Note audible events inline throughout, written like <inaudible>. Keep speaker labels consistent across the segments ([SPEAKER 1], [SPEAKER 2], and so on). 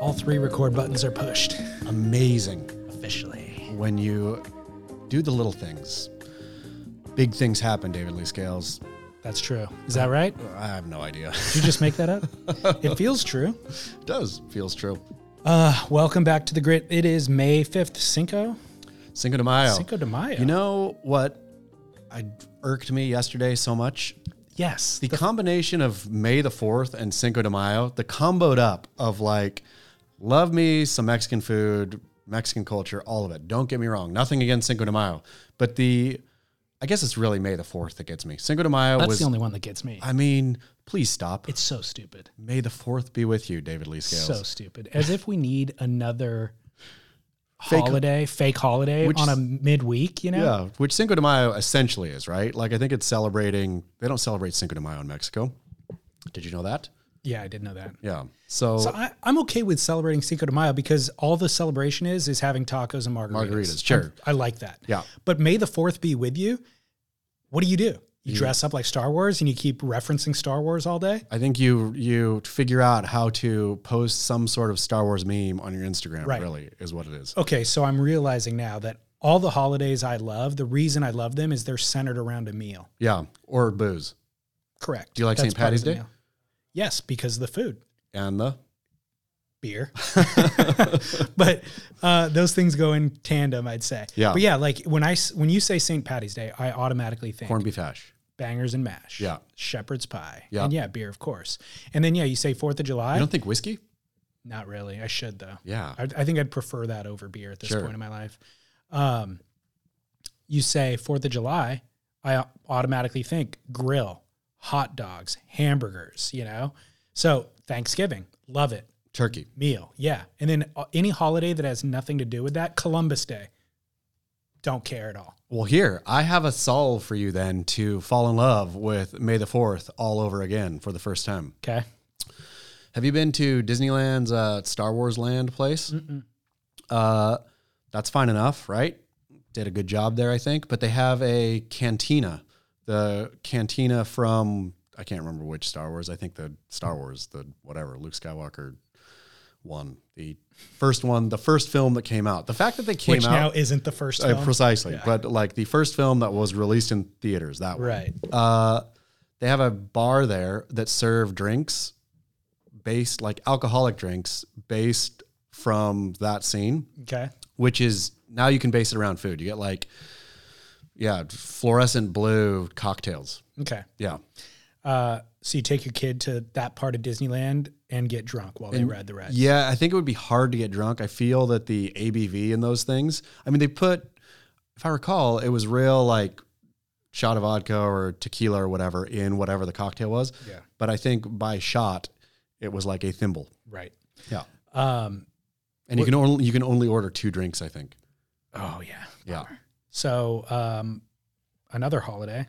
[SPEAKER 1] All three record buttons are pushed
[SPEAKER 2] Amazing
[SPEAKER 1] officially.
[SPEAKER 2] when you do the little things. Big things happen, David Lee Scales.
[SPEAKER 1] That's true. Is that right?
[SPEAKER 2] I have no idea.
[SPEAKER 1] Did you just make that up? <laughs> it feels true.
[SPEAKER 2] it does feels true.
[SPEAKER 1] Uh, welcome back to the grit. It is May 5th, Cinco.
[SPEAKER 2] Cinco de Mayo.
[SPEAKER 1] Cinco de Mayo.
[SPEAKER 2] You know what I irked me yesterday so much?
[SPEAKER 1] yes.
[SPEAKER 2] The combination of May the 4th and Cinco de Mayo, the comboed up of like, love me some Mexican food, Mexican culture, all of it. Don't get me wrong. Nothing against Cinco de Mayo. But the, I guess it's really May the 4th that gets me. Cinco de Mayo
[SPEAKER 1] That's
[SPEAKER 2] was,
[SPEAKER 1] the only one that gets me.
[SPEAKER 2] I mean, please stop.
[SPEAKER 1] It's so stupid.
[SPEAKER 2] May the 4th be with you, David Lee Scales.
[SPEAKER 1] So stupid. As if we need another
[SPEAKER 2] Fake-
[SPEAKER 1] holiday, fake holiday
[SPEAKER 2] Which-
[SPEAKER 1] on a midweek, you know?
[SPEAKER 2] Yeah, which Cinco de Mayo essentially is, right? Like, I think it's celebrating, they don't celebrate Cinco de Mayo in Mexico. Did you know that?
[SPEAKER 1] Yeah, I did know that.
[SPEAKER 2] Yeah. So,
[SPEAKER 1] So I, I'm okay with celebrating Cinco de Mayo because all the celebration is is having tacos and margaritas.
[SPEAKER 2] Margaritas, sure.
[SPEAKER 1] I'm- I like that.
[SPEAKER 2] Yeah.
[SPEAKER 1] But May the Fourth be with you. What do you do? You dress up like Star Wars and you keep referencing Star Wars all day.
[SPEAKER 2] I think you you figure out how to post some sort of Star Wars meme on your Instagram.
[SPEAKER 1] Right.
[SPEAKER 2] Really, is what it is.
[SPEAKER 1] Okay, so I'm realizing now that all the holidays I love, the reason I love them is they're centered around a meal.
[SPEAKER 2] Yeah, or booze
[SPEAKER 1] Correct.
[SPEAKER 2] Do you like St. Patty's Day?
[SPEAKER 1] meal. Yes, because of the food.
[SPEAKER 2] and the
[SPEAKER 1] beer. <laughs> <laughs> but uh, those things go in tandem, I'd say.
[SPEAKER 2] Yeah.
[SPEAKER 1] But yeah, like when I when you say St. Patty's Day, I automatically think
[SPEAKER 2] corned beef hash.
[SPEAKER 1] Bangers and mash.
[SPEAKER 2] Yeah.
[SPEAKER 1] Shepherd's pie.
[SPEAKER 2] Yeah.
[SPEAKER 1] And yeah, beer, of course. And then yeah, you say Fourth of July.
[SPEAKER 2] You don't think whiskey?
[SPEAKER 1] Not really. I should though.
[SPEAKER 2] Yeah.
[SPEAKER 1] I, I think I'd prefer that over beer at this
[SPEAKER 2] Sure.
[SPEAKER 1] point in my life. Um, you say Fourth of July, I automatically think grill, hot dogs, hamburgers. You know. So Thanksgiving, love it.
[SPEAKER 2] Turkey.
[SPEAKER 1] meal. Yeah. And then uh, any holiday that has nothing to do with that, Columbus Day. Don't care at all.
[SPEAKER 2] Well, here I have a solve for you then to fall in love with May the Fourth all over again for the first time.
[SPEAKER 1] Okay.
[SPEAKER 2] Have you been to Disneyland's uh, Star Wars Land place? Uh, that's fine enough, right? Did a good job there, I think. But they have a cantina, the cantina from I can't remember which Star Wars. I think the Star Wars, the whatever Luke Skywalker one, the first one, the first film that came out. The fact that they came
[SPEAKER 1] Which now
[SPEAKER 2] out
[SPEAKER 1] isn't the first
[SPEAKER 2] uh,
[SPEAKER 1] film.
[SPEAKER 2] precisely, but like the first film that was released in theaters, that one.
[SPEAKER 1] right.
[SPEAKER 2] Uh, they have a bar there that serve drinks based like alcoholic drinks based from that scene,
[SPEAKER 1] Okay.
[SPEAKER 2] which is now you can base it around food. You get like, yeah, fluorescent blue cocktails.
[SPEAKER 1] Okay.
[SPEAKER 2] Yeah.
[SPEAKER 1] Uh, so you take your kid to that part of Disneyland and get drunk while they ride the rides.
[SPEAKER 2] Yeah, I think it would be hard to get drunk. I feel that the ABV in those things, I mean, they put, if I recall, it was real like shot of vodka or tequila or whatever in whatever the cocktail was.
[SPEAKER 1] Yeah.
[SPEAKER 2] But I think by shot, it was like a thimble.
[SPEAKER 1] Right.
[SPEAKER 2] Yeah.
[SPEAKER 1] Um,
[SPEAKER 2] And you can only you can only order two drinks, I think.
[SPEAKER 1] oh yeah.
[SPEAKER 2] Yeah.
[SPEAKER 1] So um, another holiday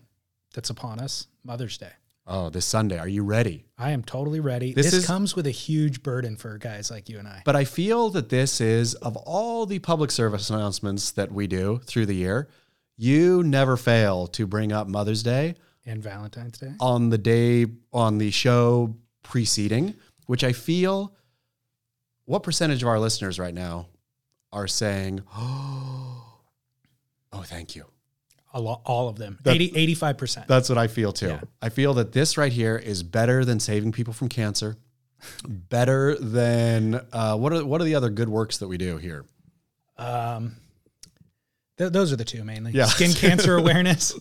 [SPEAKER 1] that's upon us, Mother's Day.
[SPEAKER 2] Oh, this Sunday. Are you ready?
[SPEAKER 1] I am totally ready.
[SPEAKER 2] This
[SPEAKER 1] This,
[SPEAKER 2] is-
[SPEAKER 1] comes with a huge burden for guys like you and I.
[SPEAKER 2] But I feel that this is of all the public service announcements that we do through the year, you never fail to bring up Mother's Day
[SPEAKER 1] And Valentine's Day.
[SPEAKER 2] on the day on the show preceding, which I feel what percentage of our listeners right now are saying, "Oh, <gasps> oh thank you."
[SPEAKER 1] A lo- all of them.
[SPEAKER 2] That-
[SPEAKER 1] 80, 85%.
[SPEAKER 2] That's what I feel too.
[SPEAKER 1] Yeah.
[SPEAKER 2] I feel that this right here is better than saving people from cancer. better than uh, what are what are the other good works that we do here?
[SPEAKER 1] Um, th- those are the two mainly.
[SPEAKER 2] Yeah.
[SPEAKER 1] Skin cancer <laughs> awareness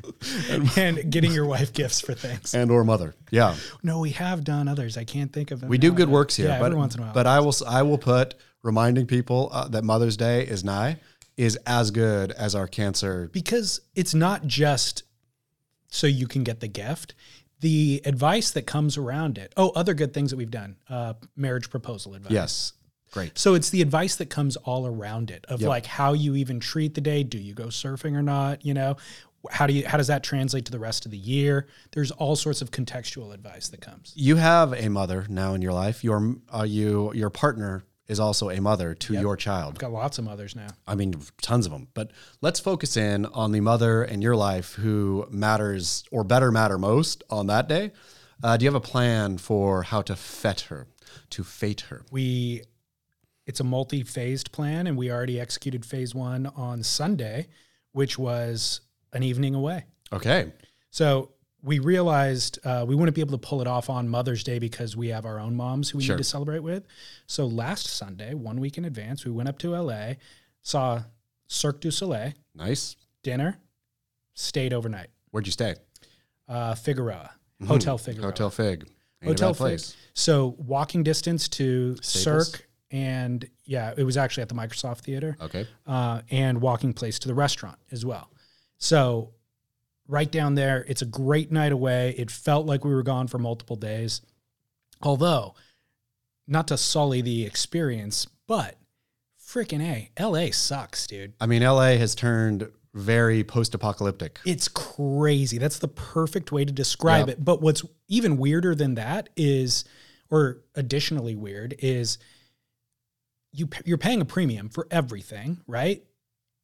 [SPEAKER 1] <laughs> and, getting your wife gifts for things.
[SPEAKER 2] And or mother, yeah,
[SPEAKER 1] No, we have done others. I can't think of them.
[SPEAKER 2] we do good works here.
[SPEAKER 1] Yeah,
[SPEAKER 2] but
[SPEAKER 1] every once in a while.
[SPEAKER 2] but I will I will put reminding people uh, that Mother's Day is nigh is as good as our cancer.
[SPEAKER 1] because it's not just so you can get the gift. The advice that comes around it. Oh, other good things that we've done. Uh, marriage proposal advice.
[SPEAKER 2] Yes, great.
[SPEAKER 1] So it's the advice that comes all around it of
[SPEAKER 2] Yep.
[SPEAKER 1] like how you even treat the day. Do you go surfing or not? You know, how do you how does that translate to the rest of the year? There's all sorts of contextual advice that comes.
[SPEAKER 2] You have a mother now in your life. Your uh, you your partner is also a mother to your child.
[SPEAKER 1] Got lots of mothers now.
[SPEAKER 2] I mean, tons of them. But let's focus in on the mother in your life who matters or better matter most on that day. Uh, do you have a plan for how to fet her, to fate her?
[SPEAKER 1] We it's a multi-phased plan and we already executed phase 1 on Sunday, which was an evening away.
[SPEAKER 2] Okay.
[SPEAKER 1] So we realized uh, we wouldn't be able to pull it off on Mother's Day because we have our own moms who we
[SPEAKER 2] Sure.
[SPEAKER 1] need to celebrate with. So last Sunday, one week in advance, we went up to LA, saw Cirque du Soleil,
[SPEAKER 2] Nice.
[SPEAKER 1] dinner, stayed overnight.
[SPEAKER 2] Where'd you stay?
[SPEAKER 1] Uh, Figueroa, Hotel Figueroa.
[SPEAKER 2] Hotel Fig. Ain't
[SPEAKER 1] Hotel
[SPEAKER 2] bad place.
[SPEAKER 1] Fig. So walking distance to
[SPEAKER 2] Staples?
[SPEAKER 1] Cirque, and yeah, it was actually at the Microsoft Theater.
[SPEAKER 2] Okay.
[SPEAKER 1] uh, and walking place to the restaurant as well. So, right down there, it's a great night away. It felt like we were gone for multiple days. Although, not to sully the experience, but freaking A, LA sucks, dude.
[SPEAKER 2] I mean, LA has turned very post-apocalyptic.
[SPEAKER 1] It's crazy. That's the perfect way to describe
[SPEAKER 2] Yep.
[SPEAKER 1] it. But what's even weirder than that is, or additionally weird, is you you're paying a premium for everything, right?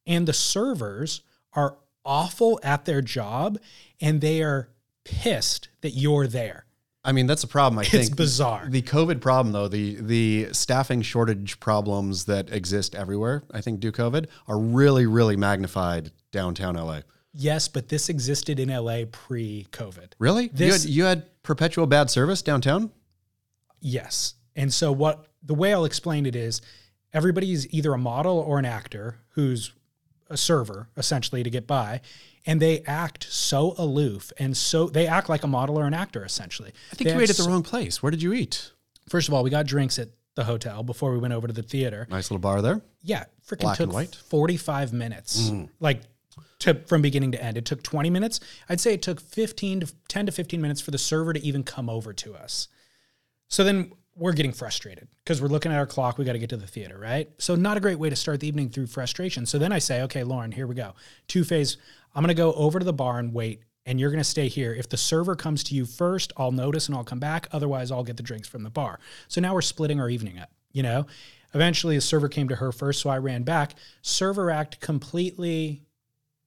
[SPEAKER 1] And the servers are awful at their job, and they are pissed that you're there.
[SPEAKER 2] I mean, that's a problem. I
[SPEAKER 1] It's
[SPEAKER 2] think it's
[SPEAKER 1] bizarre.
[SPEAKER 2] The COVID problem, though, the the staffing shortage problems that exist everywhere, I think, due COVID, are really, really magnified downtown LA.
[SPEAKER 1] Yes, but this existed in LA pre-COVID.
[SPEAKER 2] Really?
[SPEAKER 1] This-
[SPEAKER 2] you, had, you had perpetual bad service downtown?
[SPEAKER 1] Yes. And so what the way I'll explain it is everybody's either a model or an actor who's a server essentially to get by and they act so aloof and so they act like a model or an actor essentially.
[SPEAKER 2] I think you ate at the wrong place. Where did you eat?
[SPEAKER 1] First of all, we got drinks at the hotel before we went over to the theater.
[SPEAKER 2] Nice little bar there.
[SPEAKER 1] Yeah, freaking
[SPEAKER 2] Black
[SPEAKER 1] took
[SPEAKER 2] and white?
[SPEAKER 1] 45 minutes. Mm. Like to from beginning to end. It took 20 minutes. I'd say it took 15 to 10 to 15 minutes for the server to even come over to us. So then we're getting frustrated because we're looking at our clock. We got to get to the theater, right? So not a great way to start the evening through frustration. So then I say, okay, Lauren, here we go. Two phase. I'm going to go over to the bar and wait, and you're going to stay here. If the server comes to you first, I'll notice and I'll come back. Otherwise, I'll get the drinks from the bar. So now we're splitting our evening up, you know? Eventually, the server came to her first, so I ran back. Server act completely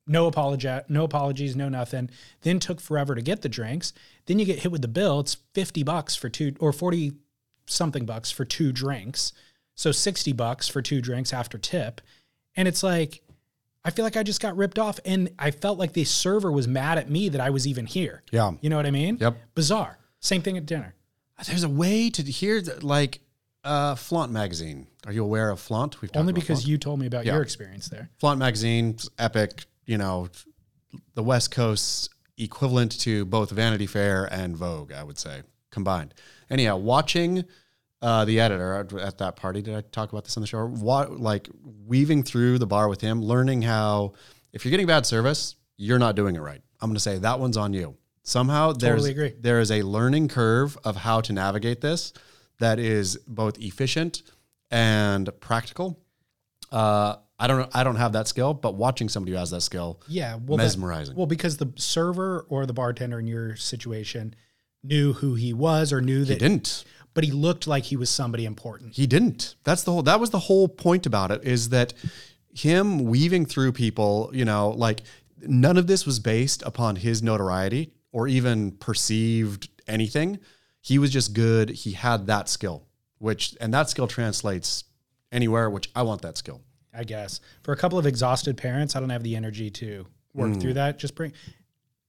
[SPEAKER 1] no apology, no apologies, no nothing. Then took forever to get the drinks. Then you get hit with the bill. It's 50 bucks for two or 40 something bucks for two drinks. So 60 bucks for two drinks after tip. And it's like I feel like I just got ripped off and I felt like the server was mad at me that I was even here.
[SPEAKER 2] Yeah.
[SPEAKER 1] You know what I mean?
[SPEAKER 2] Yep.
[SPEAKER 1] Bizarre. Same thing at dinner.
[SPEAKER 2] There's a way to hear, that, like, uh, Flaunt magazine. Are you aware of Flaunt? We've
[SPEAKER 1] Only because
[SPEAKER 2] Flaunt.
[SPEAKER 1] you told me about
[SPEAKER 2] Yeah.
[SPEAKER 1] your experience there.
[SPEAKER 2] Flaunt magazine, epic. You know, the West Coast equivalent to both Vanity Fair and Vogue, I would say combined. Anyhow, watching uh, the editor at, at that party. Did I talk about this on the show? Wa- like weaving through the bar with him, learning how if you're getting bad service, you're not doing it right. I'm going to say that one's on you. Somehow there's
[SPEAKER 1] Totally agree.
[SPEAKER 2] there is a learning curve of how to navigate this that is both efficient and practical. Uh, I don't I don't have that skill, but watching somebody who has that skill,
[SPEAKER 1] Yeah, well, that-
[SPEAKER 2] mesmerizing.
[SPEAKER 1] well, because the server or the bartender in your situation knew who he was or knew that he
[SPEAKER 2] didn't.
[SPEAKER 1] but he looked like he was somebody important.
[SPEAKER 2] He didn't. That's the whole. That was the whole point about it. Is that him weaving through people? You know, like none of this was based upon his notoriety or even perceived anything. He was just good. He had that skill, which and that skill translates anywhere. Which I want that skill.
[SPEAKER 1] I guess for a couple of exhausted parents, I don't have the energy to work
[SPEAKER 2] Mm.
[SPEAKER 1] through that. Just bring,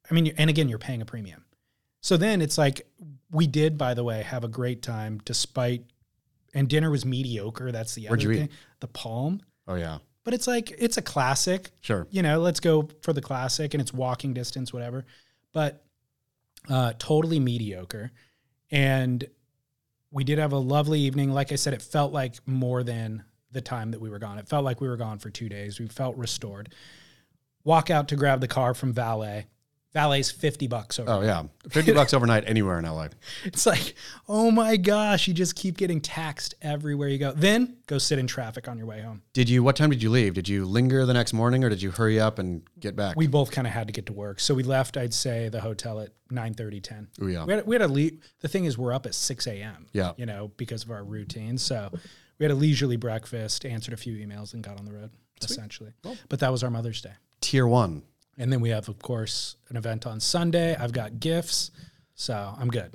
[SPEAKER 1] I mean, and again, you're paying a premium. So then it's like we did, by the way, have a great time despite, and dinner was mediocre. That's the
[SPEAKER 2] Where'd
[SPEAKER 1] other
[SPEAKER 2] you eat?
[SPEAKER 1] The Palm,
[SPEAKER 2] Oh yeah,
[SPEAKER 1] but it's like it's a classic.
[SPEAKER 2] sure.
[SPEAKER 1] you know, let's go for the classic and it's walking distance, whatever. But uh, totally mediocre. And we did have a lovely evening. Like I said, it felt like more than the time that we were gone. It felt like we were gone for two days. We felt restored. Walk out to grab the car from valet. Valet's 50 bucks over.
[SPEAKER 2] Oh yeah, fifty bucks <laughs> overnight anywhere in LA.
[SPEAKER 1] It's like, oh my gosh, you just keep getting taxed everywhere you go. Then go sit in traffic on your way home.
[SPEAKER 2] Did you? What time did you leave? Did you linger the next morning, or did you hurry up and get back?
[SPEAKER 1] we both kind of had to get to work. So we left, I'd say, the hotel at 9 10.
[SPEAKER 2] Ooh, yeah.
[SPEAKER 1] We had, we had to leave. The thing is, we're up at 6 a.m.
[SPEAKER 2] Yeah.
[SPEAKER 1] You know, because of our routine. So we had a leisurely breakfast, answered a few emails, and got on the road essentially. But that was our Mother's Day.
[SPEAKER 2] Tier one.
[SPEAKER 1] And then we have, of course, an event on Sunday. I've got gifts, so I'm good.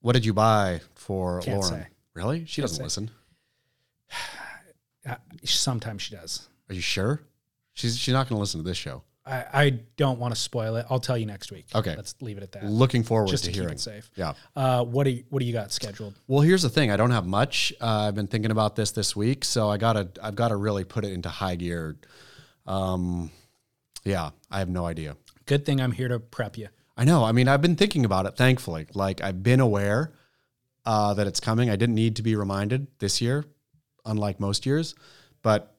[SPEAKER 2] What did you buy for
[SPEAKER 1] Can't
[SPEAKER 2] Lauren?
[SPEAKER 1] say.
[SPEAKER 2] Really? She doesn't
[SPEAKER 1] say.
[SPEAKER 2] listen. <sighs>
[SPEAKER 1] Uh, sometimes she does.
[SPEAKER 2] Are you sure? She's she's not going to listen to this show.
[SPEAKER 1] I, I don't want to spoil it. I'll tell you next week.
[SPEAKER 2] Okay.
[SPEAKER 1] let's leave it at that.
[SPEAKER 2] Looking forward
[SPEAKER 1] Just
[SPEAKER 2] to
[SPEAKER 1] to keep
[SPEAKER 2] hearing.
[SPEAKER 1] it safe.
[SPEAKER 2] Yeah.
[SPEAKER 1] Uh, what do you, what do you got scheduled?
[SPEAKER 2] Well, here's the thing. I don't have much. Uh, I've been thinking about this this week, so I gotta I've got to really put it into high gear. Um, yeah, I have no idea.
[SPEAKER 1] Good thing I'm here to prep you.
[SPEAKER 2] I know. I mean, I've been thinking about it. Thankfully, like I've been aware uh, that it's coming. I didn't need to be reminded this year, unlike most years. But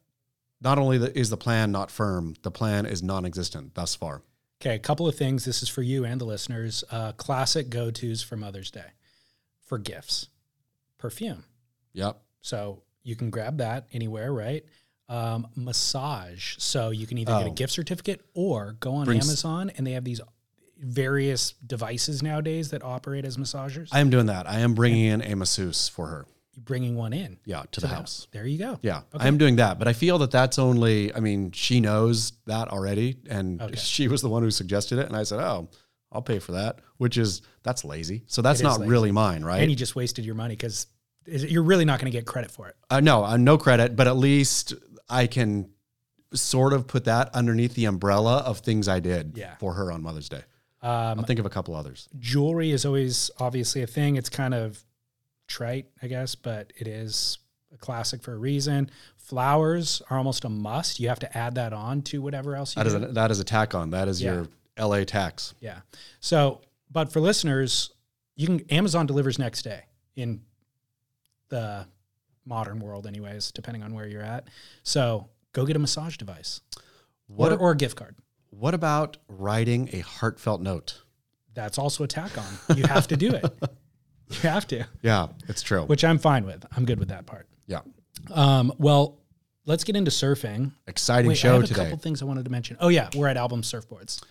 [SPEAKER 2] not only is the plan not firm, the plan is non-existent thus far.
[SPEAKER 1] Okay, a couple of things. This is for you and the listeners. Uh, classic go tos for Mother's Day for gifts perfume.
[SPEAKER 2] Yep.
[SPEAKER 1] So you can grab that anywhere, right? Um, massage. So you can either get a
[SPEAKER 2] Oh.
[SPEAKER 1] gift certificate or go on
[SPEAKER 2] Brings-
[SPEAKER 1] Amazon and they have these various devices nowadays that operate as massagers.
[SPEAKER 2] I am doing that. I am bringing in a masseuse for her.
[SPEAKER 1] You're bringing one in
[SPEAKER 2] Yeah, to the house.
[SPEAKER 1] There you go.
[SPEAKER 2] Yeah, I am doing that, but I feel that that's only. I mean, she knows that already, and <laughs> she was the one who suggested it, and I said, "Oh, I'll pay for that," which is that's lazy. So that's not
[SPEAKER 1] lazy.
[SPEAKER 2] really mine, right?
[SPEAKER 1] And you just wasted your money because you're really not going to get credit for it.
[SPEAKER 2] uh, no, uh, no credit, but at least I can sort of put that underneath the umbrella of things I did
[SPEAKER 1] Yeah.
[SPEAKER 2] for her on Mother's Day.
[SPEAKER 1] Um,
[SPEAKER 2] I'll think of a couple others.
[SPEAKER 1] jewelry is always obviously a thing. It's kind of trite, I guess, but it is a classic for a reason. Flowers are almost a must. You have to add that on to whatever else you
[SPEAKER 2] That is
[SPEAKER 1] do.
[SPEAKER 2] a, that is a tack on. That is
[SPEAKER 1] Yeah.
[SPEAKER 2] your LA tax.
[SPEAKER 1] yeah. So, but for listeners, you can Amazon delivers next day in the modern world, anyways, depending on where you're at. So go get a massage device
[SPEAKER 2] What
[SPEAKER 1] or, or a gift card.
[SPEAKER 2] What about writing a heartfelt note?
[SPEAKER 1] That's also a tack on. You have to do it. You have to,
[SPEAKER 2] Yeah, it's true.
[SPEAKER 1] which I'm fine with. I'm good with that part.
[SPEAKER 2] yeah,
[SPEAKER 1] Um, well, let's get into surfing.
[SPEAKER 2] exciting
[SPEAKER 1] Wait, I
[SPEAKER 2] show
[SPEAKER 1] have a
[SPEAKER 2] today.
[SPEAKER 1] couple things I wanted to mention. Oh yeah, we're at Album Surfboards.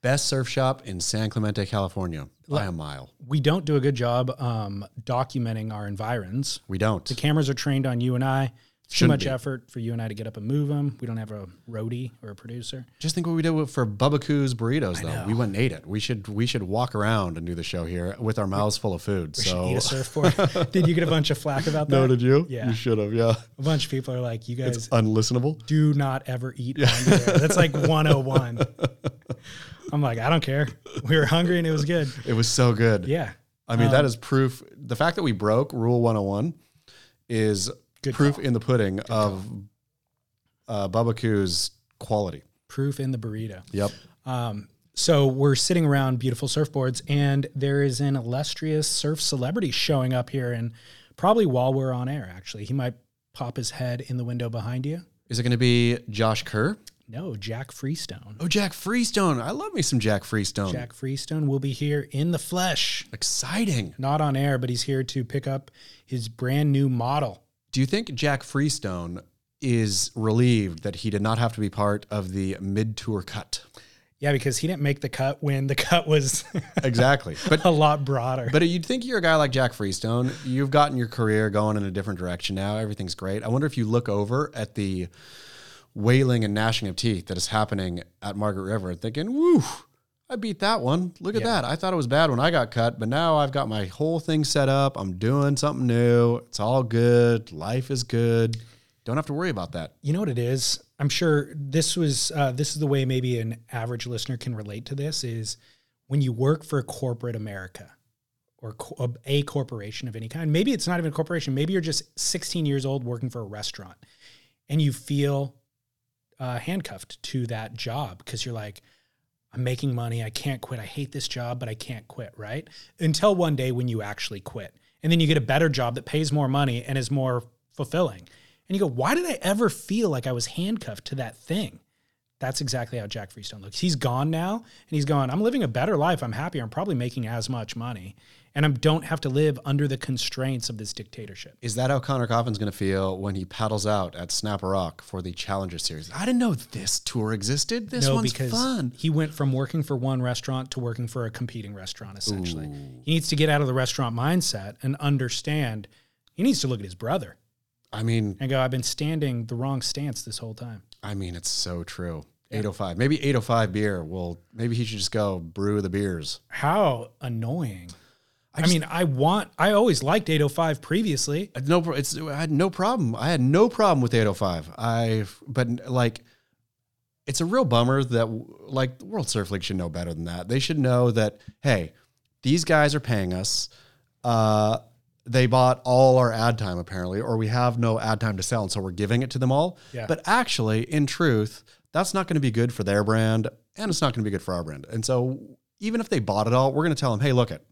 [SPEAKER 2] Best surf shop in San Clemente, California, by a mile.
[SPEAKER 1] We don't do a good job um, documenting our environs.
[SPEAKER 2] We don't.
[SPEAKER 1] The cameras are trained on you and I. It's too
[SPEAKER 2] Shouldn't
[SPEAKER 1] much
[SPEAKER 2] be.
[SPEAKER 1] effort for you and I to get up and move them. We don't have a roadie or a producer.
[SPEAKER 2] Just think what we did with, for Bubba Coo's burritos, though. We went and ate it. We should we should walk around and do the show here with our mouths full of food.
[SPEAKER 1] We
[SPEAKER 2] so
[SPEAKER 1] eat a surfboard. <laughs> did you get a bunch of flack about that?
[SPEAKER 2] no, did you?
[SPEAKER 1] Yeah.
[SPEAKER 2] you should have. Yeah,
[SPEAKER 1] A bunch of people are like, you guys
[SPEAKER 2] it's unlistenable.
[SPEAKER 1] do not ever eat on there. That's like <laughs> 101. I'm like, I don't care. We were hungry and it was good.
[SPEAKER 2] It was so good.
[SPEAKER 1] Yeah.
[SPEAKER 2] I mean, that is proof. The fact that we broke Rule 101 is
[SPEAKER 1] Good
[SPEAKER 2] proof in the pudding of uh, quality.
[SPEAKER 1] Proof in the burrito.
[SPEAKER 2] Yep.
[SPEAKER 1] Um, so we're sitting around beautiful surfboards, and there is an illustrious surf celebrity showing up here, and probably while we're on air, actually, he might pop his head in the window behind you.
[SPEAKER 2] Is it going to be Josh Kerr?
[SPEAKER 1] No, Jack Freestone.
[SPEAKER 2] Oh, Jack Freestone. I love me some Jack Freestone.
[SPEAKER 1] Jack Freestone will be here in the flesh,
[SPEAKER 2] Exciting.
[SPEAKER 1] not on air, but he's here to pick up his brand new model.
[SPEAKER 2] Do you think Jack Freestone is relieved that he did not have to be part of the mid tour cut?
[SPEAKER 1] Yeah, because he didn't make the cut when the cut was <laughs>
[SPEAKER 2] Exactly. But
[SPEAKER 1] a lot broader.
[SPEAKER 2] but you'd think you're a guy like Jack Freestone. You've gotten your career going in a different direction now. Everything's great. I wonder if you look over at the wailing and gnashing of teeth that is happening at Margaret River thinking, woo, I beat that one. Look at
[SPEAKER 1] Yeah.
[SPEAKER 2] that. I thought it was bad when I got cut, but now I've got my whole thing set up. I'm doing something new. It's all good. Life is good. Don't have to worry about that.
[SPEAKER 1] You know what it is? I'm sure this was uh, this is the way maybe an average listener can relate to this is when you work for corporate America or co- a corporation of any kind. Maybe it's not even a corporation. Maybe you're just 16 years old working for a restaurant, and you feel uh, handcuffed to that job because you're like, I'm making money. I can't quit. I hate this job, but I can't quit. Right until one day when you actually quit, and then you get a better job that pays more money and is more fulfilling. And you go, why did I ever feel like I was handcuffed to that thing? That's exactly how Jack Freestone looks. He's gone now and he's gone, I'm living a better life. I'm happier. I'm probably making as much money. And I don't have to live under the constraints of this dictatorship.
[SPEAKER 2] Is that how Conner Coffin's going to feel when he paddles out at Snapper Rock for the Challenger Series? I didn't know this tour existed. This
[SPEAKER 1] no,
[SPEAKER 2] one's
[SPEAKER 1] because
[SPEAKER 2] fun.
[SPEAKER 1] he went from working for one restaurant to working for a competing restaurant, essentially. He needs to get out of the restaurant mindset and understand he needs to look at his brother.
[SPEAKER 2] I mean,
[SPEAKER 1] and go, I've been standing the wrong stance this whole time.
[SPEAKER 2] I mean, it's so true. 805. Maybe 805 beer. Well, maybe he should just go brew the beers.
[SPEAKER 1] How annoying. I, mean, I want, I always liked 805 previously.
[SPEAKER 2] No, it's I had no problem. I had no problem with 805. I, but like, it's a real bummer that like the World Surf League should know better than that. They should know that hey, these guys are paying us. Uh, they bought all our ad time apparently, or we have no ad time to sell, and so we're giving it to them all.
[SPEAKER 1] Yeah.
[SPEAKER 2] But actually, in truth, that's not going to be good for their brand, and it's not going to be good for our brand. And so, even if they bought it all, we're going to tell them, hey, look it.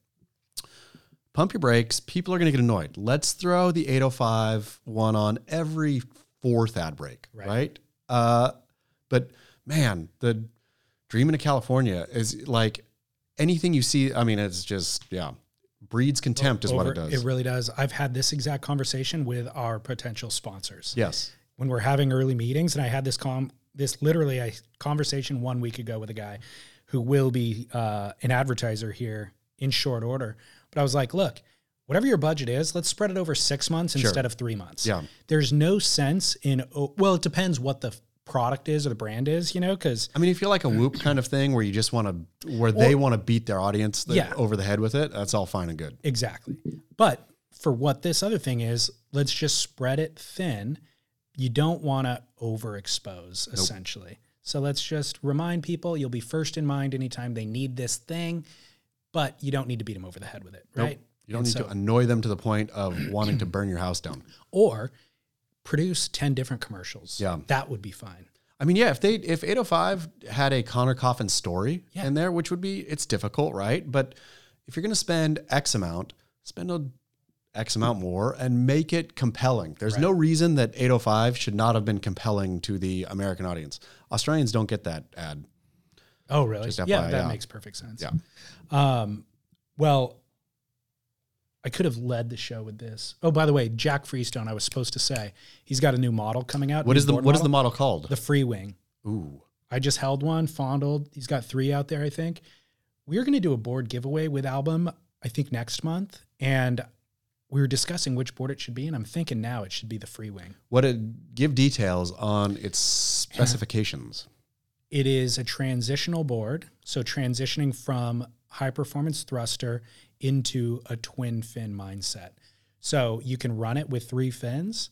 [SPEAKER 2] Pump your brakes. People are going to get annoyed. Let's throw the 805 one on every fourth ad break,
[SPEAKER 1] Right.
[SPEAKER 2] right? Uh, but man, the Dreaming of California is like anything you see. I mean, it's just yeah, breeds contempt is what it does.
[SPEAKER 1] It really does. I've had this exact conversation with our potential sponsors.
[SPEAKER 2] yes,
[SPEAKER 1] when we're having early meetings and i had this com this literally a conversation one week ago with a guy who will be uh, an advertiser here in short order but i was like look whatever your budget is let's spread it over six months instead of three months
[SPEAKER 2] Yeah.
[SPEAKER 1] there's no sense in oh, well it depends what the product is or the brand is you know because
[SPEAKER 2] I mean, if you're like a whoop kind of thing where you just want to, where they want to beat their audience the-
[SPEAKER 1] Yeah.
[SPEAKER 2] over the head with it, that's all fine and good.
[SPEAKER 1] Exactly. But for what this other thing is, let's just spread it thin. You don't want to overexpose, essentially. So let's just remind people you'll be first in mind anytime they need this thing, but you don't need to beat them over the head with it, right?
[SPEAKER 2] You don't
[SPEAKER 1] And
[SPEAKER 2] need
[SPEAKER 1] so-
[SPEAKER 2] to annoy them to the point of wanting to burn your house down. <clears throat>
[SPEAKER 1] Or produce 10 different commercials.
[SPEAKER 2] Yeah.
[SPEAKER 1] That would be fine.
[SPEAKER 2] I mean, yeah, if they if 805 had a Conner Coffin story
[SPEAKER 1] Yeah.
[SPEAKER 2] in there, which would be it's difficult, right? But if you're going to spend X amount, spend a X amount more and make it compelling. There's no reason that 805 should not have been compelling to the American audience. Australians don't get that ad.
[SPEAKER 1] Oh, really? Yeah, that
[SPEAKER 2] yeah.
[SPEAKER 1] makes perfect sense.
[SPEAKER 2] Yeah.
[SPEAKER 1] Um, well, I could have led the show with this. Oh, by the way, Jack Freestone, I was supposed to say, he's got a new model coming out.
[SPEAKER 2] What is the what is the
[SPEAKER 1] model.
[SPEAKER 2] model called?
[SPEAKER 1] the Free Wing?
[SPEAKER 2] Ooh.
[SPEAKER 1] I just held one, fondled. He's got three out there, I think. We're going to do a board giveaway with album, I think next month, and we were discussing which board it should be, and I'm thinking now it should be the Free Wing.
[SPEAKER 2] What it give details on its specifications.
[SPEAKER 1] It is a transitional board, so transitioning from high performance thruster into a twin fin mindset. So you can run it with three fins.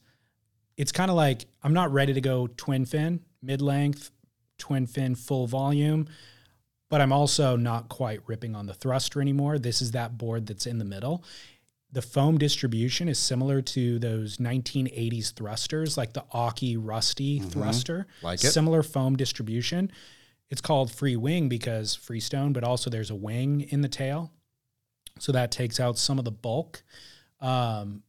[SPEAKER 1] It's kind of like I'm not ready to go twin fin, mid length, twin fin, full volume, but I'm also not quite ripping on the thruster anymore. This is that board that's in the middle. The foam distribution is similar to those 1980s thrusters, like the Occy Rusty mm-hmm. thruster.
[SPEAKER 2] Like it.
[SPEAKER 1] Similar foam distribution. It's called free wing because freestone, but also there's a wing in the tail. So that takes out some of the bulk. Um,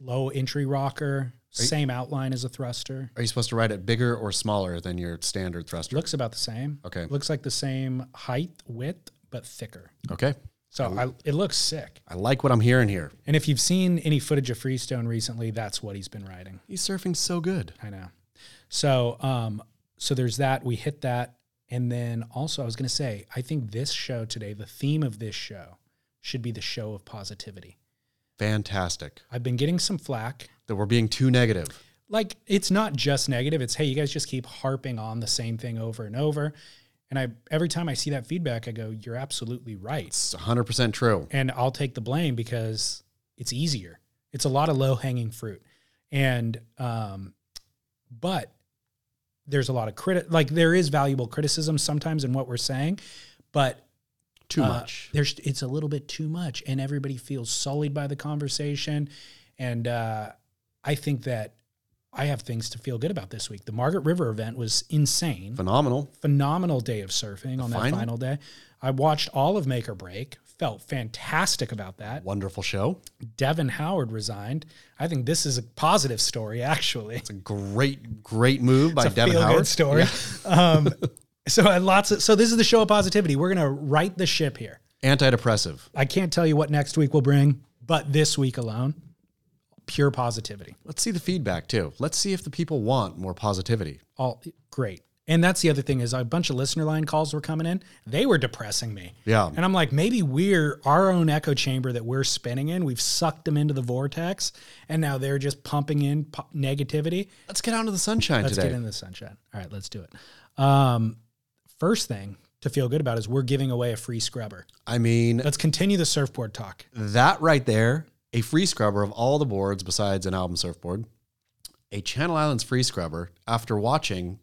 [SPEAKER 1] low entry rocker, same outline as a thruster.
[SPEAKER 2] Are you supposed to ride it bigger or smaller than your standard thruster?
[SPEAKER 1] Looks about the same.
[SPEAKER 2] Okay.
[SPEAKER 1] Looks like the same height, width, but thicker.
[SPEAKER 2] Okay.
[SPEAKER 1] So I, it looks sick.
[SPEAKER 2] I like what I'm hearing here.
[SPEAKER 1] And if you've seen any footage of Freestone recently, that's what he's been riding.
[SPEAKER 2] He's surfing so good.
[SPEAKER 1] I know. So, um, so there's that. We hit that, and then also I was going to say, I think this show today, the theme of this show, should be the show of positivity.
[SPEAKER 2] Fantastic.
[SPEAKER 1] I've been getting some flack.
[SPEAKER 2] That we're being too negative.
[SPEAKER 1] Like it's not just negative. It's hey, you guys just keep harping on the same thing over and over. And I every time I see that feedback, I go, "You're absolutely right."
[SPEAKER 2] It's 100% true.
[SPEAKER 1] and I'll take the blame because it's easier. It's a lot of low hanging fruit, and um, but there's a lot of credit. Like there is valuable criticism sometimes in what we're saying, but
[SPEAKER 2] Too
[SPEAKER 1] uh,
[SPEAKER 2] much.
[SPEAKER 1] There's it's a little bit too much, and everybody feels sullied by the conversation. And uh, I think that I have things to feel good about this week. The Margaret River event was insane
[SPEAKER 2] Phenomenal.
[SPEAKER 1] phenomenal day of surfing on that
[SPEAKER 2] final?
[SPEAKER 1] final day. I watched all of Make or Break, felt fantastic about that.
[SPEAKER 2] Wonderful show.
[SPEAKER 1] Devon Howard resigned. I think this is a positive story, actually.
[SPEAKER 2] It's a great, great move by
[SPEAKER 1] It's a Devon
[SPEAKER 2] Howard.
[SPEAKER 1] story. <laughs> Um, so I lots of. So this is the show of positivity. We're gonna right the ship here.
[SPEAKER 2] Antidepressive.
[SPEAKER 1] I can't tell you what next week will bring, but this week alone, pure positivity.
[SPEAKER 2] Let's see the feedback too. Let's see if the people want more positivity.
[SPEAKER 1] All great. And that's the other thing is a bunch of listener line calls were coming in. They were depressing me.
[SPEAKER 2] Yeah.
[SPEAKER 1] And I'm like, maybe we're our own echo chamber that we're spinning in. We've sucked them into the vortex, and now they're just pumping in po- negativity.
[SPEAKER 2] Let's get out into the sunshine
[SPEAKER 1] Let's
[SPEAKER 2] today.
[SPEAKER 1] get into the sunshine. All right, let's do it. Um, first thing to feel good about is we're giving away a free scrubber.
[SPEAKER 2] I mean,
[SPEAKER 1] Let's continue the surfboard talk.
[SPEAKER 2] that right there, a free scrubber of all the boards besides an album surfboard, a Channel Islands free scrubber. After watching,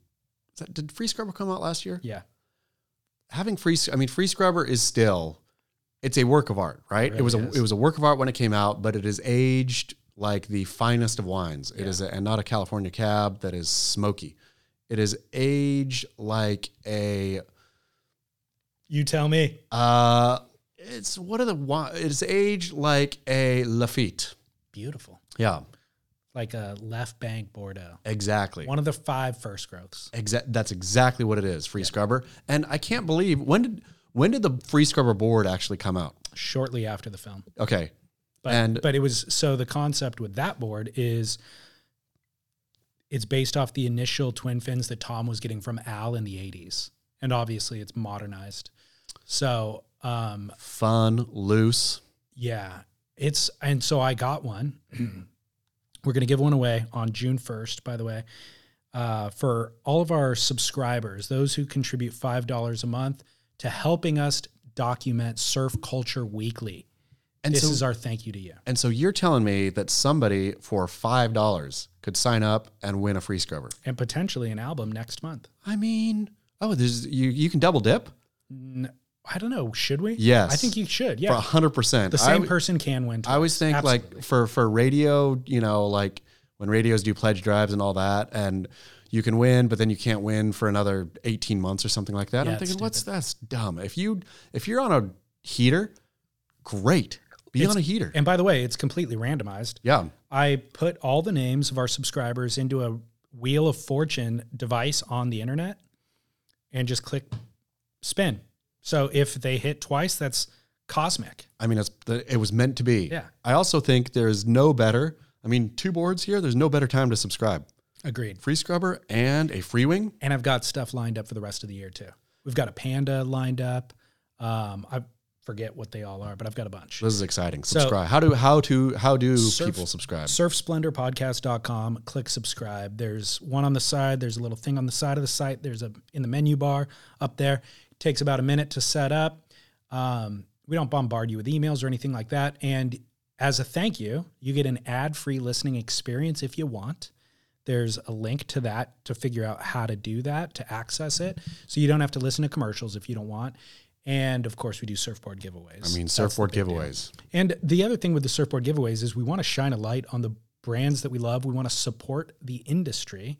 [SPEAKER 2] that, did free scrubber come out last year?
[SPEAKER 1] Yeah,
[SPEAKER 2] Having free, I mean, free scrubber is still, it's a work of art, right? it was a,
[SPEAKER 1] really is.
[SPEAKER 2] it was a work of art when it came out, but it is aged like the finest of wines. It is, a, and not a California cab that is smoky. It is aged like a
[SPEAKER 1] you tell me.
[SPEAKER 2] Uh, it's what are the it's aged like a Lafite.
[SPEAKER 1] Beautiful,
[SPEAKER 2] Yeah,
[SPEAKER 1] like a left bank Bordeaux.
[SPEAKER 2] exactly.
[SPEAKER 1] One of the five first growths.
[SPEAKER 2] Exa- that's exactly what it is. Free scrubber, and I can't believe when did when did the free scrubber board actually come out?
[SPEAKER 1] Shortly after the film.
[SPEAKER 2] Okay,
[SPEAKER 1] But
[SPEAKER 2] And-
[SPEAKER 1] but it was so the concept with that board is it's based off the initial twin fins that Tom was getting from Al in the 80s. And obviously it's modernized. So um
[SPEAKER 2] fun, loose.
[SPEAKER 1] yeah, it's and so I got one. <clears throat> We're going to give one away on June 1st, by the way. Uh, for all of our subscribers, those who contribute $5 a month to helping us document surf culture weekly.
[SPEAKER 2] And
[SPEAKER 1] this
[SPEAKER 2] so,
[SPEAKER 1] is our thank you to you.
[SPEAKER 2] and so you're telling me that somebody for five dollars could sign up and win a free scrubber?
[SPEAKER 1] and potentially an album next month.
[SPEAKER 2] I mean, oh, there's you you can double dip
[SPEAKER 1] N- I don't know. Should we?
[SPEAKER 2] Yes.
[SPEAKER 1] I think you should. Yeah.
[SPEAKER 2] For hundred percent.
[SPEAKER 1] The same person can win.
[SPEAKER 2] I always think
[SPEAKER 1] Absolutely.
[SPEAKER 2] like for for radio, you know, like when radios do pledge drives and all that, and you can win, but then you can't win for another eighteen months or something like that.
[SPEAKER 1] Yeah,
[SPEAKER 2] I'm thinking, what's that's dumb. If you if you're on a heater, great, be
[SPEAKER 1] It's-
[SPEAKER 2] on a heater.
[SPEAKER 1] And by the way, it's completely randomized.
[SPEAKER 2] Yeah,
[SPEAKER 1] I put all the names of our subscribers into a Wheel of Fortune device on the internet and just click spin. So if they hit twice, that's cosmic.
[SPEAKER 2] I mean, it's it was meant to be.
[SPEAKER 1] Yeah.
[SPEAKER 2] I also think there's no better. I mean, two boards here. There's no better time to subscribe.
[SPEAKER 1] Agreed.
[SPEAKER 2] Free scrubber and a free wing.
[SPEAKER 1] And I've got stuff lined up for the rest of the year too. We've got a panda lined up. Um, I forget what they all are, but I've got a bunch.
[SPEAKER 2] This is exciting.
[SPEAKER 1] So-
[SPEAKER 2] Subscribe. how do how to how do
[SPEAKER 1] Surf-
[SPEAKER 2] people subscribe?
[SPEAKER 1] surfsplendorpodcast.com click subscribe there's one on the side there's a little thing on the side of the site there's a in the menu bar up there takes about a minute to set up um, we don't bombard you with emails or anything like that and as a thank you you get an ad-free listening experience if you want there's a link to that to figure out how to do that to access it so you don't have to listen to commercials if you don't want and of course we do surfboard giveaways
[SPEAKER 2] I mean, surfboard
[SPEAKER 1] big deal.
[SPEAKER 2] giveaways.
[SPEAKER 1] And the other thing with the surfboard giveaways is we want to shine a light on the brands that we love. We want to support the industry.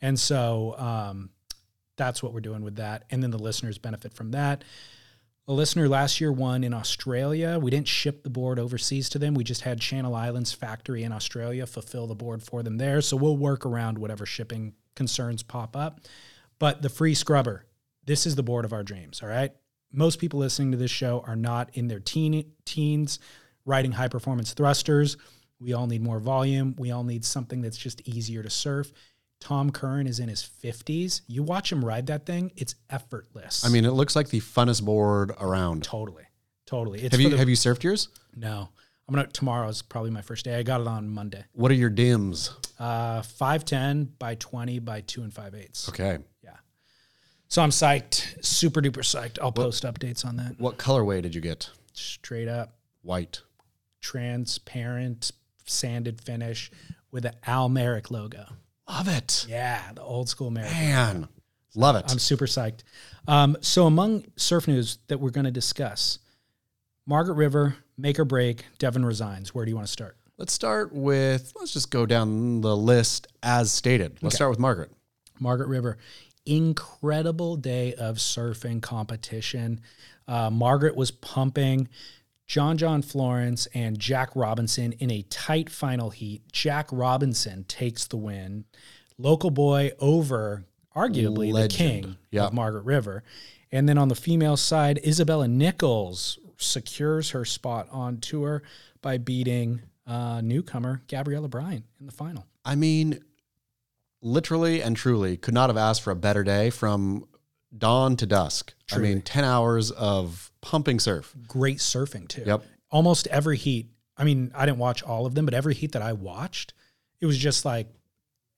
[SPEAKER 1] And so um, that's what we're doing with that. And then the listeners benefit from that. A listener last year won in Australia. We didn't ship the board overseas to them. We just had Channel Islands factory in Australia fulfill the board for them there. So we'll work around whatever shipping concerns pop up. But the free scrubber, this is the board of our dreams. All right. Most people listening to this show are not in their teen, teens riding high performance thrusters. We all need more volume. We all need something that's just easier to surf. Tom Curren is in his 50s. You watch him ride that thing, it's effortless.
[SPEAKER 2] I mean, it looks like the funnest board around.
[SPEAKER 1] totally. Totally. It's
[SPEAKER 2] Have you
[SPEAKER 1] the-
[SPEAKER 2] have you surfed yours?
[SPEAKER 1] no. I'm gonna tomorrow's probably my first day. I got it on Monday.
[SPEAKER 2] What are your dims?
[SPEAKER 1] Uh 510 by 20 by two and five eighths.
[SPEAKER 2] Okay.
[SPEAKER 1] Yeah. So I'm psyched, super duper psyched. I'll post updates on that.
[SPEAKER 2] What colorway did you get?
[SPEAKER 1] Straight up
[SPEAKER 2] White.
[SPEAKER 1] transparent sanded finish with an Al Merrick logo.
[SPEAKER 2] Love it.
[SPEAKER 1] Yeah, the old school Merrick.
[SPEAKER 2] Man. Love it.
[SPEAKER 1] I'm super psyched. Um, so among surf news that we're going to discuss, Margaret River, make or break, Devon resigns. Where do you want to start?
[SPEAKER 2] let's start with let's just go down the list as stated. Let's
[SPEAKER 1] Okay.
[SPEAKER 2] start with Margaret.
[SPEAKER 1] Margaret River, incredible day of surfing competition. Uh, Margaret was pumping John John Florence and Jack Robinson in a tight final heat. Jack Robinson takes the win. Local boy over arguably
[SPEAKER 2] Legend.
[SPEAKER 1] the king
[SPEAKER 2] Yeah.
[SPEAKER 1] of Margaret River. And then on the female side, Isabella Nichols secures her spot on tour by beating uh, newcomer Gabriela Bryan in the final.
[SPEAKER 2] I mean, literally and truly could not have asked for a better day from dawn to dusk. I mean, 10 hours of pumping surf.
[SPEAKER 1] Great surfing too.
[SPEAKER 2] Yep.
[SPEAKER 1] Almost every heat. I mean, I didn't watch all of them, but every heat that I watched, it was just like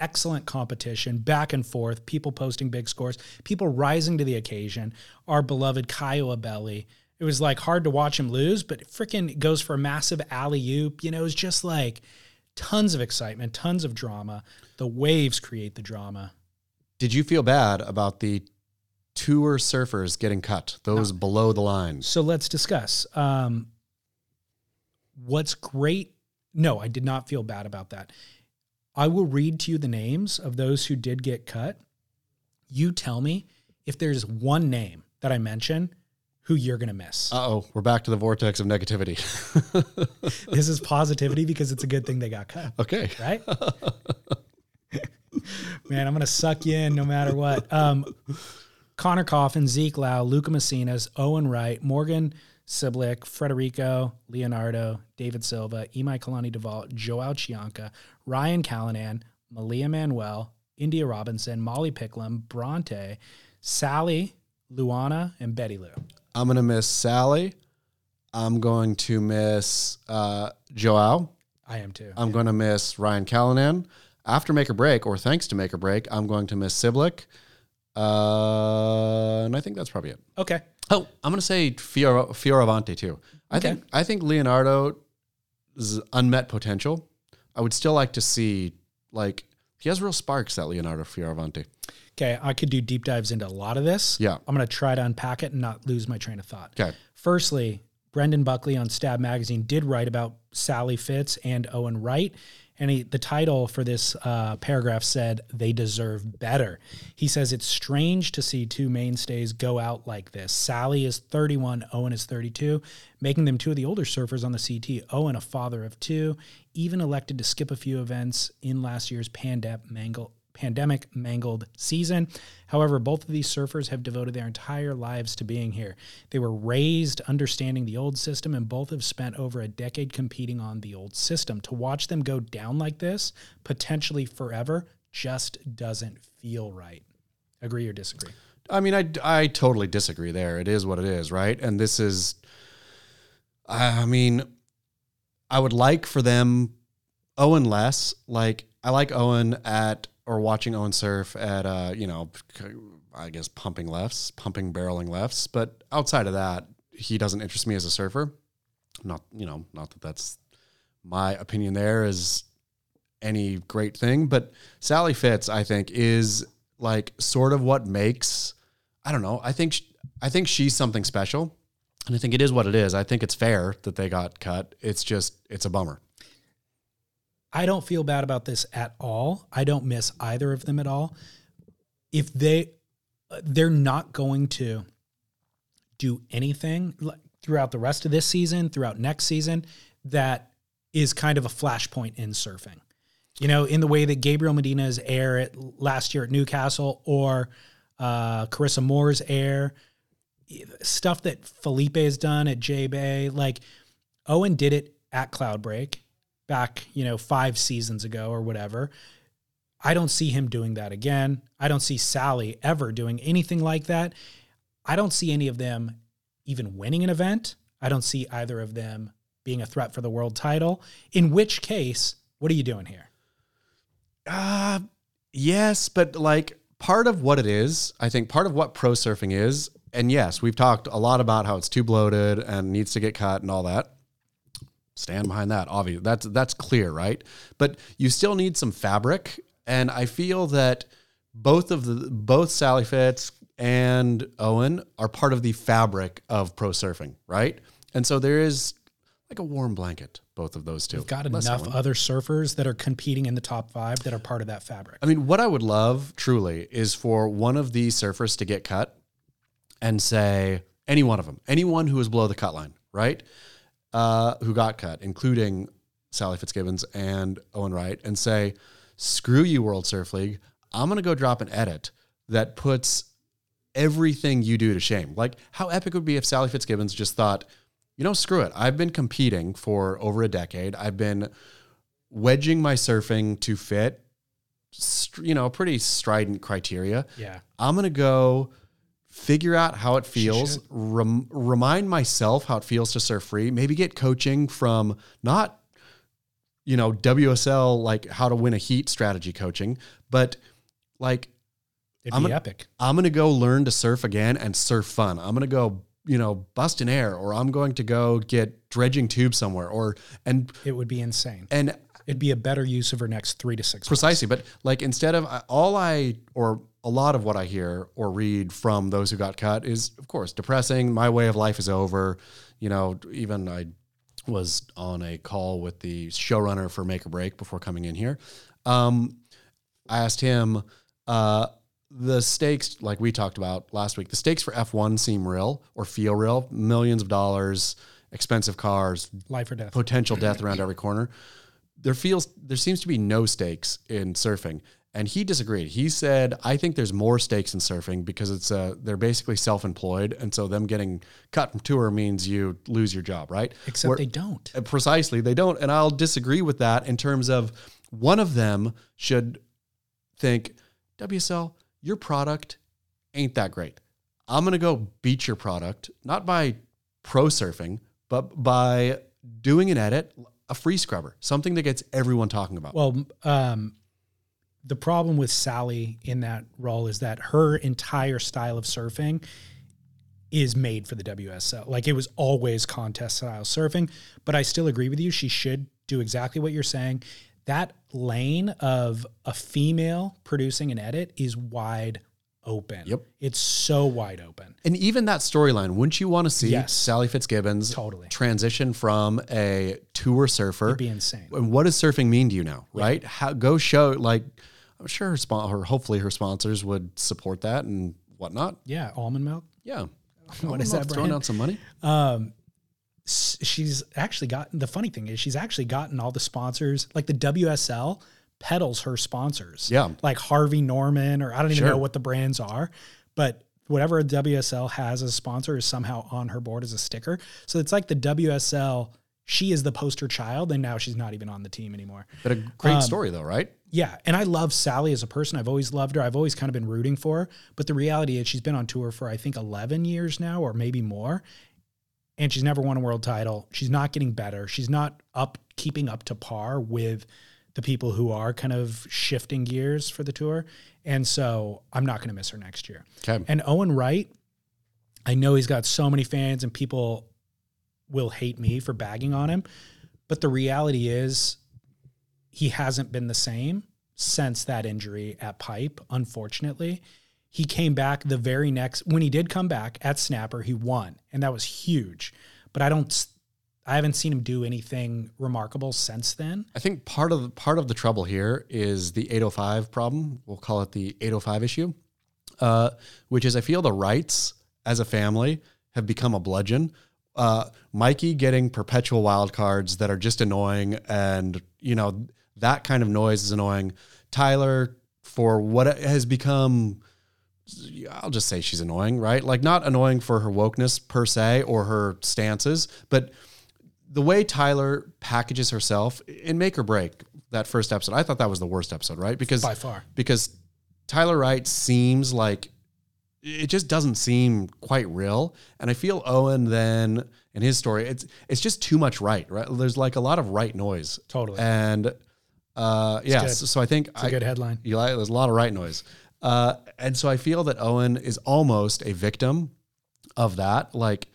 [SPEAKER 1] excellent competition, back and forth, people posting big scores, people rising to the occasion. Our beloved Caio Ibelli. It was like hard to watch him lose, but freaking goes for a massive alley oop. You know, it was just like tons of excitement, tons of drama. The waves create the drama.
[SPEAKER 2] Did you feel bad about the tour surfers getting cut, those below the line.
[SPEAKER 1] So let's discuss. Um, what's great? No, I did not feel bad about that. I will read to you the names of those who did get cut. You tell me if there's one name that I mention who you're going to miss.
[SPEAKER 2] Uh oh, we're back to the vortex of negativity. <laughs>
[SPEAKER 1] this is positivity because it's a good thing they got cut,
[SPEAKER 2] okay.
[SPEAKER 1] right? <laughs> Man, I'm going to suck you in no matter what. Um, Conner Coffin, Zeke Lau, Lucca Mesinas, Owen Wright, Morgan Cibilic, Frederico, Leonardo, David Silva, Imaikalani deVault, Joao Chianca, Ryan Callinan, Malia Manuel, India Robinson, Molly Picklum, Bronte, Sally, Luana, and Betty Lou.
[SPEAKER 2] I'm going to miss Sally. I'm going to miss uh, Joao.
[SPEAKER 1] I am too.
[SPEAKER 2] I'm going to miss Ryan Callinan. After Make or Break, or thanks to Make or Break, I'm going to miss Cibilic. Uh, and I think that's probably it.
[SPEAKER 1] okay.
[SPEAKER 2] Oh, I'm going to say Fior- Fioravanti too. I
[SPEAKER 1] Okay.
[SPEAKER 2] think I think Leonardo's unmet potential. I would still like to see like he has real sparks that Leonardo Fioravanti.
[SPEAKER 1] Okay. I could do deep dives into a lot of this.
[SPEAKER 2] Yeah.
[SPEAKER 1] I'm going to try to unpack it and not lose my train of thought.
[SPEAKER 2] Okay.
[SPEAKER 1] Firstly, Brendan Buckley on Stab Magazine did write about Sally Fitz and Owen Wright. And he, the title for this uh, paragraph said, They deserve better. He says, It's strange to see two mainstays go out like this. Sally is 31, Owen is 32, making them two of the older surfers on the CT. Owen, a father of two, even elected to skip a few events in last year's Pandap mangle pandemic mangled season. However, both of these surfers have devoted their entire lives to being here. They were raised understanding the old system, and both have spent over a decade competing on the old system. To watch them go down like this, potentially forever, just doesn't feel right. Agree or disagree?
[SPEAKER 2] I mean, I, I totally disagree there. It is what it is, right? And this is, I mean, I would like for them, Owen less. Like, I like Owen at, or watching Owen surf at, uh, you know, I guess pumping lefts, pumping barreling lefts. But outside of that, he doesn't interest me as a surfer. Not, you know, not that that's my opinion there is any great thing, but Sally Fitz, I think, is like sort of what makes I don't know. I think sh- I think she's something special, and I think it is what it is. I think it's fair that they got cut. It's just it's a bummer.
[SPEAKER 1] I don't feel bad about this at all. I don't miss either of them at all. If they they're not going to do anything throughout the rest of this season, throughout next season that is kind of a flashpoint in surfing. You know, in the way that Gabriel Medina's air at last year at Newcastle or uh, Carissa Moore's air, stuff that Felipe has done at J Bay, like Owen did it at Cloudbreak back, you know, five seasons ago or whatever. I don't see him doing that again. I don't see Sally ever doing anything like that. I don't see any of them even winning an event. I don't see either of them being a threat for the world title. In which case, what are you doing here?
[SPEAKER 2] Uh yes, but like part of what it is, I think part of what pro surfing is, and yes, we've talked a lot about how it's too bloated and needs to get cut and all that. Stand behind that, obviously. That's that's clear, right? But you still need some fabric, and I feel that both of the both Sally Fitz and Owen are part of the fabric of pro surfing, right? And so there is like a warm blanket, both of those two.
[SPEAKER 1] We've got
[SPEAKER 2] Less
[SPEAKER 1] enough
[SPEAKER 2] Owen.
[SPEAKER 1] other surfers that are competing in the top five that are part of that fabric.
[SPEAKER 2] I mean, what I would love truly is for one of these surfers to get cut and say, any one of them, anyone who is below the cut line, right? Uh, who got cut, including Sally Fitzgibbons and Owen Wright, and say, screw you, World Surf League. I'm going to go drop an edit that puts everything you do to shame. Like, how epic would it be if Sally Fitzgibbons just thought, you know, screw it. I've been competing for over a decade. I've been wedging my surfing to fit you know, pretty strident criteria.
[SPEAKER 1] Yeah.
[SPEAKER 2] I'm going to go figure out how it feels, rem- remind myself how it feels to surf free, maybe get coaching from not, you know, WSL, like how to win a heat strategy coaching, but like
[SPEAKER 1] It'd
[SPEAKER 2] I'm
[SPEAKER 1] be
[SPEAKER 2] gonna-
[SPEAKER 1] epic.
[SPEAKER 2] I'm going to go learn to surf again and surf fun. I'm going to go, you know, bust an air or I'm going to go get dredging tube somewhere or, and,
[SPEAKER 1] It would be insane.
[SPEAKER 2] and
[SPEAKER 1] It'd be a better use of her next three to six. months.
[SPEAKER 2] Precisely, but like instead of all I or a lot of what I hear or read from those who got cut is, of course, depressing. My way of life is over. You know, even I was on a call with the showrunner for Make or Break before coming in here. Um, I asked him uh, the stakes, like we talked about last week. The stakes for F1 seem real or feel real. Millions of dollars, expensive cars,
[SPEAKER 1] Life or death.
[SPEAKER 2] potential death around every corner. There feels there seems to be no stakes in surfing, and he disagreed. He said, "I think there's more stakes in surfing because it's uh they're basically self-employed, and so them getting cut from tour means you lose your job, right?
[SPEAKER 1] Except
[SPEAKER 2] Where-
[SPEAKER 1] they don't.
[SPEAKER 2] uh, precisely they don't, and I'll disagree with that in terms of one of them should think WSL your product ain't that great. I'm gonna go beat your product not by pro surfing, but by doing an edit, a free scrubber, something that gets everyone talking about.
[SPEAKER 1] Well, um, the problem with Sally in that role is that her entire style of surfing is made for the WSL. Like it was always contest style surfing, but I still agree with you. She should do exactly what you're saying. That lane of a female producing an edit is wide open.
[SPEAKER 2] Yep.
[SPEAKER 1] It's so wide open.
[SPEAKER 2] And even that storyline, wouldn't you want to see
[SPEAKER 1] Yes.
[SPEAKER 2] Sally Fitzgibbons
[SPEAKER 1] Totally.
[SPEAKER 2] transition from a tour surfer?
[SPEAKER 1] It'd be insane.
[SPEAKER 2] and what does surfing mean to you now, right? How go show like I'm sure her spon- or hopefully her sponsors would support that and whatnot.
[SPEAKER 1] Yeah, almond milk.
[SPEAKER 2] Yeah. <laughs>
[SPEAKER 1] What is that
[SPEAKER 2] Throwing
[SPEAKER 1] brand?
[SPEAKER 2] out some money.
[SPEAKER 1] um she's actually gotten the funny thing is she's actually gotten all the sponsors like the WSL peddles her sponsors.
[SPEAKER 2] Yeah.
[SPEAKER 1] Like Harvey Norman or I don't even
[SPEAKER 2] Sure.
[SPEAKER 1] know what the brands are, but whatever a WSL has as a sponsor is somehow on her board as a sticker. So it's like the WSL she is the poster child and now she's not even on the team anymore.
[SPEAKER 2] But a great
[SPEAKER 1] Um,
[SPEAKER 2] story though, right?
[SPEAKER 1] Yeah, and I love Sally as a person. I've always loved her. I've always kind of been rooting for her. But the reality is, she's been on tour for I think eleven years now, or maybe more, and she's never won a world title. She's not getting better. She's not up keeping up to par with the people who are kind of shifting gears for the tour. And so I'm not going to miss her next year.
[SPEAKER 2] Okay.
[SPEAKER 1] And Owen Wright, I know he's got so many fans and people will hate me for bagging on him, but the reality is he hasn't been the same since that injury at Pipe, unfortunately. He came back the very next when he did come back at Snapper, he won, and that was huge. But I don't I haven't seen him do anything remarkable since then.
[SPEAKER 2] I think part of the, part of the trouble here is the 805 problem. We'll call it the 805 issue, uh, which is I feel the Wrights as a family have become a bludgeon. Uh, Mikey getting perpetual wild cards that are just annoying, and you know that kind of noise is annoying. Tyler for what has become. I'll just say she's annoying, right? Like not annoying for her wokeness per se or her stances, but the way Tyler packages herself in Make or Break, that first episode, I thought that was the worst episode, right? Because
[SPEAKER 1] By far.
[SPEAKER 2] because Tyler Wright seems like it just doesn't seem quite real. And I feel Owen then in his story, it's it's just too much right, right? There's like a lot of Wright noise.
[SPEAKER 1] Totally.
[SPEAKER 2] And uh yeah, so, so I think
[SPEAKER 1] It's a
[SPEAKER 2] I,
[SPEAKER 1] good headline.
[SPEAKER 2] you like there's a lot of Wright noise. Uh, and so I feel that Owen is almost a victim of that. Like,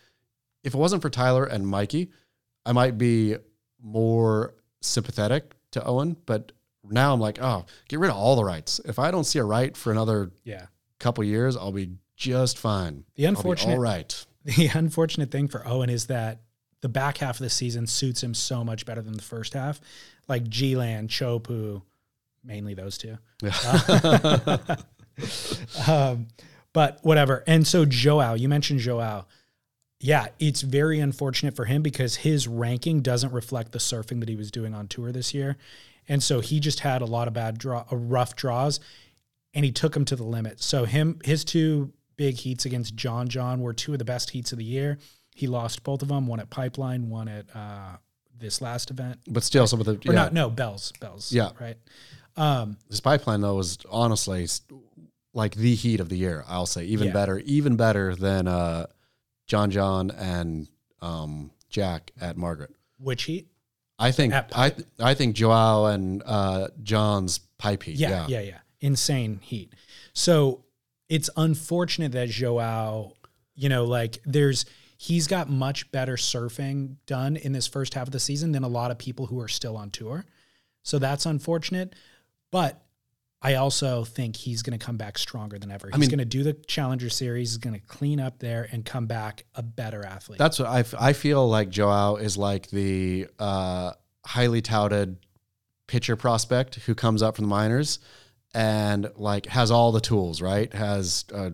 [SPEAKER 2] if it wasn't for Tyler and Mikey, I might be more sympathetic to Owen. But now I'm like, oh, get rid of all the Wrights. If I don't see a Wright for another
[SPEAKER 1] Yeah.
[SPEAKER 2] Couple years, I'll be just fine.
[SPEAKER 1] The unfortunate
[SPEAKER 2] all right. <laughs>
[SPEAKER 1] the unfortunate thing for Owen is that the back half of the season suits him so much better than the first half. Like G-Land, Chopes, mainly those two. <laughs> <laughs> um, but whatever. And so Joao, you mentioned Joao. Yeah, it's very unfortunate for him because his ranking doesn't reflect the surfing that he was doing on tour this year. And so he just had a lot of bad draw, uh, rough draws, and he took him to the limit. So him, his two big heats against John John were two of the best heats of the year. He lost both of them, one at Pipeline, one at uh, this last event.
[SPEAKER 2] But still, some of the
[SPEAKER 1] Or not, no, Bells, Bells.
[SPEAKER 2] Yeah.
[SPEAKER 1] Right. Um,
[SPEAKER 2] This pipeline though was honestly like the heat of the year. I'll say even
[SPEAKER 1] Yeah.
[SPEAKER 2] better, even better than uh, John John and um, Jack at Margaret.
[SPEAKER 1] which heat?
[SPEAKER 2] I think I I think Joao and uh, John's pipe heat.
[SPEAKER 1] Yeah,
[SPEAKER 2] Yeah,
[SPEAKER 1] yeah, yeah, Insane heat. So it's unfortunate that Joao, you know, like there's he's got much better surfing done in this first half of the season than a lot of people who are still on tour. So that's unfortunate. But I also think he's going to come back stronger than ever. He's
[SPEAKER 2] mean-
[SPEAKER 1] going to do the Challenger Series. He's going to clean up there and come back a better athlete.
[SPEAKER 2] That's what I, f- I feel like Joao is like the uh, highly touted pitcher prospect who comes up from the minors and like has all the tools, right? Has, uh,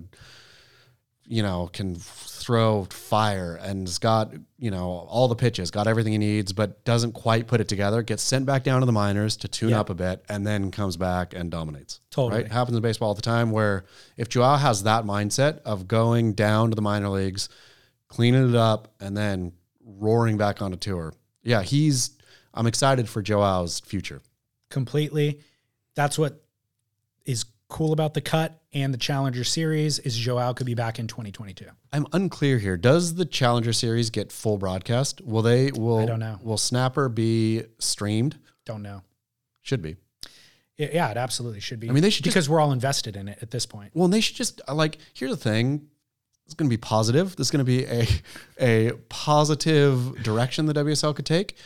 [SPEAKER 2] you know, can throw fire and has got, you know, all the pitches, got everything he needs, but doesn't quite put it together, gets sent back down to the minors to tune
[SPEAKER 1] Yeah.
[SPEAKER 2] up a bit and then comes back and dominates.
[SPEAKER 1] Totally.
[SPEAKER 2] Right? Happens in baseball all the time where if Joao has that mindset of going down to the minor leagues, cleaning it up, and then roaring back on a tour. Yeah, he's. I'm excited for Joao's future.
[SPEAKER 1] completely. That's what is cool about the cut and the Challenger Series is Joao could be back in 2022.
[SPEAKER 2] I'm unclear here. Does the Challenger Series get full broadcast? Will they? Will
[SPEAKER 1] I don't know.
[SPEAKER 2] Will Snapper be streamed?
[SPEAKER 1] Don't know.
[SPEAKER 2] Should be.
[SPEAKER 1] Yeah, yeah, it absolutely should be.
[SPEAKER 2] I mean, they should just-
[SPEAKER 1] because we're all invested in it at this point.
[SPEAKER 2] Well, they should just uh, like. Here's the thing. It's going to be positive. This is going to be a a positive direction the WSL could take.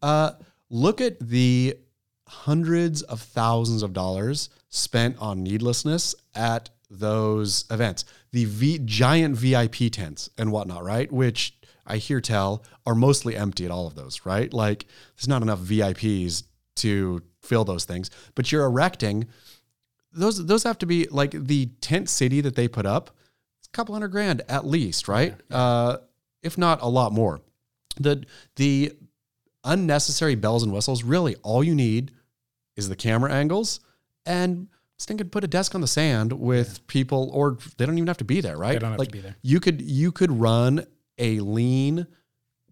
[SPEAKER 2] Uh, look at the hundreds of thousands of dollars spent on needlessness at those events. The v, giant VIP tents and whatnot, right? Which I hear tell are mostly empty at all of those, right? Like there's not enough VIPs to fill those things, but you're erecting those those have to be like the tent city that they put up. It's a couple hundred grand at least, right? Uh, if not a lot more. The the unnecessary bells and whistles. Really, all you need is the camera angles and Sting could put a desk on the sand with people, or they don't even have to be there, right?
[SPEAKER 1] They don't have to be there.
[SPEAKER 2] You could you could run a lean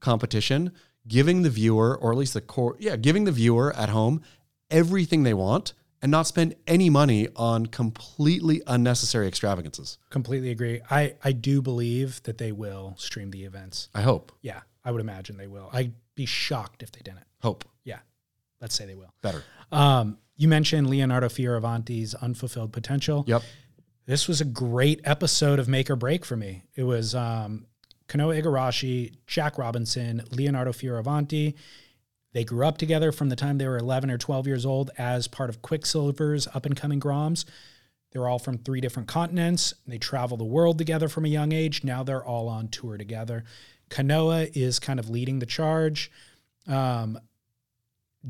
[SPEAKER 2] competition, giving the viewer, or at least the core, yeah, giving the viewer at home everything they want and not spend any money on completely unnecessary extravagances.
[SPEAKER 1] Completely agree. I I do believe that they will stream the events.
[SPEAKER 2] I hope.
[SPEAKER 1] Yeah, I would imagine they will. I'd be shocked if they didn't.
[SPEAKER 2] Hope.
[SPEAKER 1] Yeah, let's say they will.
[SPEAKER 2] Better.
[SPEAKER 1] Um, you mentioned Leonardo Fioravanti's unfulfilled potential.
[SPEAKER 2] Yep.
[SPEAKER 1] This was a great episode of Make or Break for me. It was um, Kanoa Igarashi, Jack Robinson, Leonardo Fioravanti. They grew up together from the time they were 11 or 12 years old as part of Quiksilver's up and coming Groms. They're all from three different continents. They travel the world together from a young age. Now they're all on tour together. Kanoa is kind of leading the charge. Um,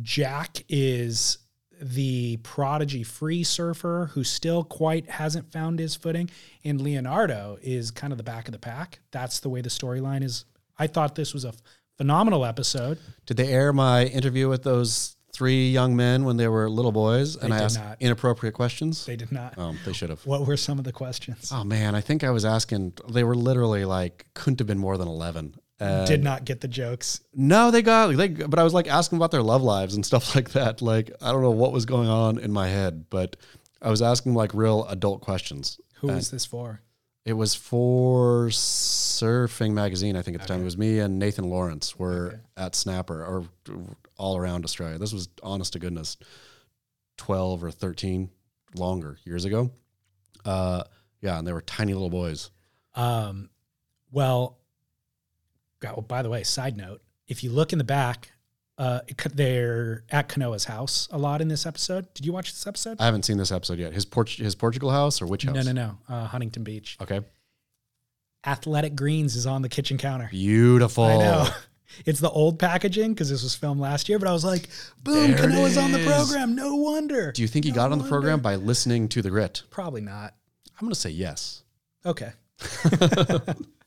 [SPEAKER 1] Jack is the prodigy free surfer who still quite hasn't found his footing. And Leonardo is kind of the back of the pack. That's the way the storyline is. I thought this was a phenomenal episode.
[SPEAKER 2] Did they air my interview with those three young men when they were little boys and I asked
[SPEAKER 1] not.
[SPEAKER 2] inappropriate questions?
[SPEAKER 1] They did not.
[SPEAKER 2] um, they should have.
[SPEAKER 1] What were some of the questions?
[SPEAKER 2] Oh man, I think I was asking. They were literally like couldn't have been more than eleven. Uh,
[SPEAKER 1] Did not get the jokes.
[SPEAKER 2] no, they got they. But I was like asking about their love lives and stuff <laughs> like that. Like I don't know what was going on in my head, but I was asking like real adult questions.
[SPEAKER 1] Who was this for?
[SPEAKER 2] It was for Surfing Magazine, I think at the time. It was me and Nathan Lawrence were at Snapper or all around Australia. This was honest to goodness, 12 or 13 longer years ago. Uh, yeah, and they were tiny little boys.
[SPEAKER 1] Um, well, God, oh, by the way, side note: if you look in the back, uh, they're at Kanoa's house a lot in this episode. Did you watch this episode?
[SPEAKER 2] I haven't seen this episode yet. His Port- his Portugal house or which house?
[SPEAKER 1] no, no, no. Uh, Huntington Beach.
[SPEAKER 2] Okay.
[SPEAKER 1] Athletic Greens is on the kitchen counter.
[SPEAKER 2] Beautiful.
[SPEAKER 1] I know. <laughs> It's the old packaging because this was filmed last year, but I was like, boom,
[SPEAKER 2] There
[SPEAKER 1] Kanoa's on the program. No wonder.
[SPEAKER 2] Do you think he got on the program by listening to the grit?
[SPEAKER 1] Probably not.
[SPEAKER 2] I'm going to say yes.
[SPEAKER 1] Okay. <laughs> <laughs>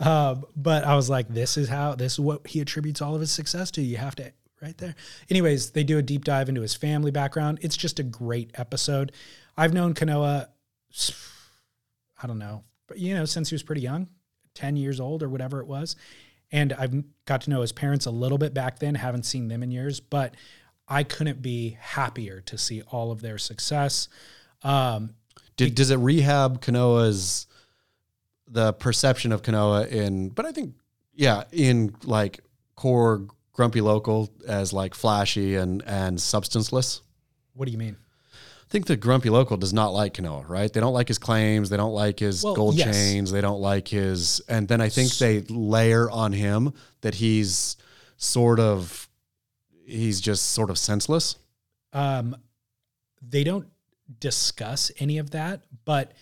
[SPEAKER 1] um, but I was like, this is how, this is what he attributes all of his success to. You have to, right there. Anyways, they do a deep dive into his family background. It's just a great episode. I've known Kanoa, I don't know, but you know, since he was pretty young, 10 years old or whatever it was. And I've got to know his parents a little bit back then, haven't seen them in years, but I couldn't be happier to see all of their success. Um,
[SPEAKER 2] Did, does it rehab Kanoa's the perception of Kanoa in? But I think yeah, in like core grumpy local as like flashy and and substanceless.
[SPEAKER 1] what do you mean?
[SPEAKER 2] I think the grumpy local does not like Kanoa, right? They don't like his claims. They don't like his
[SPEAKER 1] Well,
[SPEAKER 2] gold
[SPEAKER 1] yes.
[SPEAKER 2] chains. They don't like his. And then I think they layer on him that he's sort of, he's just sort of senseless.
[SPEAKER 1] um, they don't discuss any of that, but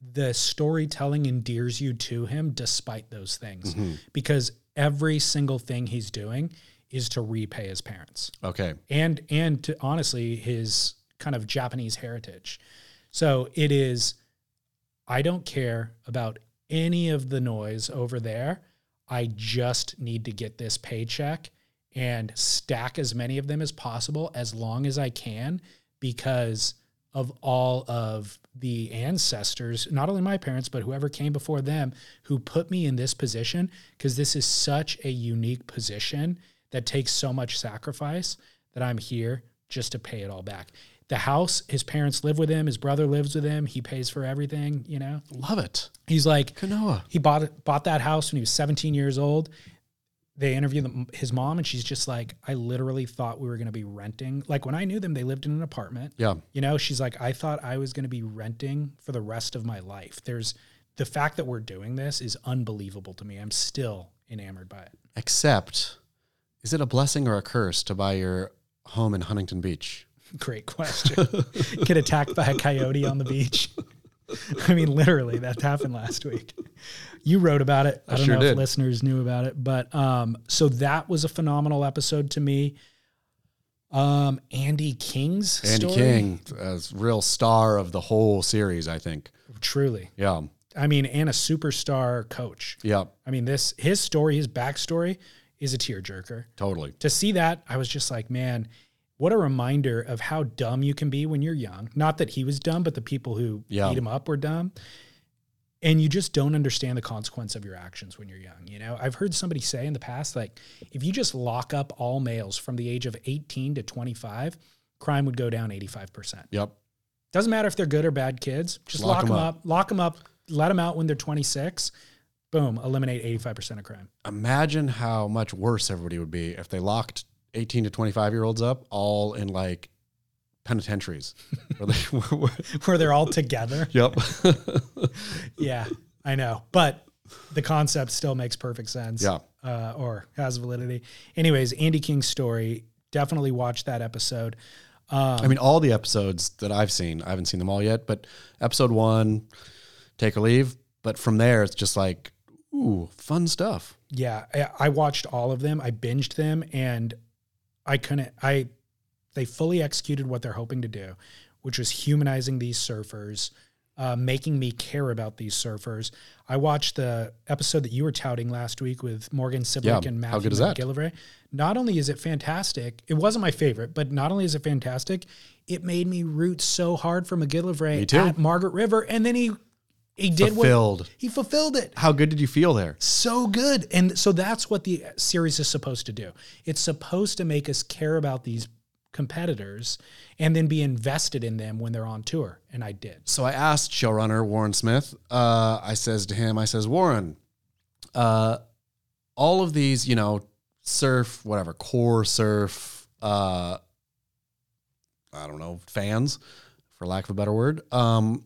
[SPEAKER 1] the storytelling endears you to him despite those things mm-hmm. because every single thing he's doing is to repay his parents
[SPEAKER 2] Okay.
[SPEAKER 1] and and to honestly his kind of Japanese heritage. So it is I don't care about any of the noise over there. I just need to get this paycheck and stack as many of them as possible as long as I can because of all of the ancestors, not only my parents, but whoever came before them who put me in this position because this is such a unique position that takes so much sacrifice that I'm here just to pay it all back. The house, his parents live with him, his brother lives with him, he pays for everything, you know.
[SPEAKER 2] Love it.
[SPEAKER 1] He's like
[SPEAKER 2] Kanoa.
[SPEAKER 1] he bought bought that house when he was 17 years old. They interviewed the, his mom, and she's just like, I literally thought we were going to be renting. Like when I knew them, they lived in an apartment.
[SPEAKER 2] Yeah.
[SPEAKER 1] You know, she's like, I thought I was going to be renting for the rest of my life. There's the fact that we're doing this is unbelievable to me. I'm still enamored by it.
[SPEAKER 2] Except, is it a blessing or a curse to buy your home in Huntington Beach? <laughs>
[SPEAKER 1] Great question. Get attacked by a coyote on the beach. <laughs> I mean, literally, that happened last week. You wrote about it. I, don't
[SPEAKER 2] sure
[SPEAKER 1] know
[SPEAKER 2] did.
[SPEAKER 1] if listeners knew about it, but um, so that was a phenomenal episode to me. Um, Andy King's
[SPEAKER 2] Andy
[SPEAKER 1] story,
[SPEAKER 2] King, as real star of the whole series, I think.
[SPEAKER 1] truly.
[SPEAKER 2] Yeah.
[SPEAKER 1] I mean, and a superstar coach.
[SPEAKER 2] Yeah.
[SPEAKER 1] I mean, this his story, his backstory, is a tearjerker.
[SPEAKER 2] Totally.
[SPEAKER 1] to see that, I was just like, man, what a reminder of how dumb you can be when you're young. Not that he was dumb, but the people who
[SPEAKER 2] Yeah.
[SPEAKER 1] beat him up were dumb. And you just don't understand the consequence of your actions when you're young. You know, I've heard somebody say in the past, like, if you just lock up all males from the age of 18 to 25, crime would go down 85%.
[SPEAKER 2] Yep.
[SPEAKER 1] Doesn't matter if they're good or bad kids, just
[SPEAKER 2] Lock
[SPEAKER 1] lock,
[SPEAKER 2] 'em
[SPEAKER 1] them
[SPEAKER 2] up.
[SPEAKER 1] up. lock them up, let them out when they're 26. Boom, eliminate 85% of crime.
[SPEAKER 2] Imagine how much worse everybody would be if they locked 18 to 25 year olds up all in like penitentiaries. <laughs> Where they- <laughs>
[SPEAKER 1] Where they're all together. <laughs>
[SPEAKER 2] yep.
[SPEAKER 1] Yeah, I know, but the concept still makes perfect sense.
[SPEAKER 2] Yeah.
[SPEAKER 1] uh, or has validity. Anyways, Andy King's story. Definitely watch that episode. Um,
[SPEAKER 2] I mean, all the episodes that I've seen, I haven't seen them all yet, but episode one, take or leave. But from there, it's just like, ooh, fun stuff.
[SPEAKER 1] yeah, I, I watched all of them. I binged them, and I couldn't. I they fully executed what they're hoping to do, which was humanizing these surfers, uh, making me care about these surfers. I watched the episode that you were touting last week with Morgan Cibilic
[SPEAKER 2] Yeah,
[SPEAKER 1] and
[SPEAKER 2] how
[SPEAKER 1] Matthew
[SPEAKER 2] good is that?
[SPEAKER 1] McGillivray. Not only is it fantastic, it wasn't my favorite, but not only is it fantastic, it made me root so hard for McGillivray at Margaret River, and then he he did what
[SPEAKER 2] Fulfilled.
[SPEAKER 1] he fulfilled it
[SPEAKER 2] How good did you feel there?
[SPEAKER 1] so good. And so that's what the series is supposed to do. It's supposed to make us care about these competitors and then be invested in them when they're on tour. And I did.
[SPEAKER 2] So I asked showrunner Warren Smith. Uh, I says to him, I says, Warren, uh, all of these, you know, surf, whatever, core surf, uh, I don't know, fans, for lack of a better word, um,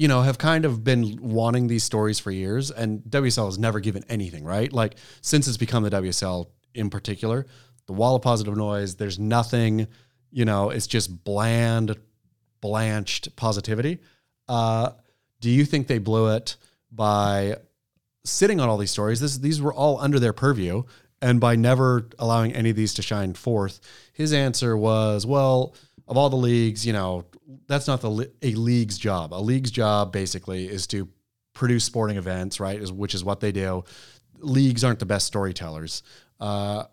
[SPEAKER 2] you know, have kind of been wanting these stories for years, and WSL has never given anything, right? Like since it's become the WSL in particular, the wall of positive noise. There's nothing, you know, it's just bland, blanched positivity. Uh, do you think they blew it by sitting on all these stories? This, these were all under their purview, and by never allowing any of these to shine forth, his answer was, well, of all the leagues, you know, that's not the a league's job. A league's job basically is to produce sporting events, right? Is which is what they do. Leagues aren't the best storytellers. Uh,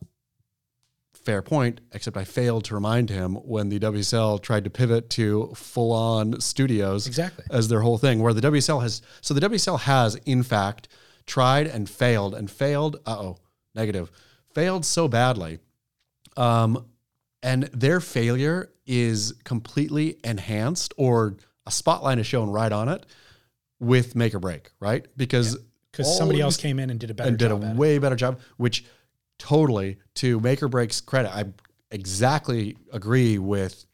[SPEAKER 2] fair point, except I failed to remind him when the WSL tried to pivot to full on studios
[SPEAKER 1] Exactly.
[SPEAKER 2] as their whole thing, where the WSL has, so the WSL has, in fact, tried and failed and failed, uh oh, negative, failed so badly um, and their failure is completely enhanced or a spotlight is shown right on it with make or break, right? Because
[SPEAKER 1] Because
[SPEAKER 2] all
[SPEAKER 1] somebody else came in and did a better
[SPEAKER 2] and did a
[SPEAKER 1] at it.
[SPEAKER 2] way better job, which totally to make or break's credit, I exactly agree with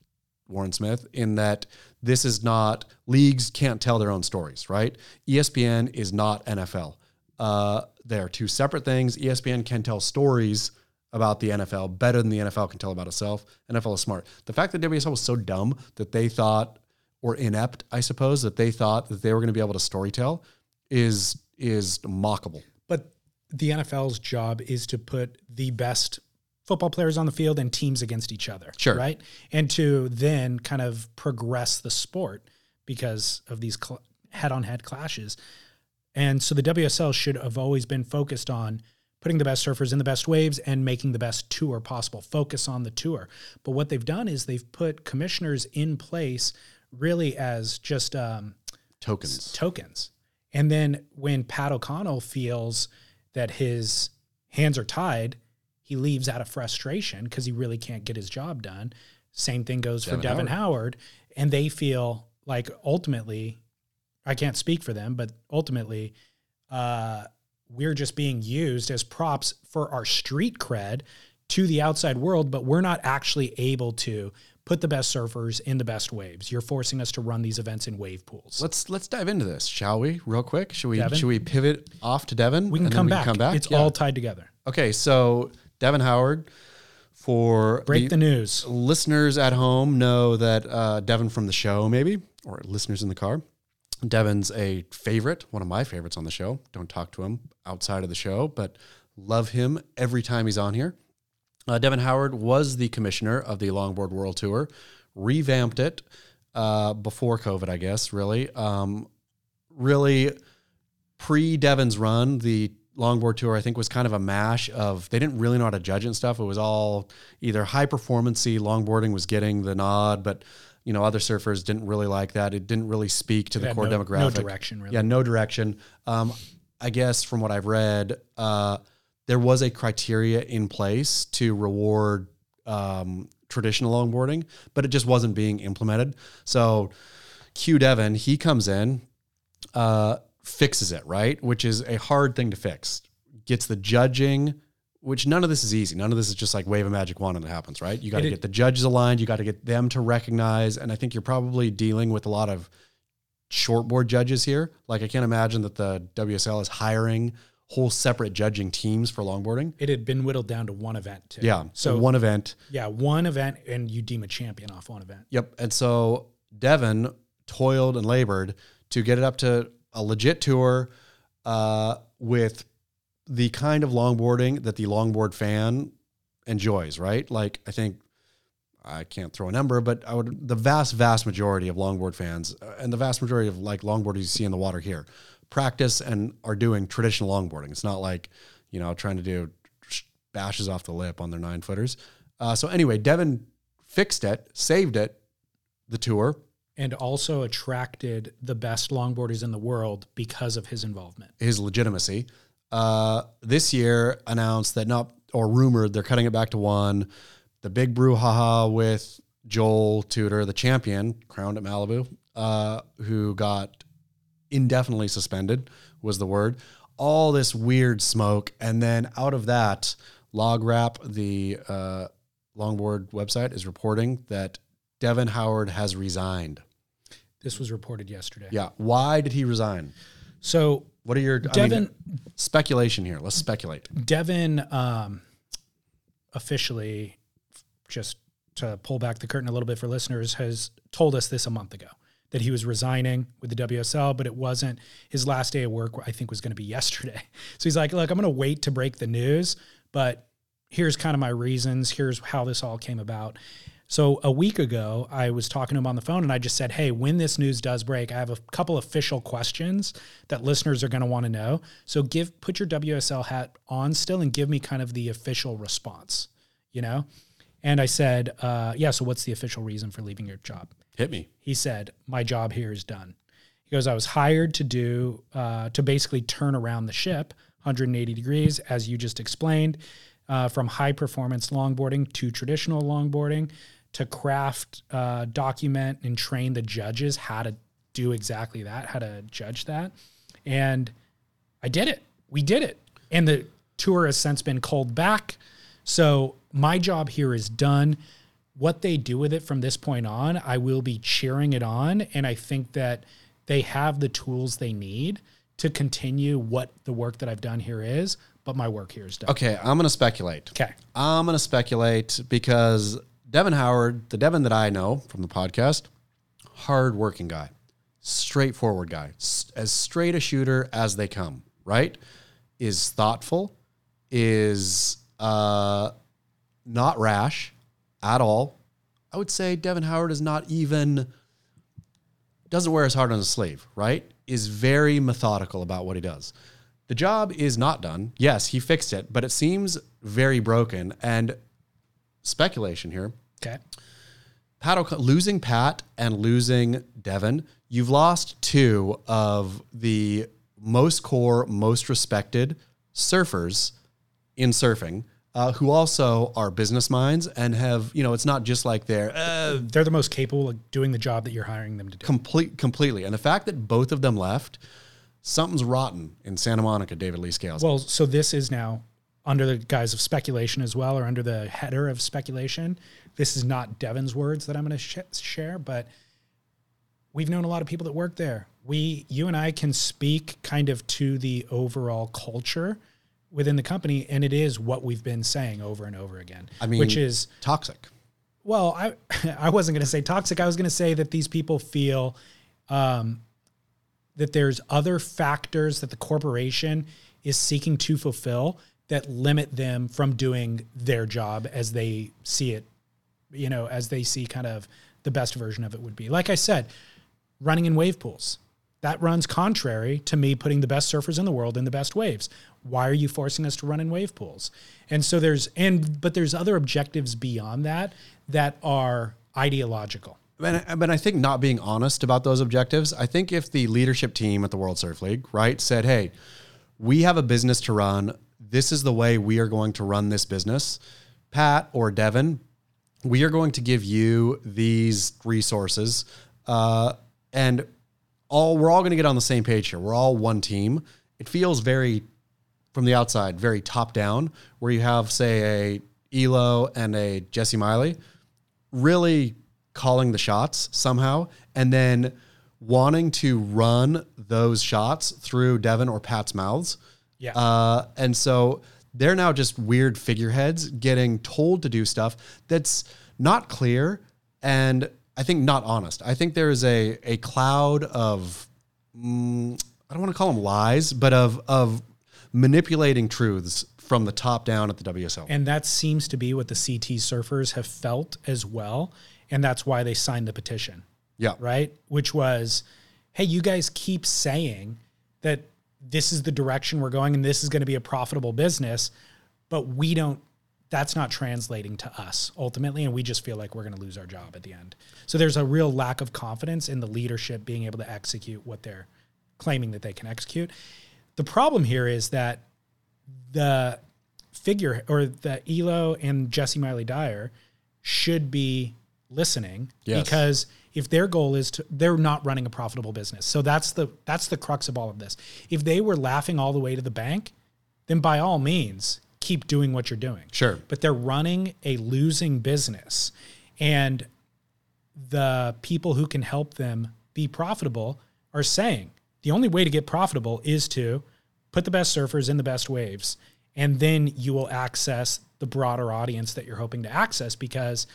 [SPEAKER 2] Warren Smith in that this is not leagues can't tell their own stories, right? ESPN is not NFL. Uh, they are two separate things. ESPN can tell stories about the NFL better than the NFL can tell about itself. NFL is smart. The fact that WSL was so dumb that they thought, or inept, I suppose, that they thought that they were going to be able to storytell is is mockable.
[SPEAKER 1] But the NFL's job is to put the best football players on the field and teams against each other.
[SPEAKER 2] Sure.
[SPEAKER 1] Right. And to then kind of progress the sport because of these head on head clashes. And so the WSL should have always been focused on putting the best surfers in the best waves and making the best tour possible. Focus on the tour. But what they've done is they've put commissioners in place really as just um,
[SPEAKER 2] Tokens.
[SPEAKER 1] tokens. And then when Pat O'Connell feels that his hands are tied, he leaves out of frustration because he really can't get his job done. Same thing goes for
[SPEAKER 2] Devon
[SPEAKER 1] Devon Howard. And they feel like ultimately, I can't speak for them, but ultimately, uh, we're just being used as props for our street cred to the outside world, but we're not actually able to put the best surfers in the best waves. You're forcing us to run these events in wave pools.
[SPEAKER 2] Let's let's dive into this, shall we? Real quick. Should we
[SPEAKER 1] Devon?
[SPEAKER 2] should we pivot off to Devon?
[SPEAKER 1] We can,
[SPEAKER 2] and then
[SPEAKER 1] come, back.
[SPEAKER 2] come back.
[SPEAKER 1] It's
[SPEAKER 2] Yeah.
[SPEAKER 1] all tied together.
[SPEAKER 2] okay. So Devon Howard, for
[SPEAKER 1] Break
[SPEAKER 2] the
[SPEAKER 1] the news.
[SPEAKER 2] listeners at home, know that uh, Devon from the show, maybe, or listeners in the car. Devon's a favorite, one of my favorites on the show. Don't talk to him outside of the show, but love him every time he's on here. Uh, Devon Howard was the commissioner of the Longboard World Tour, revamped it uh, before COVID, I guess, really. Um, really, pre Devon's run, the longboard tour, I think, was kind of a mash of they didn't really know how to judge and stuff. It was all either high performancey longboarding was getting the nod, but you know, other surfers didn't really like that. It didn't really speak to the core
[SPEAKER 1] no-
[SPEAKER 2] demographic.
[SPEAKER 1] no direction, really.
[SPEAKER 2] Yeah, no direction. Um, I guess from what I've read, uh, there was a criteria in place to reward um, traditional longboarding, but it just wasn't being implemented. So Q Devon, he comes in, uh, fixes it, right? Which is a hard thing to fix. Gets the judging, which none of this is easy. None of this is just like wave a magic wand and it happens, right? You got to get the judges aligned. You got to get them to recognize. And I think you're probably dealing with a lot of shortboard judges here. Like I can't imagine that the WSL is hiring whole separate judging teams for longboarding.
[SPEAKER 1] It had been whittled down to one event too.
[SPEAKER 2] Yeah.
[SPEAKER 1] So
[SPEAKER 2] one event.
[SPEAKER 1] yeah, one event, and you deem a champion off one event.
[SPEAKER 2] Yep. And so Devon toiled and labored to get it up to a legit tour uh, with the kind of longboarding that the longboard fan enjoys, right? Like I think I can't throw a number, but I would the vast, vast majority of longboard fans uh, and the vast majority of like longboarders you see in the water here practice and are doing traditional longboarding. It's not like, you know, trying to do sh- bashes off the lip on their nine footers. Uh, so anyway, Devon fixed it, saved it, the tour,
[SPEAKER 1] And also attracted the best longboarders in the world because of his involvement.
[SPEAKER 2] his legitimacy. Uh, this year announced that not or rumored they're cutting it back to one. The big brouhaha with Joel Tudor, the champion, crowned at Malibu, uh, who got indefinitely suspended was the word. All this weird smoke, and then out of that, Log Wrap, the uh, longboard website, is reporting that Devon Howard has resigned.
[SPEAKER 1] This was reported yesterday.
[SPEAKER 2] Yeah, why did he resign?
[SPEAKER 1] So
[SPEAKER 2] What are your I mean,
[SPEAKER 1] Devon
[SPEAKER 2] speculation here? Let's speculate.
[SPEAKER 1] Devon um, officially, just to pull back the curtain a little bit for listeners, has told us this a month ago that he was resigning with the WSL, but it wasn't his last day of work. I think was going to be <laughs> yesterday. So he's like, "Look, I'm going to wait to break the news, but here's kind of my reasons. Here's how this all came about." So a week ago, I was talking to him on the phone, and I just said, "Hey, when this news does break, I have a couple official questions that listeners are going to want to know. So give put your WSL hat on still, and give me kind of the official response, you know." And I said, uh, "Yeah. So what's the official reason for leaving your job?"
[SPEAKER 2] Hit me.
[SPEAKER 1] he said, "My job here is done." He goes, "I was hired to do uh, to basically turn around the ship 180 degrees, as you just explained. Uh, from high performance longboarding to traditional longboarding to craft, uh, document, and train the judges how to do exactly that, how to judge that. And I did it. We did it. And the tour has since been called back. So my job here is done. What they do with it from this point on, I will be cheering it on. And I think that they have the tools they need to continue what the work that I've done here is, but my work here is done.
[SPEAKER 2] Okay, I'm going to speculate.
[SPEAKER 1] Okay.
[SPEAKER 2] I'm going to speculate because Devon Howard, the Devon that I know from the podcast, hard-working guy, straightforward guy, as straight a shooter as they come. Right? Is thoughtful, is uh, not rash at all. I would say Devon Howard is not even doesn't wear his heart on his sleeve, right? Is very methodical about what he does. The job is not done. Yes, he fixed it, but it seems very broken. And speculation here
[SPEAKER 1] Okay.
[SPEAKER 2] Pat O'Con- losing Pat and losing Devon, you've lost two of the most core, most respected surfers in surfing, uh, who also are business minds and have, you know, it's not just like they're uh,
[SPEAKER 1] They're the most capable of doing the job that you're hiring them to do.
[SPEAKER 2] complete completely. And the fact that both of them left, something's rotten in Santa Monica, David Lee Scales.
[SPEAKER 1] Well, so this is now under the guise of speculation as well, or under the header of speculation. This is not Devon's words that I'm going to sh- share, but we've known a lot of people that work there. We, you and I, can speak kind of to the overall culture within the company, and it is what we've been saying over and over again.
[SPEAKER 2] I mean,
[SPEAKER 1] which is
[SPEAKER 2] toxic.
[SPEAKER 1] well, I <laughs> I wasn't going to say toxic. I was going to say that these people feel um, that there's other factors that the corporation is seeking to fulfill that limit them from doing their job as they see it, you know, as they see kind of the best version of it would be. Like I said, running in wave pools. That runs contrary to me putting the best surfers in the world in the best waves. Why are you forcing us to run in wave pools? And so there's and but there's other objectives beyond that that are ideological.
[SPEAKER 2] But, but I think not being honest about those objectives. I think if the leadership team at the World Surf League, right, said, "Hey, we have a business to run. This is the way we are going to run this business." Pat or Devon, we are going to give you these resources, uh, and all we're all going to get on the same page here. We're all one team. It feels very from the outside, very top down, where you have, say, a Elo and a Jessi Miley really calling the shots somehow, and then wanting to run those shots through Devon or Pat's mouths.
[SPEAKER 1] Yeah.
[SPEAKER 2] Uh, and so they're now just weird figureheads getting told to do stuff that's not clear and I think not honest. I think there is a a cloud of mm, I don't want to call them lies, but of of manipulating truths from the top down at the WSL.
[SPEAKER 1] And that seems to be what the CT surfers have felt as well. And that's why they signed the petition,
[SPEAKER 2] yeah.
[SPEAKER 1] right? Which was, hey, you guys keep saying that this is the direction we're going and this is going to be a profitable business, but we don't, that's not translating to us ultimately. And we just feel like we're going to lose our job at the end. So there's a real lack of confidence in the leadership being able to execute what they're claiming that they can execute. The problem here is that the figure or the Elo and Jessi Miley-Dyer should be listening
[SPEAKER 2] Yes.
[SPEAKER 1] because if their goal is to they're not running a profitable business. So that's the that's the crux of all of this. If they were laughing all the way to the bank, then by all means keep doing what you're doing.
[SPEAKER 2] Sure.
[SPEAKER 1] But they're running a losing business and the people who can help them be profitable are saying the only way to get profitable is to put the best surfers in the best waves and then you will access the broader audience that you're hoping to access because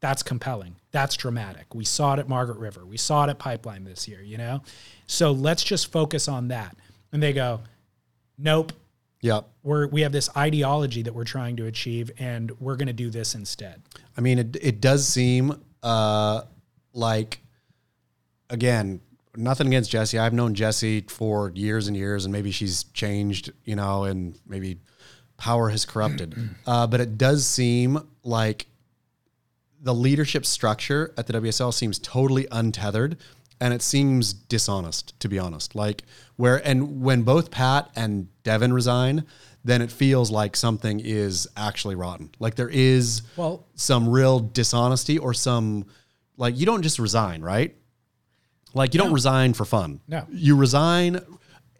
[SPEAKER 1] that's compelling. That's dramatic. We saw it at margaret river. We saw it at pipeline this year you know? So let's just focus on that. And they go nope.
[SPEAKER 2] Yep.
[SPEAKER 1] we're we have this ideology that we're trying to achieve and we're going to do this instead.
[SPEAKER 2] I mean, it, it does seem uh, like, again, nothing against Jessi. I've known Jessi for years and years, and maybe she's changed, you know, and maybe power has corrupted. <clears throat> uh, but it does seem like the leadership structure at the WSL seems totally untethered and it seems dishonest to be honest. Like where and when both Pat and Devon resign, then it feels like something is actually rotten. Like there is
[SPEAKER 1] Well-
[SPEAKER 2] some real dishonesty or some like you don't just resign, right? Like you don't resign for fun.
[SPEAKER 1] No.
[SPEAKER 2] You resign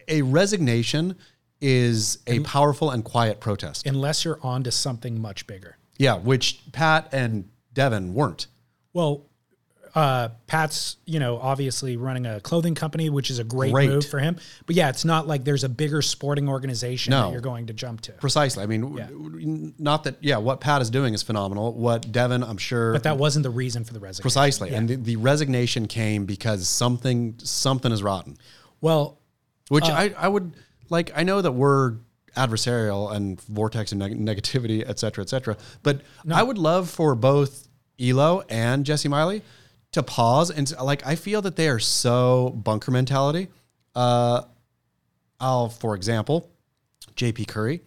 [SPEAKER 2] a resignation is a powerful and quiet protest.
[SPEAKER 1] unless you're on to something much bigger.
[SPEAKER 2] Yeah, which Pat and Devon weren't.
[SPEAKER 1] Well, uh, Pat's, you know, obviously running a clothing company, which is a great,
[SPEAKER 2] Great.
[SPEAKER 1] move for him. But yeah, it's not like there's a bigger sporting organization
[SPEAKER 2] No.
[SPEAKER 1] that you're going to jump to.
[SPEAKER 2] Precisely. I mean, w- not that, yeah, what Pat is doing is phenomenal. What Devon, I'm sure.
[SPEAKER 1] But that wasn't the reason for the resignation.
[SPEAKER 2] precisely. And the, the resignation came because something something is rotten.
[SPEAKER 1] Well,
[SPEAKER 2] Which
[SPEAKER 1] Uh,
[SPEAKER 2] I, I would like, I know that we're adversarial and vortex and neg- negativity, et cetera, et cetera. But I would love for both Elo and Jessi Miley to pause and like, I feel that they are so bunker mentality. Uh, I'll, for example, JP Currie,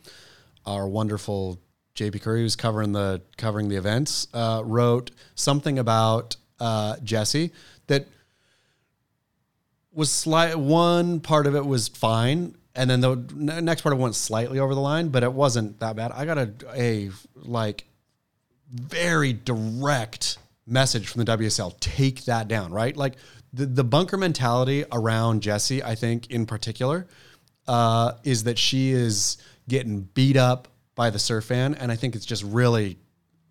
[SPEAKER 2] our wonderful JP Currie, who's covering the covering the events, uh, wrote something about uh, Jessi that was slight. One part of it was fine, and then the next part of it went slightly over the line, but it wasn't that bad. I got a a like very direct message from the WSL. Take that down, right? Like the the bunker mentality around Jessi, I think in particular, uh, is that she is getting beat up by the surf fan, and I think it's just really,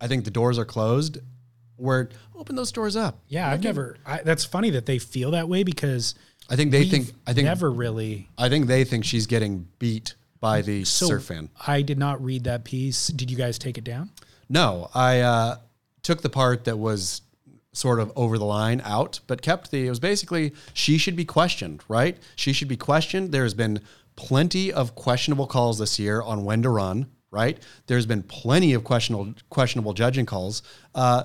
[SPEAKER 2] I think the doors are closed. Where open those doors up.
[SPEAKER 1] yeah, I've never. I, that's funny that they feel that way because
[SPEAKER 2] I think they think. I think
[SPEAKER 1] never really.
[SPEAKER 2] I think they think she's getting beat by the
[SPEAKER 1] So
[SPEAKER 2] surf fan.
[SPEAKER 1] I did not read that piece. Did you guys take it down?
[SPEAKER 2] No, I uh, took the part that was sort of over the line out, but kept the. It was basically she should be questioned, right? She should be questioned. There's been plenty of questionable calls this year on when to run, right? There's been plenty of questionable questionable judging calls. Uh,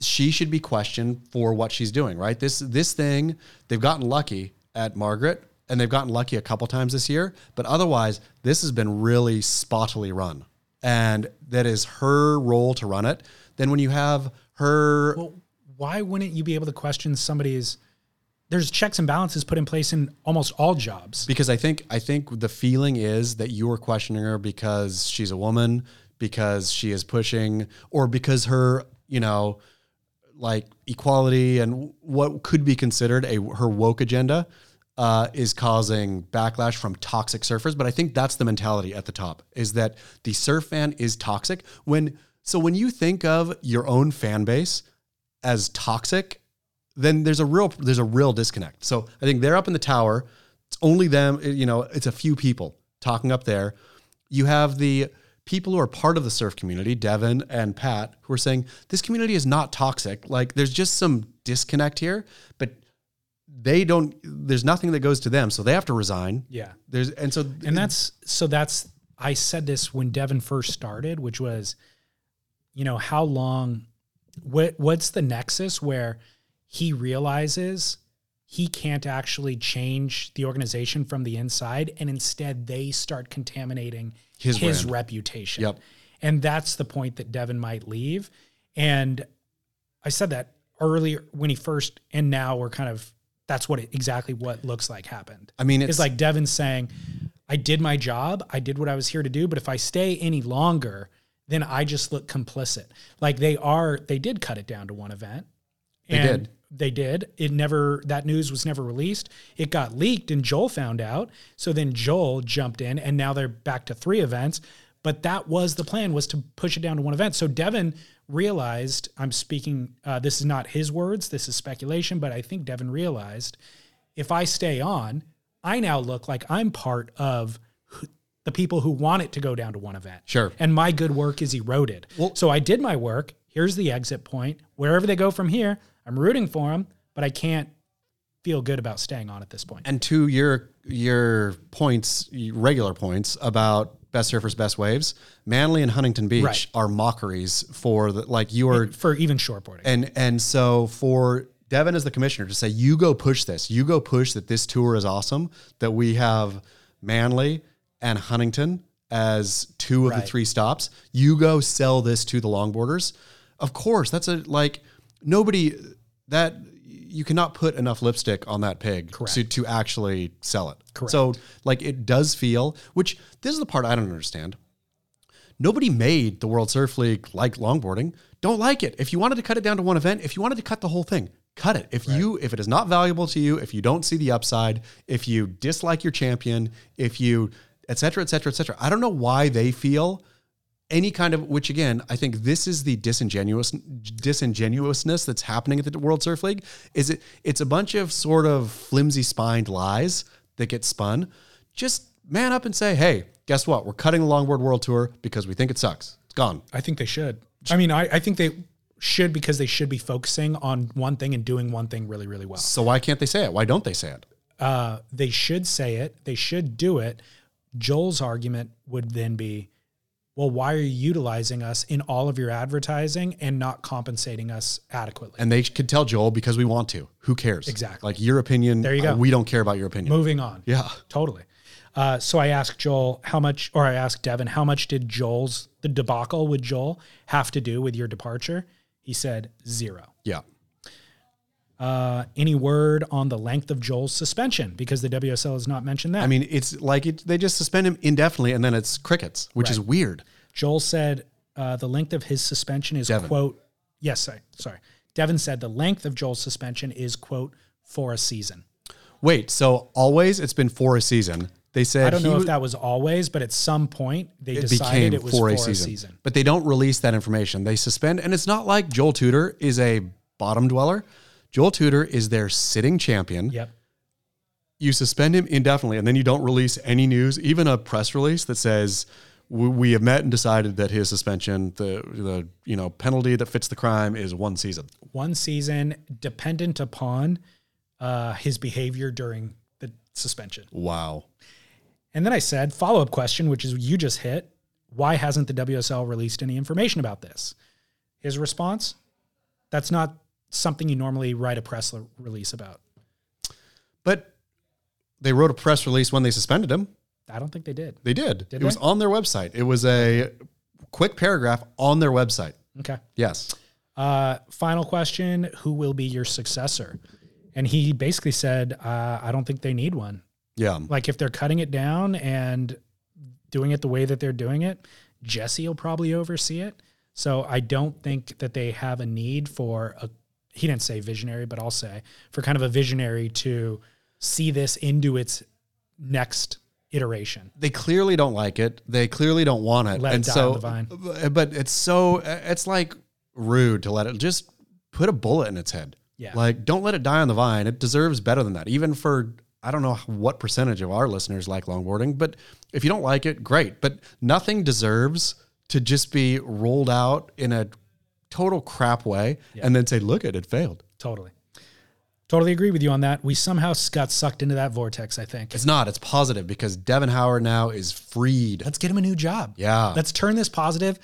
[SPEAKER 2] she should be questioned for what she's doing, right? This this thing, they've gotten lucky at Margaret and they've gotten lucky a couple times this year, but otherwise this has been really spottily run. And that is her role to run it. Then when you have her
[SPEAKER 1] Well, why wouldn't you be able to question somebody's? There's checks and balances put in place in almost all jobs.
[SPEAKER 2] because I think I think the feeling is that you are questioning her because she's a woman, because she is pushing, or because her, you know, like equality and what could be considered a her woke agenda uh, is causing backlash from toxic surfers. But I think that's the mentality at the top is that the surf fan is toxic. When so when you think of your own fan base as toxic, then there's a real there's a real disconnect. So I think they're up in the tower. It's only them. Eh, you know, it's a few people talking up there. You have the people who are part of the surf community, Devon and Pat, who are saying this community is not toxic. Like there's just some disconnect here, but they don't. There's nothing that goes to them, so they have to resign.
[SPEAKER 1] Yeah.
[SPEAKER 2] There's and so
[SPEAKER 1] And that's so that's I said this when Devon first started, which was, you know, how long what what's the nexus where he realizes he can't actually change the organization from the inside and instead they start contaminating
[SPEAKER 2] His
[SPEAKER 1] his, reputation.
[SPEAKER 2] Yep.
[SPEAKER 1] And that's the point that Devon might leave. And I said that earlier when he first and now we're kind of that's what it, exactly what looks like happened.
[SPEAKER 2] I mean,
[SPEAKER 1] It's
[SPEAKER 2] it's
[SPEAKER 1] like Devon saying, I did my job. I did what I was here to do. But if I stay any longer, then I just look complicit. Like they are, they did cut it down to one event.
[SPEAKER 2] They
[SPEAKER 1] And
[SPEAKER 2] did.
[SPEAKER 1] They did. It never, that news was never released. It got leaked and Joel found out. So then Joel jumped in and now they're back to three events. But that was the plan was to push it down to one event. So Devon realized, I'm speaking, uh, this is not his words, this is speculation, but I think Devon realized if I stay on, I now look like I'm part of the people who want it to go down to one event.
[SPEAKER 2] Sure.
[SPEAKER 1] And my good work is eroded. so I did my work. Here's the exit point. Wherever they go from here, I'm rooting for them, but I can't feel good about staying on at this point.
[SPEAKER 2] and to your your points, regular points about best surfers, best waves. Manly and Huntington Beach
[SPEAKER 1] Right.
[SPEAKER 2] are mockeries for the like you are
[SPEAKER 1] for even shortboarding.
[SPEAKER 2] And and so for Devon as the commissioner to say, you go push this, you go push that this tour is awesome, that we have Manly and Huntington as two of the three stops. You go sell this to the longboarders. Of course, that's a like nobody that you cannot put enough lipstick on that pig
[SPEAKER 1] Correct.
[SPEAKER 2] to to actually sell it.
[SPEAKER 1] Correct.
[SPEAKER 2] So like it does feel, which this is the part I don't understand. Nobody made the World Surf League like longboarding. Don't like it. If you wanted to cut it down to one event, if you wanted to cut the whole thing, cut it. If you if it is not valuable to you, if you don't see the upside, if you dislike your champion, if you et cetera, et cetera, et cetera. I don't know why they feel any kind of which again i think this is the disingenuous disingenuousness that's happening at the world surf league is it it's a bunch of sort of flimsy spined lies that get spun just man up and say hey guess what we're cutting the longboard world tour because we think it sucks it's gone
[SPEAKER 1] I think they should. I mean, I, I think they should because they should be focusing on one thing and doing one thing really, really well.
[SPEAKER 2] so why can't they say it why don't they say it
[SPEAKER 1] Uh, they should say it. They should do it. Joel's argument would then be, well, why are you utilizing us in all of your advertising and not compensating us adequately?
[SPEAKER 2] and they could tell joel because we want to who cares
[SPEAKER 1] Exactly.
[SPEAKER 2] like your opinion
[SPEAKER 1] There you go.
[SPEAKER 2] uh, we don't care about your opinion
[SPEAKER 1] Moving on.
[SPEAKER 2] yeah
[SPEAKER 1] Totally. Uh, so I asked Joel how much, or I asked Devon, how much did Joel's, the debacle with Joel have to do with your departure? He said zero.
[SPEAKER 2] yeah
[SPEAKER 1] Uh, any word on the length of Joel's suspension? Because the WSL has not mentioned that.
[SPEAKER 2] i mean it's like it, they just suspend him indefinitely and then it's crickets which is weird
[SPEAKER 1] Joel said uh, the length of his suspension is
[SPEAKER 2] Devon.
[SPEAKER 1] quote. Yes, sorry, sorry. Devon said the length of Joel's suspension is quote for a season.
[SPEAKER 2] Wait, so always it's been for a season. They said
[SPEAKER 1] I don't know
[SPEAKER 2] was-
[SPEAKER 1] if that was always, but at some point they
[SPEAKER 2] it
[SPEAKER 1] decided
[SPEAKER 2] became
[SPEAKER 1] it was
[SPEAKER 2] for, a, season. But they don't release that information. They suspend, and it's not like Joel Tudor is a bottom dweller. Joel Tudor is their sitting champion.
[SPEAKER 1] Yep.
[SPEAKER 2] You suspend him indefinitely, and then you don't release any news, even a press release that says we, have met and decided that his suspension, the the you know penalty that fits the crime, is one season.
[SPEAKER 1] One season dependent upon uh, his behavior during the suspension.
[SPEAKER 2] Wow.
[SPEAKER 1] And then I said, follow up question, which is you just hit. Why hasn't the WSL released any information about this? His response, that's not something you normally write a press release about.
[SPEAKER 2] But they wrote a press release when they suspended him.
[SPEAKER 1] I don't think they did.
[SPEAKER 2] They did.
[SPEAKER 1] Did
[SPEAKER 2] it was on their website. It was a quick paragraph on their website.
[SPEAKER 1] Okay.
[SPEAKER 2] Yes.
[SPEAKER 1] Uh, final question Who will be your successor? And he basically said, uh, I don't think they need one.
[SPEAKER 2] Yeah.
[SPEAKER 1] Like if they're cutting it down and doing it the way that they're doing it, Jessi will probably oversee it. So I don't think that they have a need for a he didn't say visionary, but I'll say for kind of a visionary to see this into its next iteration.
[SPEAKER 2] They clearly don't like it. They clearly don't want it.
[SPEAKER 1] Let it
[SPEAKER 2] and
[SPEAKER 1] die
[SPEAKER 2] so,
[SPEAKER 1] on the uh,
[SPEAKER 2] but it's so, it's like rude to let it just put a bullet in its head.
[SPEAKER 1] Yeah.
[SPEAKER 2] Like, don't let it die on the vine. It deserves better than that. Even for, I don't know what percentage of our listeners like longboarding, but if you don't like it, great. But nothing deserves to just be rolled out in a total crap way and then say, look, it, it failed.
[SPEAKER 1] Totally. Totally agree with you on that. We somehow got sucked into that vortex, I think.
[SPEAKER 2] It's not. It's positive because Devon Howard now is freed.
[SPEAKER 1] Let's get him a new job.
[SPEAKER 2] Yeah.
[SPEAKER 1] Let's turn this positive.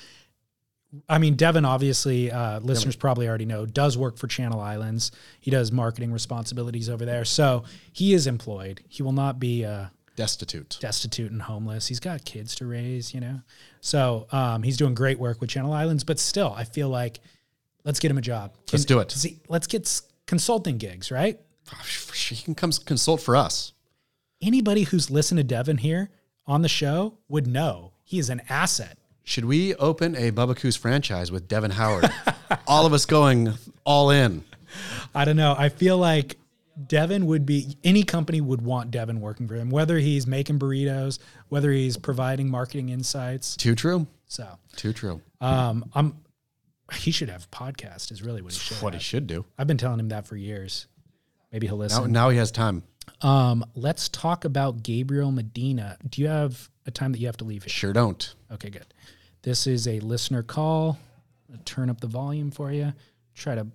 [SPEAKER 1] I mean, Devon, obviously, uh, listeners probably already know, does work for Channel Islands. He does marketing responsibilities over there. So he is employed. He will not be uh,
[SPEAKER 2] destitute.
[SPEAKER 1] destitute and homeless. He's got kids to raise, you know? So um, he's doing great work with Channel Islands. But still, I feel like let's get him a job.
[SPEAKER 2] Let's do it.
[SPEAKER 1] See, let's get consulting gigs, right?
[SPEAKER 2] He can come consult for us.
[SPEAKER 1] Anybody who's listened to Devon here on the show would know he is an asset.
[SPEAKER 2] Should we open a Bubba Coos franchise with Devon Howard? <laughs> all of us going all in.
[SPEAKER 1] I don't know. I feel like Devon would be any company would want Devon working for them, whether he's making burritos, whether he's providing marketing insights.
[SPEAKER 2] Too true.
[SPEAKER 1] So,
[SPEAKER 2] Too true.
[SPEAKER 1] um, I'm he should have podcast. Is really what he should.
[SPEAKER 2] What he should do.
[SPEAKER 1] I've been telling him that for years. Maybe he'll
[SPEAKER 2] Now,
[SPEAKER 1] listen.
[SPEAKER 2] now he has time.
[SPEAKER 1] Um, let's talk about Gabriel Medina. Do you have a time that you have to leave? Here?
[SPEAKER 2] Sure don't.
[SPEAKER 1] Okay, good. This is a listener call. I'll turn up the volume for you. Try to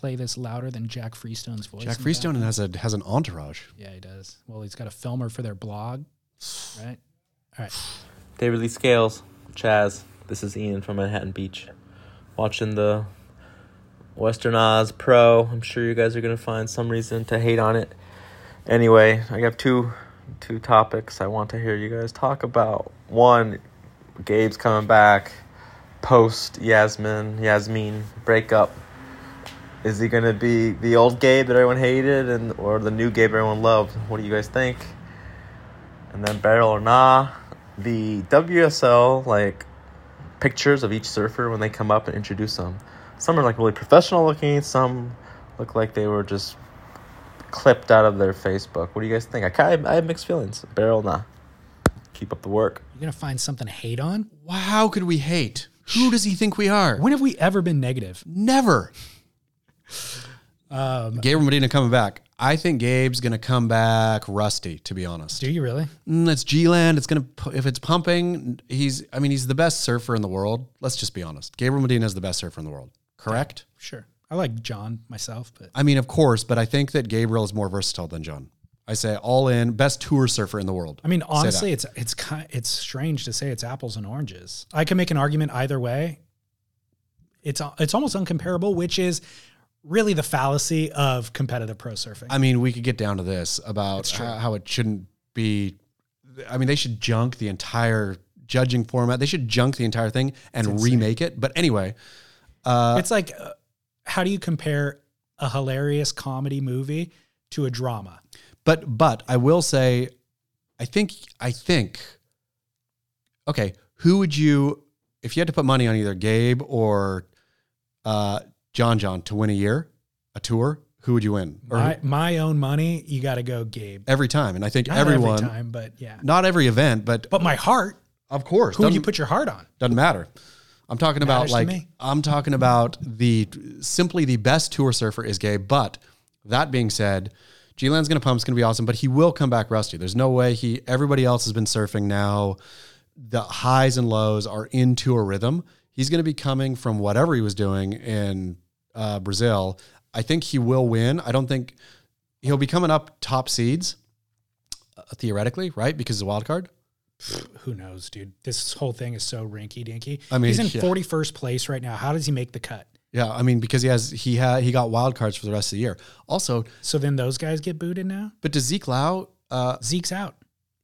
[SPEAKER 1] play this louder than Jack Freestone's voice.
[SPEAKER 2] Jack Freestone has a has an entourage.
[SPEAKER 1] Yeah, he does. Well, he's got a filmer for their blog, right? All right.
[SPEAKER 3] David Lee Scales, Chas. This is Ian from Manhattan Beach. Watching the Western Oz Pro. I'm sure you guys are gonna find some reason to hate on it. Anyway, I have two two topics I want to hear you guys talk about. One, Gabe's coming back post Yasmin Yasmin breakup. Is he gonna be the old Gabe that everyone hated, and or the new Gabe everyone loved? What do you guys think? And then Barrel or nah, the WSL like pictures of each surfer when they come up and introduce them. Some are like really professional looking. Some look like they were just clipped out of their Facebook. What do you guys think? I kind I have mixed feelings. Barrel nah. Keep up the work.
[SPEAKER 1] You're gonna find something to hate on.
[SPEAKER 2] Wow, how could we hate? Who does he think we are?
[SPEAKER 1] When have we ever been negative?
[SPEAKER 2] Never.
[SPEAKER 1] Um,
[SPEAKER 2] Gabriel Medina coming back. I think Gabe's gonna come back rusty. To be honest,
[SPEAKER 1] do you really?
[SPEAKER 2] Mm, it's G Land. It's gonna if it's pumping. He's. I mean, he's the best surfer in the world. Let's just be honest. Gabriel Medina is the best surfer in the world. Correct.
[SPEAKER 1] Sure. I like John myself, but
[SPEAKER 2] I mean, of course, but I think that Gabriel is more versatile than John. I say all in, best tour surfer in the world.
[SPEAKER 1] I mean, honestly, it's it's kind it's strange to say it's apples and oranges. I can make an argument either way. It's it's almost uncomparable, which is really the fallacy of competitive pro surfing.
[SPEAKER 2] I mean, we could get down to this about how, how it shouldn't be. I mean, they should junk the entire judging format. They should junk the entire thing and remake it. But anyway, uh,
[SPEAKER 1] it's like, uh, how do you compare a hilarious comedy movie to a drama?
[SPEAKER 2] but but I will say, I think I think. Okay, who would you if you had to put money on either Gabe or uh, John John to win a year, a tour? Who would you win? Or
[SPEAKER 1] My, my own money, you got to go Gabe.
[SPEAKER 2] every time, and I think
[SPEAKER 1] Not
[SPEAKER 2] everyone,
[SPEAKER 1] every time, but yeah.
[SPEAKER 2] not every event, but
[SPEAKER 1] But my heart,
[SPEAKER 2] of course,
[SPEAKER 1] who would you put your heart on?
[SPEAKER 2] Doesn't matter. I'm talking about
[SPEAKER 1] Matters to
[SPEAKER 2] like
[SPEAKER 1] me.
[SPEAKER 2] I'm talking about the simply the best tour surfer is Gabe. But that being said, G Land's gonna pump. It's gonna be awesome. But he will come back rusty. There's no way he. Everybody else has been surfing now. The highs and lows are into a rhythm. He's gonna be coming from whatever he was doing in uh, Brazil. I think he will win. I don't think he'll be coming up top seeds uh, theoretically, right? Because of the wild card.
[SPEAKER 1] Who knows, dude? This whole thing is so rinky dinky.
[SPEAKER 2] I mean,
[SPEAKER 1] he's in
[SPEAKER 2] yeah.
[SPEAKER 1] 41st place right now. How does he make the cut?
[SPEAKER 2] Yeah, I mean because he has he had he got wild cards for the rest of the year. Also,
[SPEAKER 1] So then those guys get booted now?
[SPEAKER 2] but does Zeke Lau? Uh,
[SPEAKER 1] Zeke's out.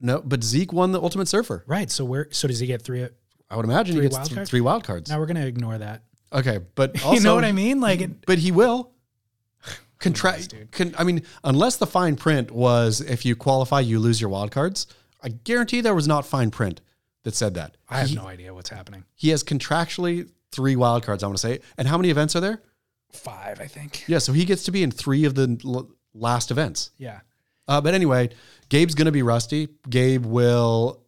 [SPEAKER 2] no, but Zeke won the Ultimate Surfer.
[SPEAKER 1] Right. So where so does he get three
[SPEAKER 2] I would imagine
[SPEAKER 1] Three
[SPEAKER 2] he gets
[SPEAKER 1] wild
[SPEAKER 2] th- three wild cards.
[SPEAKER 1] now we're gonna ignore that.
[SPEAKER 2] Okay, but also, <laughs>
[SPEAKER 1] you know what I mean? Like it,
[SPEAKER 2] But he will.
[SPEAKER 1] Contract.
[SPEAKER 2] con- I mean, unless the fine print was if you qualify, you lose your wild cards. I guarantee there was not fine print that said that.
[SPEAKER 1] I have
[SPEAKER 2] he,
[SPEAKER 1] no idea what's happening.
[SPEAKER 2] he has contractually three wild cards. I want to say, and how many events are there?
[SPEAKER 1] Five, I think.
[SPEAKER 2] Yeah, so he gets to be in three of the l- last events.
[SPEAKER 1] Yeah.
[SPEAKER 2] Uh, but anyway, Gabe's going to be rusty. Gabe will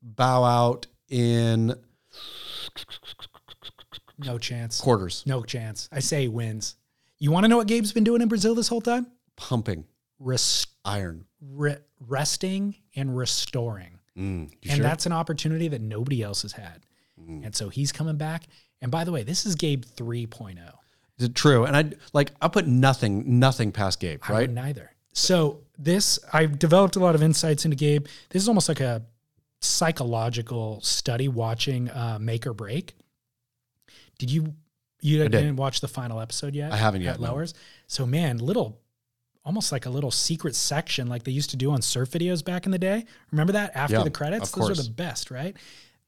[SPEAKER 2] bow out in
[SPEAKER 1] No chance.
[SPEAKER 2] quarters,
[SPEAKER 1] No chance. I say he wins. You want to know what Gabe's been doing in Brazil this whole time?
[SPEAKER 2] pumping
[SPEAKER 1] Rest,
[SPEAKER 2] iron.
[SPEAKER 1] re, resting and restoring.
[SPEAKER 2] Mm,
[SPEAKER 1] and
[SPEAKER 2] sure?
[SPEAKER 1] that's an opportunity that nobody else has had.
[SPEAKER 2] Mm.
[SPEAKER 1] And so he's coming back. And by the way, this is Gabe oh. 3.0.
[SPEAKER 2] Is it true. And I like I put nothing nothing past Gabe,
[SPEAKER 1] I
[SPEAKER 2] right?
[SPEAKER 1] wouldn't. So this, I've developed a lot of insights into Gabe. This is almost like a psychological study watching uh, Make or Break. Did you, you
[SPEAKER 2] did.
[SPEAKER 1] didn't watch the final episode yet?
[SPEAKER 2] I haven't
[SPEAKER 1] at
[SPEAKER 2] yet, no.
[SPEAKER 1] Lowers. So man, little, almost like a little secret section like they used to do on surf videos back in the day. Remember that after
[SPEAKER 2] Yeah,
[SPEAKER 1] the credits? Those are the best, right?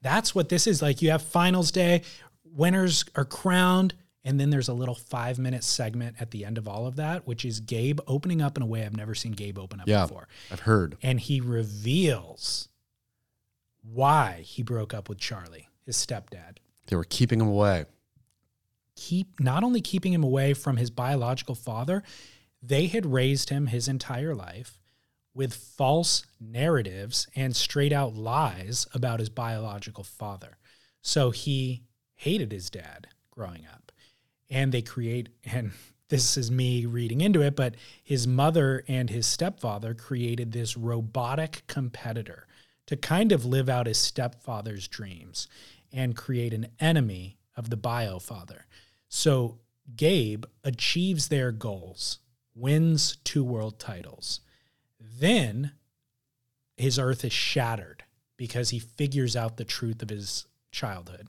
[SPEAKER 1] That's what this is. Like you have finals day, winners are crowned, and then there's a little five minute segment at the end of all of that, which is Gabe opening up in a way I've never seen Gabe open up
[SPEAKER 2] Yeah.
[SPEAKER 1] before.
[SPEAKER 2] I've heard.
[SPEAKER 1] And he reveals why he broke up with Charlie, his stepdad.
[SPEAKER 2] They were keeping him away.
[SPEAKER 1] Keep not only keeping him away from his biological father, they had raised him his entire life with false narratives and straight out lies about his biological father. So he hated his dad growing up. And they create, <laughs> and this is me reading into it, but his mother and his stepfather created this robotic competitor to kind of live out his stepfather's dreams and create an enemy of the bio father. So Gabe achieves their goals, wins two world titles. Then his earth is shattered because he figures out the truth of his childhood.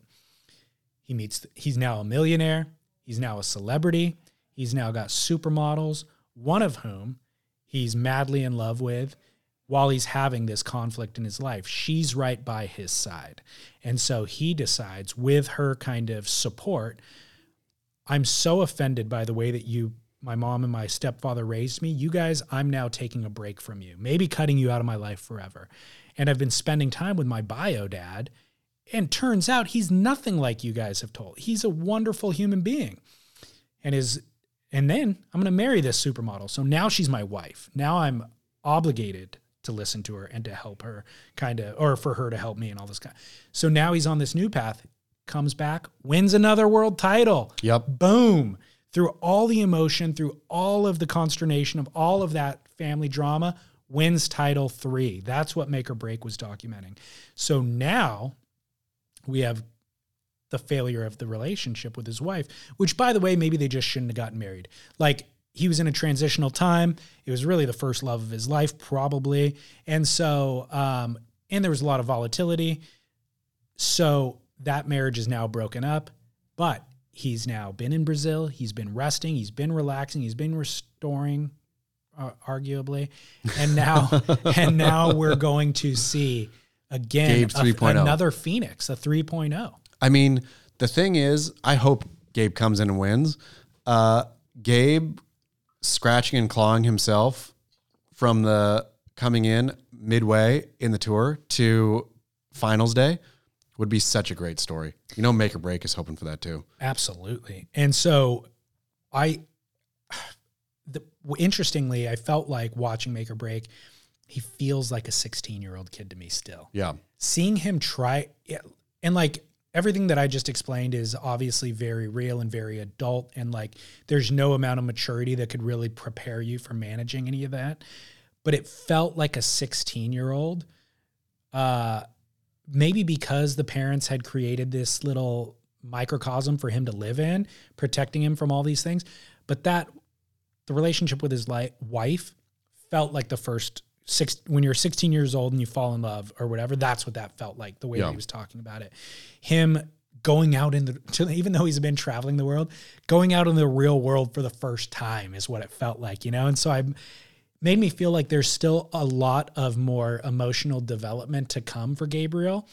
[SPEAKER 1] He meets, he's now a millionaire. He's now a celebrity. He's now got supermodels, one of whom he's madly in love with while he's having this conflict in his life. She's right by his side. And so he decides, with her kind of support, I'm so offended by the way that you, my mom and my stepfather raised me. You guys, I'm now taking a break from you, maybe cutting you out of my life forever. And I've been spending time with my bio dad. And turns out he's nothing like you guys have told. He's a wonderful human being. And is and then I'm going to marry this supermodel. So now she's my wife. Now I'm obligated to listen to her and to help her kind of or for her to help me and all this kind. So now he's on this new path, comes back, wins another world title.
[SPEAKER 2] Yep.
[SPEAKER 1] Boom. Through all the emotion, through all of the consternation of all of that family drama, wins title 3. That's what Make or Break was documenting. So now we have the failure of the relationship with his wife, which by the way, maybe they just shouldn't have gotten married. Like he was in a transitional time. It was really the first love of his life, probably. And so, um, and there was a lot of volatility. So that marriage is now broken up, but he's now been in Brazil. He's been resting. He's been relaxing. He's been restoring, uh, arguably. And now, <laughs> and now we're going to see again a-
[SPEAKER 2] 3.0.
[SPEAKER 1] another Phoenix, a oh. 3.0.
[SPEAKER 2] I mean, the thing is, I hope Gabe comes in and wins. Uh, Gabe scratching and clawing himself from the coming in midway in the tour to finals day would be such a great story. You know, Make or Break is hoping for that too.
[SPEAKER 1] Absolutely. And so I the interestingly, I felt like watching Make or Break, he feels like a 16-year-old kid to me still.
[SPEAKER 2] Yeah.
[SPEAKER 1] Seeing him try and like everything that I just explained is obviously very real and very adult and like there's no amount of maturity that could really prepare you for managing any of that. But it felt like a 16-year-old uh maybe because the parents had created this little microcosm for him to live in, protecting him from all these things. But that the relationship with his li- wife felt like the first six when you're 16 years old and you fall in love or whatever. That's what that felt like. The way
[SPEAKER 2] Yeah.
[SPEAKER 1] he was talking about it, him going out in the to, even though he's been traveling the world, going out in the real world for the first time is what it felt like, you know. And so I made me feel like there's still a lot of more emotional development to come for Gabriel,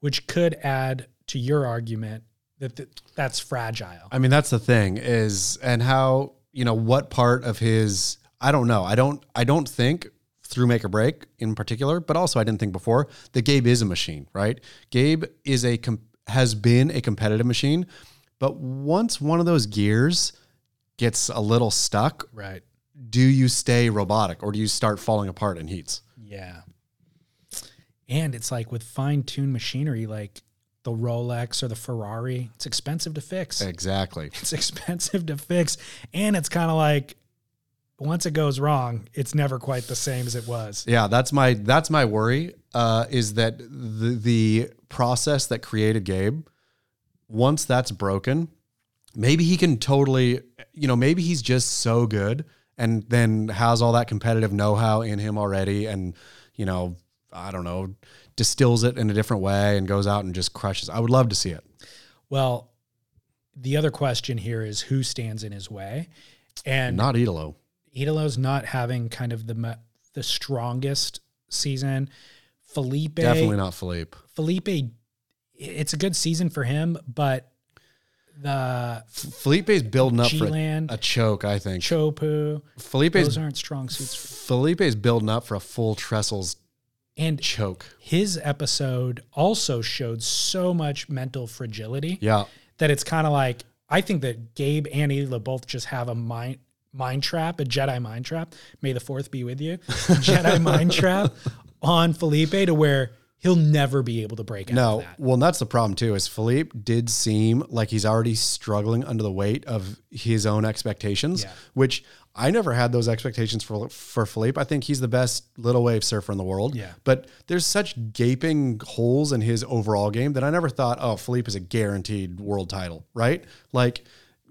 [SPEAKER 1] which could add to your argument that th- that's fragile.
[SPEAKER 2] I mean, that's the thing is, and how, you know, what part of his, I don't know. I don't, I don't think through make or break in particular, but also I didn't think before that Gabe is a machine, right? Gabe is a, com- has been a competitive machine, but once one of those gears gets a little stuck,
[SPEAKER 1] Right.
[SPEAKER 2] Do you stay robotic or do you start falling apart in heats?
[SPEAKER 1] Yeah. And it's like with fine tuned machinery, like the Rolex or the Ferrari, it's expensive to fix.
[SPEAKER 2] Exactly. <laughs>
[SPEAKER 1] It's expensive to fix. And it's kind of like once it goes wrong, it's never quite the same as it was.
[SPEAKER 2] Yeah, that's my that's my worry. Uh, is that the the process that created Gabe, once that's broken, maybe he can totally, you know, maybe he's just so good and then has all that competitive know how in him already, and you know, I don't know, distills it in a different way and goes out and just crushes. I would love to see it.
[SPEAKER 1] Well, the other question here is who stands in his way? And
[SPEAKER 2] Not Italo.
[SPEAKER 1] Italo's not having kind of the the strongest season. Filipe
[SPEAKER 2] Definitely not Filipe.
[SPEAKER 1] Filipe, it's a good season for him, but the
[SPEAKER 2] Filipe's building up for a,
[SPEAKER 1] G-Land,
[SPEAKER 2] choke. I think
[SPEAKER 1] Chopes,
[SPEAKER 2] Filipe's
[SPEAKER 1] those aren't strong suits.
[SPEAKER 2] Filipe's building up for a full trestles
[SPEAKER 1] And
[SPEAKER 2] choke.
[SPEAKER 1] his episode also showed so much mental fragility
[SPEAKER 2] Yeah.
[SPEAKER 1] that it's kind of like I think that Gabe and Italo both just have a mind mind trap, a Jedi mind trap. May the fourth be with you. <laughs> Jedi mind trap on Filipe to where he'll never be able to break out
[SPEAKER 2] No,
[SPEAKER 1] of that.
[SPEAKER 2] well, and that's the problem too. Is Filipe did seem like he's already struggling under the weight of his own expectations,
[SPEAKER 1] Yeah.
[SPEAKER 2] which I never had those expectations for for Filipe. I think he's the best little wave surfer in the world.
[SPEAKER 1] Yeah.
[SPEAKER 2] but there's such gaping holes in his overall game that I never thought, oh, Filipe is a guaranteed world title, right? Like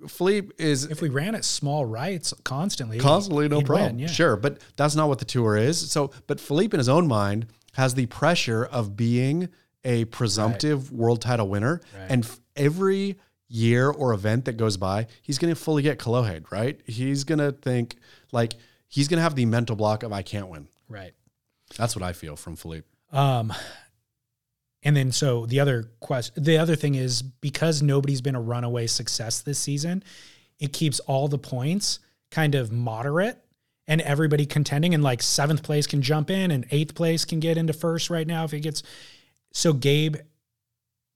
[SPEAKER 2] Filipe is
[SPEAKER 1] If we ran at small rights constantly,
[SPEAKER 2] constantly no problem
[SPEAKER 1] win, yeah.
[SPEAKER 2] sure but that's not what the tour is so but Filipe in his own mind has the pressure of being a presumptive world title winner.
[SPEAKER 1] Right.
[SPEAKER 2] and f- every year or event that goes by he's going to fully get Kalohed, right? He's going to think like he's going to have the mental block of i can't win.
[SPEAKER 1] Right.
[SPEAKER 2] that's what i feel from Filipe.
[SPEAKER 1] Um, And then so the other question, the other thing is because nobody's been a runaway success this season, it keeps all the points kind of moderate and everybody contending and like seventh place can jump in and eighth place can get into first right now if it gets so Gabe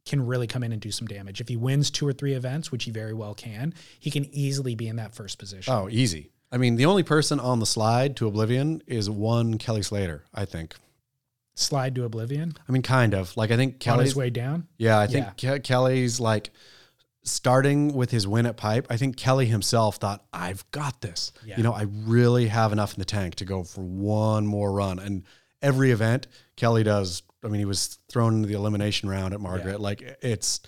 [SPEAKER 1] can really come in and do some damage. If he wins two or three events, which he very well can, he can easily be in that first position.
[SPEAKER 2] Oh, easy. I mean, the only person on the slide to oblivion is one Kelly Slater, I think.
[SPEAKER 1] Slide to oblivion
[SPEAKER 2] I mean, kind of. Like I think Kelly's
[SPEAKER 1] way down.
[SPEAKER 2] Yeah, I think Ke- Kelly's like starting with his win at Pipe. I think Kelly himself thought, "I've got this."
[SPEAKER 1] Yeah.
[SPEAKER 2] You know, I really have enough in the tank to go for one more run. And every event Kelly does. I mean, he was thrown into the elimination round at Margaret.
[SPEAKER 1] Yeah.
[SPEAKER 2] Like it's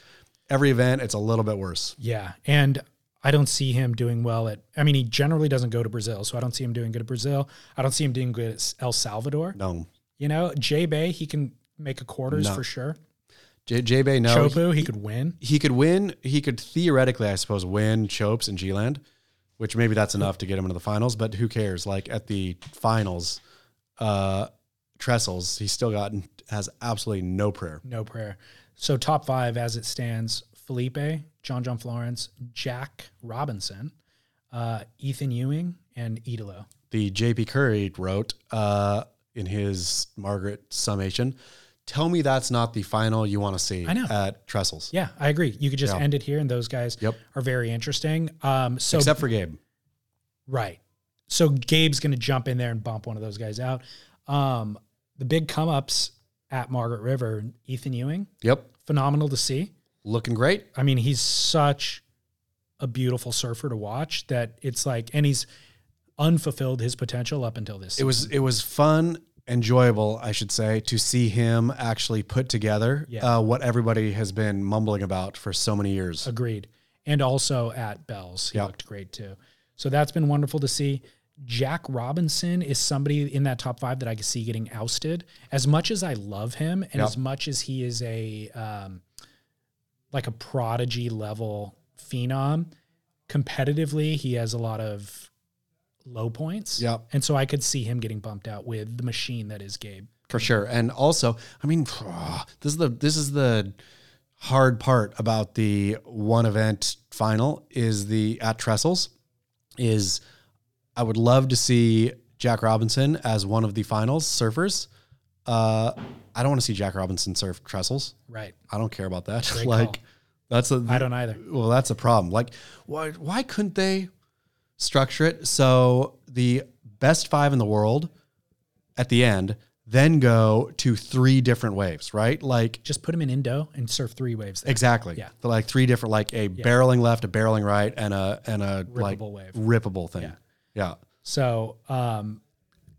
[SPEAKER 2] every event, it's a little bit worse.
[SPEAKER 1] Yeah. And I don't see him doing well at, I mean, he generally doesn't go to Brazil. So I don't see him doing good at Brazil. I don't see him doing good at El Salvador.
[SPEAKER 2] No,
[SPEAKER 1] You know, J Bay, he can make a quarters
[SPEAKER 2] No.
[SPEAKER 1] for sure.
[SPEAKER 2] J, J Bay, no,
[SPEAKER 1] Chopes, he could win.
[SPEAKER 2] he could win. He could theoretically, I suppose, win Chopes and G Land, which maybe that's enough to get him into the finals. But who cares? Like at the finals, uh, Trestles, he still got has absolutely no prayer.
[SPEAKER 1] No prayer. So top five as it stands Felipe, John John Florence, Jack Robinson, uh, Ethan Ewing, and Italo.
[SPEAKER 2] The JP Currie wrote uh, in his Margaret summation. Tell me that's not the final you want to see
[SPEAKER 1] I know.
[SPEAKER 2] at Trestles,
[SPEAKER 1] Yeah, I agree. You could just
[SPEAKER 2] Yeah.
[SPEAKER 1] end it here, and those guys
[SPEAKER 2] Yep.
[SPEAKER 1] are very interesting. Um, so
[SPEAKER 2] except for Gabe.
[SPEAKER 1] Right. So Gabe's going to jump in there and bump one of those guys out. Um, the big come ups at Margaret River, Ethan Ewing,
[SPEAKER 2] Yep,
[SPEAKER 1] phenomenal to see.
[SPEAKER 2] looking great.
[SPEAKER 1] I mean, he's such a beautiful surfer to watch that it's like, and he's unfulfilled his potential up until this.
[SPEAKER 2] It was it was fun, enjoyable, I should say, to see him actually put together
[SPEAKER 1] Yeah.
[SPEAKER 2] uh, what everybody has been mumbling about for so many years.
[SPEAKER 1] Agreed. And also at Bell's, he
[SPEAKER 2] Yeah.
[SPEAKER 1] looked great too. So that's been wonderful to see. Jack Robinson is somebody in that top five that I could see getting ousted. As much as I love him, and
[SPEAKER 2] Yeah.
[SPEAKER 1] as much as he is a um, like a prodigy level phenom, competitively he has a lot of low points.
[SPEAKER 2] Yeah.
[SPEAKER 1] and so I could see him getting bumped out with the machine that is Gabe.
[SPEAKER 2] for sure. And also, I mean, <sighs> this is the this is the hard part about the one event final is the at Trestles is I would love to see Jack Robinson as one of the finals surfers. Uh, I don't want to see Jack Robinson surf Trestles.
[SPEAKER 1] Right.
[SPEAKER 2] I don't care about that. <laughs> Like that's a
[SPEAKER 1] I don't either.
[SPEAKER 2] well, that's a problem. Like, why why couldn't they structure it so the best five in the world at the end then go to three different waves, right? Like
[SPEAKER 1] Just put them in Indo and surf three waves. There.
[SPEAKER 2] exactly,
[SPEAKER 1] Yeah.
[SPEAKER 2] Like three different, like a barreling left, a barreling right, and a and a like
[SPEAKER 1] Rippable wave.
[SPEAKER 2] rippable thing.
[SPEAKER 1] Yeah.
[SPEAKER 2] Yeah,
[SPEAKER 1] So, um,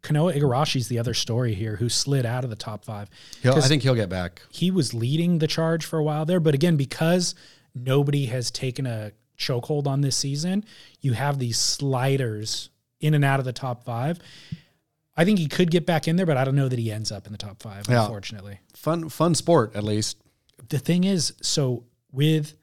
[SPEAKER 1] Kanoa Igarashi's the other story here, who slid out of the top five.
[SPEAKER 2] He'll, I
[SPEAKER 1] 'Cause
[SPEAKER 2] think he'll get back.
[SPEAKER 1] he was leading the charge for a while there, but again, because nobody has taken a chokehold on this season, you have these sliders in and out of the top five. I think he could get back in there, but I don't know that he ends up in the top five,
[SPEAKER 2] Yeah.
[SPEAKER 1] unfortunately.
[SPEAKER 2] Fun fun sport at least.
[SPEAKER 1] The thing is, so with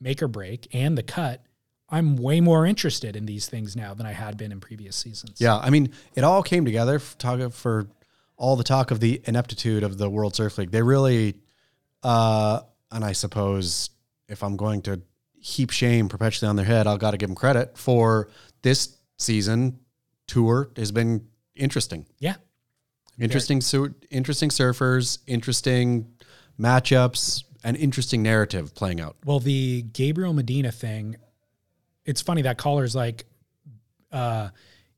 [SPEAKER 1] make or break and the cut, I'm way more interested in these things now than I had been in previous seasons.
[SPEAKER 2] Yeah, I mean, it all came together f- talk for all the talk of the ineptitude of the World Surf League. They really, uh, and I suppose if I'm going to heap shame perpetually on their head, I'll got to give them credit for this season tour has been interesting.
[SPEAKER 1] Yeah.
[SPEAKER 2] Interesting, su- interesting surfers, interesting matchups, and interesting narrative playing out.
[SPEAKER 1] Well, the Gabriel Medina thing, it's funny that caller's like, uh,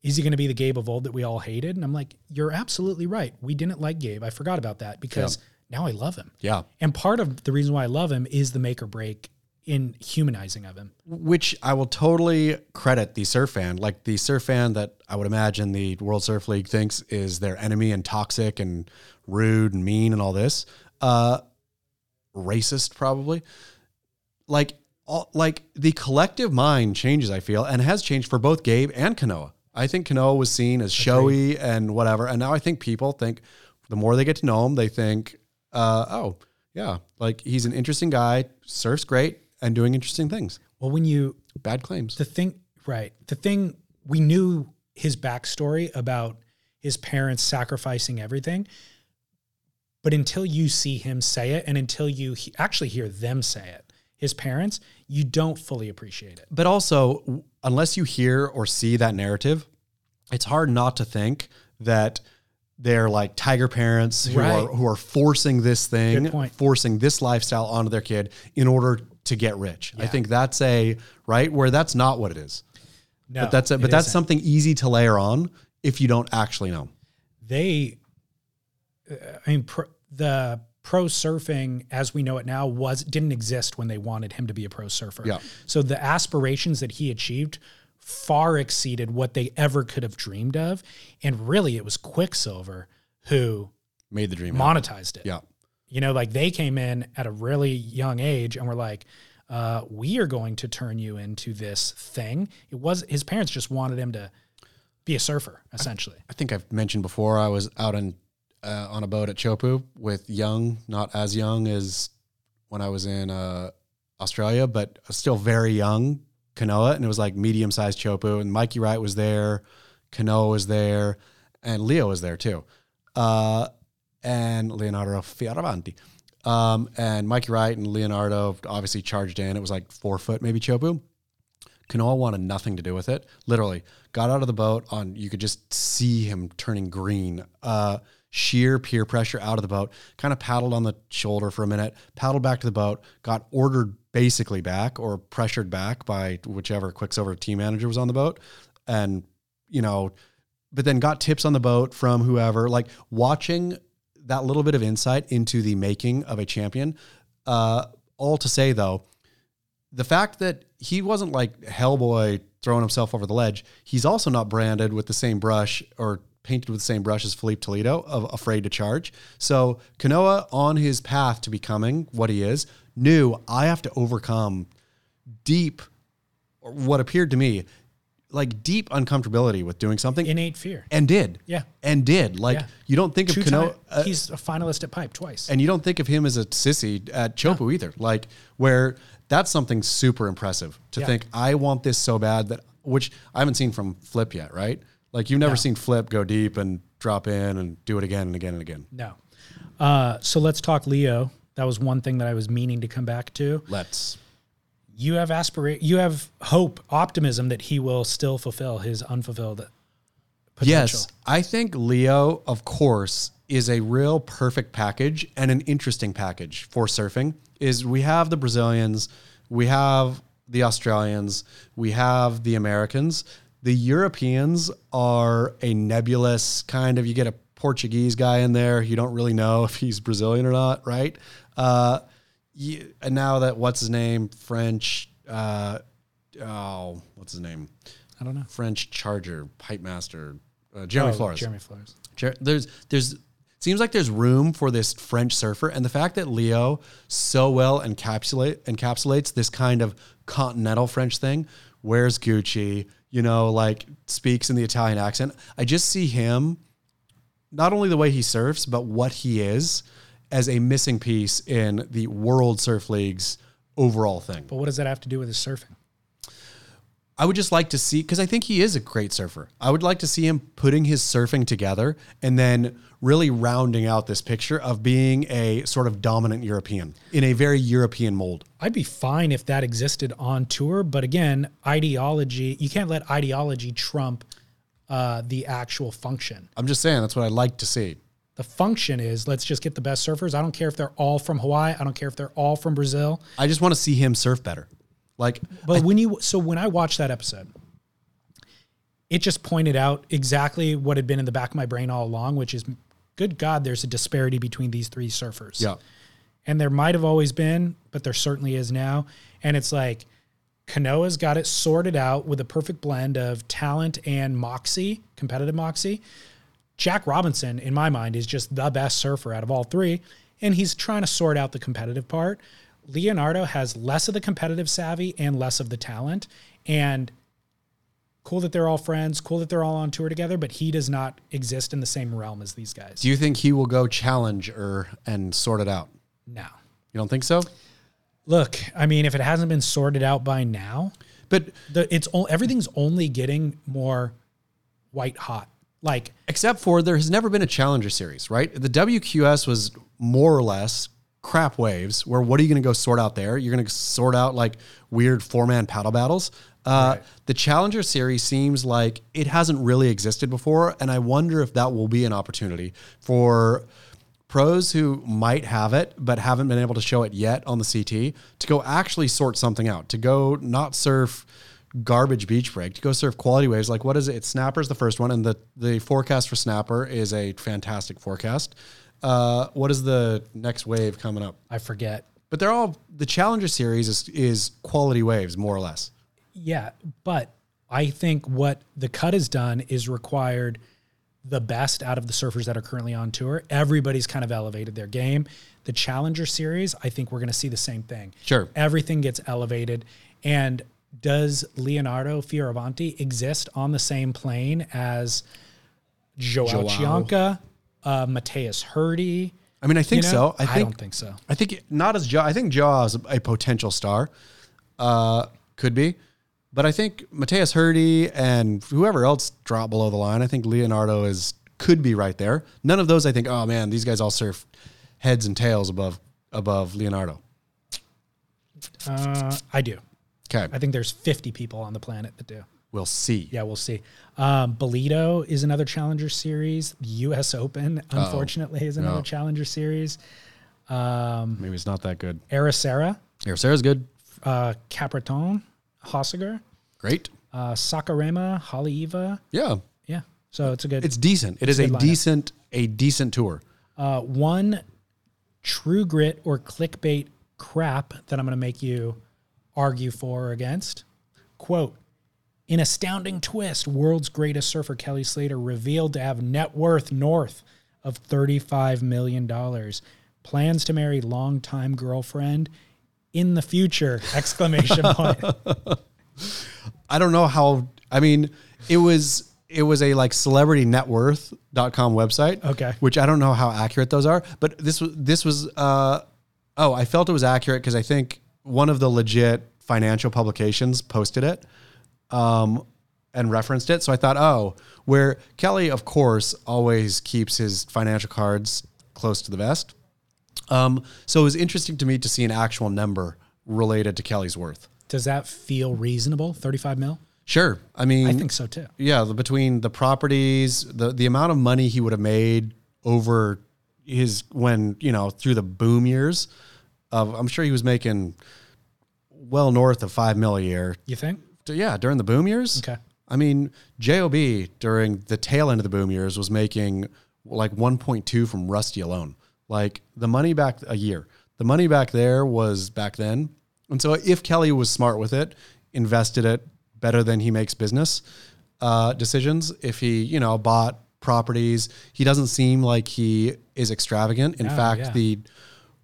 [SPEAKER 1] is he going to be the Gabe of old that we all hated? And I'm like, you're absolutely right. We didn't like Gabe. I forgot about that because now I love him.
[SPEAKER 2] Yeah.
[SPEAKER 1] And part of the reason why I love him is the make or break in humanizing of him.
[SPEAKER 2] which I will totally credit the surf fan, like the surf fan that I would imagine the World Surf League thinks is their enemy and toxic and rude and mean and all this, uh, racist probably. Like all, like the collective mind changes, I feel, and has changed for both Gabe and Kanoa. I think Kanoa was seen as showy and whatever, and now I think people think the more they get to know him, they think, uh, oh yeah, like he's an interesting guy, surfs great, and doing interesting things
[SPEAKER 1] Well, when you,
[SPEAKER 2] bad claims.
[SPEAKER 1] the thing, right, the thing, we knew his backstory about his parents sacrificing everything. But until you see him say it and until you he- actually hear them say it, his parents, you don't fully appreciate it.
[SPEAKER 2] But also, unless you hear or see that narrative, it's hard not to think that they're like tiger parents who
[SPEAKER 1] Right.
[SPEAKER 2] are who are forcing this thing, forcing this lifestyle onto their kid in order to get rich. I think that's a right where that's not what it is.
[SPEAKER 1] No,
[SPEAKER 2] But that's a,
[SPEAKER 1] it
[SPEAKER 2] but that's
[SPEAKER 1] isn't.
[SPEAKER 2] something easy to layer on if you don't actually know.
[SPEAKER 1] they uh, i mean pro, the pro surfing as we know it now was didn't exist when they wanted him to be a pro surfer
[SPEAKER 2] Yeah.
[SPEAKER 1] so the aspirations that he achieved far exceeded what they ever could have dreamed of and really it was Quiksilver who
[SPEAKER 2] Made the dream. happen.
[SPEAKER 1] monetized it
[SPEAKER 2] Yeah.
[SPEAKER 1] You know like they came in at a really young age and were like uh, we are going to turn you into this thing. It was his parents just wanted him to be a surfer essentially.
[SPEAKER 2] I think I've mentioned before I was out on uh, on a boat at Chopes with young, not as young as when I was in uh, Australia, but still very young Kanoa, and it was like medium sized Chopes, and Mikey Wright was there, Kanoa was there, and Leo was there too, uh, and Leonardo Fioravanti. Um, and Mikey Wright and Leonardo obviously charged in. It was like four foot, maybe Chopes. Kanoa wanted nothing to do with it. Literally, got out of the boat on. You could just see him turning green. Uh, sheer peer pressure out of the boat. Kind of paddled on the shoulder for a minute. Paddled back to the boat. Got ordered basically back or pressured back by whichever Quiksilver team manager was on the boat, and you know, but then got tips on the boat from whoever. Like watching that little bit of insight into the making of a champion. Uh, all to say though, the fact that he wasn't like Hellboy throwing himself over the ledge, he's also not branded with the same brush or painted with the same brush as Filipe Toledo of Afraid to Charge. So Kanoa, on his path to becoming what he is, knew I have to overcome deep, what appeared to me like deep uncomfortability with doing something,
[SPEAKER 1] innate fear
[SPEAKER 2] and did.
[SPEAKER 1] Yeah.
[SPEAKER 2] And did. Like
[SPEAKER 1] Yeah.
[SPEAKER 2] you don't think of
[SPEAKER 1] Two
[SPEAKER 2] Kanoa.
[SPEAKER 1] time-
[SPEAKER 2] uh,
[SPEAKER 1] he's a finalist at Pipe twice.
[SPEAKER 2] and you don't think of him as a sissy at Chopes either. Like where that's something super impressive to
[SPEAKER 1] Yeah.
[SPEAKER 2] think I want this so bad that which I haven't seen from Flip yet, right? Like you've never
[SPEAKER 1] No.
[SPEAKER 2] seen Flip go deep and drop in and do it again and again and again.
[SPEAKER 1] no. Uh, so let's talk Leo. That was one thing that I was meaning to come back to.
[SPEAKER 2] Let's.
[SPEAKER 1] You have aspirate. You have hope, optimism that he will still fulfill his unfulfilled potential.
[SPEAKER 2] Yes, I think Leo, of course, is a real perfect package and an interesting package for surfing. Is we have the Brazilians, we have the Australians, we have the Americans. The Europeans are a nebulous kind of. You get a Portuguese guy in there, you don't really know if he's Brazilian or not, right? Uh, you, and now that what's his name, French. Uh, oh, what's his name?
[SPEAKER 1] I don't know.
[SPEAKER 2] French Charger pipe master, uh, Jeremy
[SPEAKER 1] Oh,
[SPEAKER 2] Flores.
[SPEAKER 1] Jeremy Flores.
[SPEAKER 2] Jer- there's there's seems like there's room for this French surfer, and the fact that Leo so well encapsulate encapsulates this kind of continental French thing, wears Gucci, you know, like speaks in the Italian accent. I just see him, not only the way he surfs, but what he is as a missing piece in the World Surf League's overall thing.
[SPEAKER 1] But what does that have to do with his surfing?
[SPEAKER 2] I would just like to see because I think he is a great surfer. I would like to see him putting his surfing together and then really rounding out this picture of being a sort of dominant European in a very European mold.
[SPEAKER 1] I'd be fine if that existed on tour, but again, ideology, you can't let ideology trump uh, the actual function.
[SPEAKER 2] I'm just saying that's what I'd like to see.
[SPEAKER 1] The function is let's just get the best surfers. I don't care if they're all from Hawaii. I don't care if they're all from Brazil.
[SPEAKER 2] I just want to see him surf better. Like
[SPEAKER 1] But when you so when I watched that episode, it just pointed out exactly what had been in the back of my brain all along, which is good God, there's a disparity between these three surfers.
[SPEAKER 2] yeah,
[SPEAKER 1] And there might have always been, but there certainly is now. And it's like Kanoa's got it sorted out with a perfect blend of talent and moxie, competitive moxie. Jack Robinson, in my mind, is just the best surfer out of all three. And he's trying to sort out the competitive part. Leonardo has less of the competitive savvy and less of the talent. And cool that they're all friends, cool that they're all on tour together, but he does not exist in the same realm as these guys.
[SPEAKER 2] do you think he will go challenger and sort it out?
[SPEAKER 1] no.
[SPEAKER 2] You don't think so?
[SPEAKER 1] Look, I mean, if it hasn't been sorted out by now,
[SPEAKER 2] But
[SPEAKER 1] the it's o- everything's only getting more white hot. Like
[SPEAKER 2] Except for there has never been a challenger series, right? The WQS was more or less crap waves. Where what are you going to go sort out there? You're going to sort out like weird four man paddle battles. Uh, The challenger series seems like it hasn't really existed before, and I wonder if that will be an opportunity for pros who might have it but haven't been able to show it yet on the CT to go actually sort something out, to go not surf garbage beach break, to go surf quality waves. Like what is it? It's Snapper's the first one, and the the forecast for Snapper is a fantastic forecast. Uh, what is the next wave coming up?
[SPEAKER 1] I forget.
[SPEAKER 2] But they're all the Challenger series is is quality waves more or less.
[SPEAKER 1] Yeah, but I think what the cut has done is required the best out of the surfers that are currently on tour. Everybody's kind of elevated their game. The Challenger series, I think we're going to see the same thing.
[SPEAKER 2] Sure.
[SPEAKER 1] Everything gets elevated. And does Leonardo Fioravanti exist on the same plane as Joao,
[SPEAKER 2] Joao.
[SPEAKER 1] Chianca, uh, Mateus Herdy?
[SPEAKER 2] I mean, I think
[SPEAKER 1] You know?
[SPEAKER 2] so. I think
[SPEAKER 1] don't think so.
[SPEAKER 2] I think not as Jaw. I think Jaw is a potential star. Uh, could be. But I think Mateus Herdy and whoever else drop below the line, I think Leonardo is could be right there. None of those I think, oh man, these guys all surf heads and tails above above Leonardo.
[SPEAKER 1] Uh, I do.
[SPEAKER 2] Okay.
[SPEAKER 1] I think there's 50 people on the planet that do.
[SPEAKER 2] We'll see.
[SPEAKER 1] Yeah, we'll see. Um, Ballito is another Challenger Series. The U.S. Open, unfortunately, is another
[SPEAKER 2] No.
[SPEAKER 1] Challenger Series. Um,
[SPEAKER 2] Maybe it's not that good.
[SPEAKER 1] Ericeira,
[SPEAKER 2] Sarah's good.
[SPEAKER 1] uh, Capbreton, Hossegor,
[SPEAKER 2] Great.
[SPEAKER 1] uh, Saquarema, Haleiwa.
[SPEAKER 2] Yeah.
[SPEAKER 1] Yeah, so it's a good.
[SPEAKER 2] It's decent. It is
[SPEAKER 1] a
[SPEAKER 2] a decent a decent tour.
[SPEAKER 1] uh, one true grit or clickbait crap that I'm going to make you argue for or against. Quote In astounding twist, world's greatest surfer Kelly Slater revealed to have net worth north of $35 million. Plans to marry longtime girlfriend in the future! <laughs> Exclamation point.
[SPEAKER 2] I don't know how I mean it was it was a like celebritynetworth.com website.
[SPEAKER 1] Okay.
[SPEAKER 2] Which I don't know how accurate those are, but this was this was uh oh, I felt it was accurate because I think one of the legit financial publications posted it um and referenced it. So I thought, oh, where Kelly of course always keeps his financial cards close to the vest. Um so it was interesting to me to see an actual number related to Kelly's worth.
[SPEAKER 1] Does that feel reasonable? 35 mil?
[SPEAKER 2] Sure. I mean,
[SPEAKER 1] I think so too.
[SPEAKER 2] yeah, the, between the properties, the the amount of money he would have made over his when you know through the boom years, of I'm sure he was making well north of five mil a year.
[SPEAKER 1] You think?
[SPEAKER 2] Yeah, during the boom years.
[SPEAKER 1] Okay.
[SPEAKER 2] I mean, Job during the tail end of the boom years was making like 1.2 from Rusty alone. Like the money back a year, the money back there was back then. And so if Kelly was smart with it, invested it better than he makes business uh, decisions, if he, you know, bought properties, he doesn't seem like he is extravagant. In
[SPEAKER 1] No,
[SPEAKER 2] fact,
[SPEAKER 1] yeah.
[SPEAKER 2] the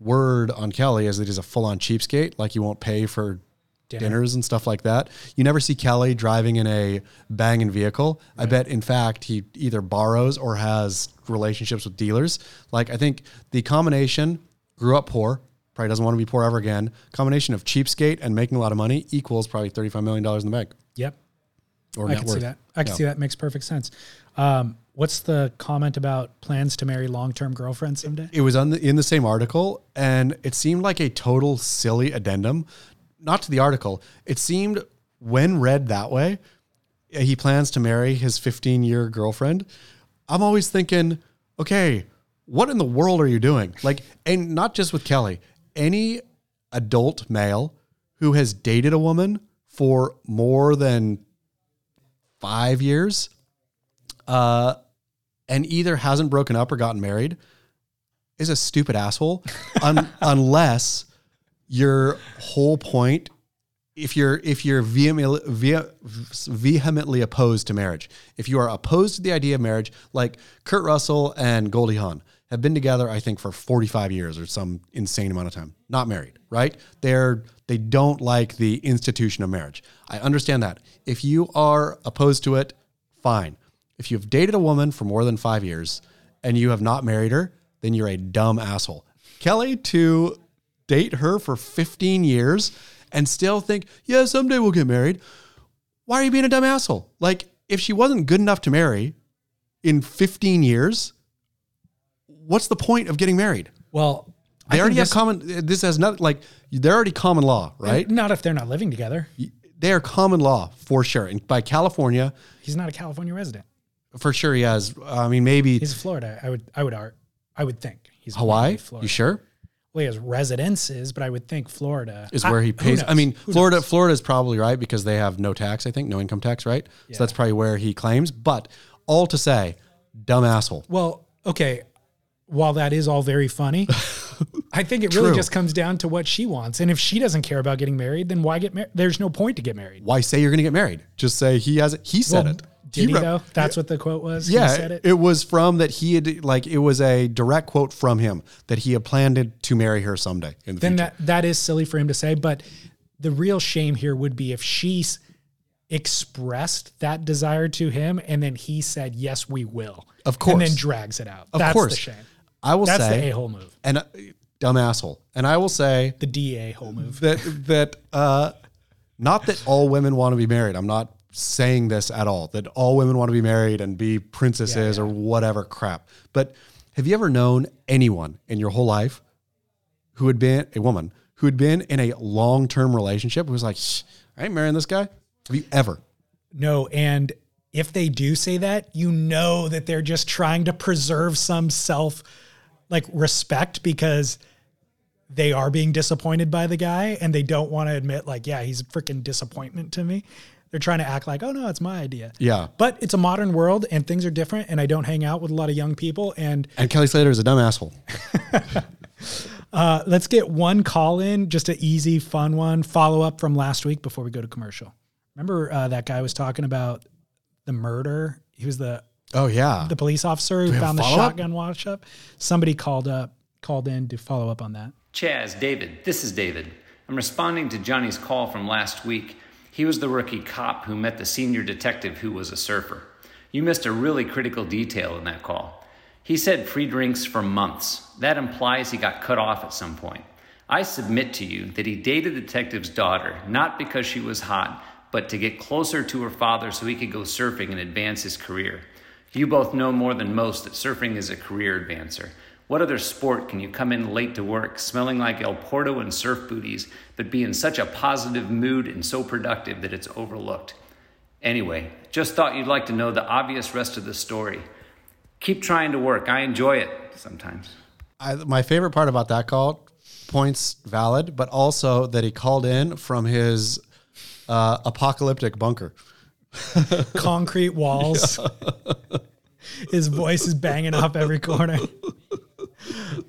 [SPEAKER 2] word on Kelly is that he's a full on cheapskate. Like he won't pay for
[SPEAKER 1] Dinner.
[SPEAKER 2] dinners and stuff like that. You never see Kelly driving in a banging vehicle. I bet, in fact, he either borrows or has relationships with dealers. Like I think the combination grew up poor, probably doesn't want to be poor ever again. Combination of cheapskate and making a lot of money equals probably thirty-five million dollars in the bank
[SPEAKER 1] Yep.
[SPEAKER 2] or
[SPEAKER 1] I can
[SPEAKER 2] worth.
[SPEAKER 1] see that. I can
[SPEAKER 2] Yeah.
[SPEAKER 1] see that. Makes perfect sense. Um, what's the comment about plans to marry long-term girlfriend someday?
[SPEAKER 2] It was on the, in the same article, and it seemed like a total silly addendum. Not to the article. It seemed when read that way, he plans to marry his 15 year girlfriend. I'm always thinking, okay, what in the world are you doing? Like, and not just with Kelly, any adult male who has dated a woman for more than five years, uh, and either hasn't broken up or gotten married is a stupid asshole un- <laughs> unless your whole point if you're if you're vehemently, vehemently opposed to marriage if you are opposed to the idea of marriage like kurt russell and goldie hawn have been together i think for 45 years or some insane amount of time not married right? They're they don't like the institution of marriage. I understand that. If you are opposed to it fine if you've dated a woman for more than five years and you have not married her then you're a dumb asshole kelly to date her for 15 years and still think, yeah, someday we'll get married. Why are you being a dumb asshole? Like, if she wasn't good enough to marry, in 15 years, what's the point of getting married?
[SPEAKER 1] Well,
[SPEAKER 2] They already have
[SPEAKER 1] this-
[SPEAKER 2] common. This has not like they're already common law, right?
[SPEAKER 1] Not if they're not living together.
[SPEAKER 2] They are common law for sure. And by California,
[SPEAKER 1] He's not a California resident.
[SPEAKER 2] For sure, he has. I mean, maybe
[SPEAKER 1] He's Florida. I would I would ar- I would think he's
[SPEAKER 2] Hawaii.
[SPEAKER 1] Florida.
[SPEAKER 2] You sure?
[SPEAKER 1] Well, he has residences, but I would think Florida
[SPEAKER 2] Is where he
[SPEAKER 1] who
[SPEAKER 2] pays. I
[SPEAKER 1] knows?
[SPEAKER 2] mean,
[SPEAKER 1] Who
[SPEAKER 2] Florida.
[SPEAKER 1] knows?
[SPEAKER 2] Florida is probably right because they have no tax. I think no income tax, right? So that's probably where he claims. But all to say, dumb asshole.
[SPEAKER 1] Well, okay. While that is all very funny, <laughs> I think it really
[SPEAKER 2] True.
[SPEAKER 1] just comes down to what she wants. And if she doesn't care about getting married, then why get married? There's no point to get married.
[SPEAKER 2] Why say you're going to get married? Just say he has it. He said
[SPEAKER 1] Well,
[SPEAKER 2] it.
[SPEAKER 1] Did he, though? That's what the quote was.
[SPEAKER 2] Yeah,
[SPEAKER 1] he said it.
[SPEAKER 2] it was from that he had like it was a direct quote from him that he had planned to marry her someday in the
[SPEAKER 1] then
[SPEAKER 2] future.
[SPEAKER 1] that that is silly for him to say. But the real shame here would be if she expressed that desire to him and then he said, "Yes, we will."
[SPEAKER 2] Of course and
[SPEAKER 1] then drags it out.
[SPEAKER 2] Of
[SPEAKER 1] That's
[SPEAKER 2] course.
[SPEAKER 1] the shame.
[SPEAKER 2] I will
[SPEAKER 1] That's the
[SPEAKER 2] say,
[SPEAKER 1] a hole move.
[SPEAKER 2] and uh, dumb asshole, and I will say
[SPEAKER 1] The da hole move.
[SPEAKER 2] that that uh, not that all women want to be married. I'm not saying this at all. That all women want to be married and be princesses or whatever crap. But have you ever known anyone in your whole life who had been a woman who had been in a long term relationship who was like, I ain't marrying this guy? Have you ever?
[SPEAKER 1] No, and if they do say that, you know that they're just trying to preserve some self like respect because they are being disappointed by the guy and they don't want to admit like, yeah, he's a freaking disappointment to me. They're trying to act like, oh no, it's my idea.
[SPEAKER 2] Yeah.
[SPEAKER 1] But it's a modern world and things are different and I don't hang out with a lot of young people and
[SPEAKER 2] And Kelly Slater is a dumb asshole. <laughs>
[SPEAKER 1] uh, let's get one call in, just an easy, fun one, follow up from last week before we go to commercial. Remember uh, that guy was talking about the murder? He was the
[SPEAKER 2] Oh yeah.
[SPEAKER 1] the police officer who found the shotgun wash up. Somebody called up, called in to follow up on that.
[SPEAKER 4] Chas, David, this is David. I'm responding to Johnny's call from last week. He was the rookie cop who met the senior detective who was a surfer. You missed a really critical detail in that call. He said free drinks for months. That implies he got cut off at some point. I submit to you that he dated the detective's daughter not because she was hot, but to get closer to her father so he could go surfing and advance his career. You both know more than most that surfing is a career advancer. What other sport can you come in late to work, smelling like El Porto and surf booties, but be in such a positive mood and so productive that it's overlooked? Anyway, just thought you'd like to know the obvious rest of the story. Keep trying to work. I enjoy it sometimes.
[SPEAKER 2] I, my favorite part about that call, points valid, but also that he called in from his uh, apocalyptic bunker. <laughs>
[SPEAKER 1] Concrete walls. His voice is banging off every corner. <laughs>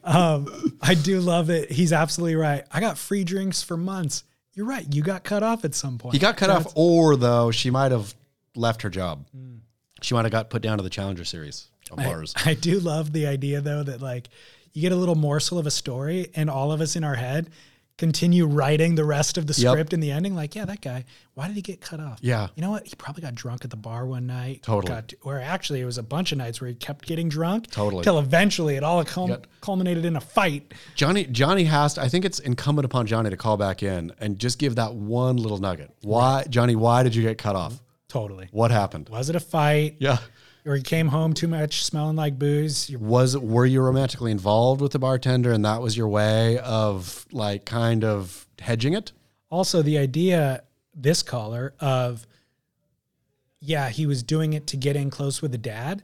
[SPEAKER 1] Um, I do love it. He's absolutely right. I got free drinks for months. You're right. You got cut off at some point.
[SPEAKER 2] He got cut
[SPEAKER 1] That's-
[SPEAKER 2] off, or though she might have left her job.
[SPEAKER 1] Hmm.
[SPEAKER 2] She might have got put down to the Challenger Series of bars.
[SPEAKER 1] I do love the idea though that like you get a little morsel of a story and all of us in our head continue writing the rest of the
[SPEAKER 2] Yep.
[SPEAKER 1] script in the ending like yeah that guy why did he get cut off
[SPEAKER 2] Yeah.
[SPEAKER 1] you know what he probably got drunk at the bar one night
[SPEAKER 2] Totally.
[SPEAKER 1] got or actually it was a bunch of nights where he kept getting drunk
[SPEAKER 2] Totally.
[SPEAKER 1] till eventually it all
[SPEAKER 2] Yep.
[SPEAKER 1] culminated in a fight
[SPEAKER 2] Johnny Johnny has to, I think it's incumbent upon Johnny to call back in and just give that one little nugget. Why Johnny, why did you get cut off?
[SPEAKER 1] totally
[SPEAKER 2] What happened?
[SPEAKER 1] was it a fight
[SPEAKER 2] Yeah.
[SPEAKER 1] Or he came home too much smelling like booze You're-
[SPEAKER 2] Was were you romantically involved with the bartender and that was your way of like kind of hedging it?
[SPEAKER 1] also the idea this caller of yeah he was doing it to get in close with the dad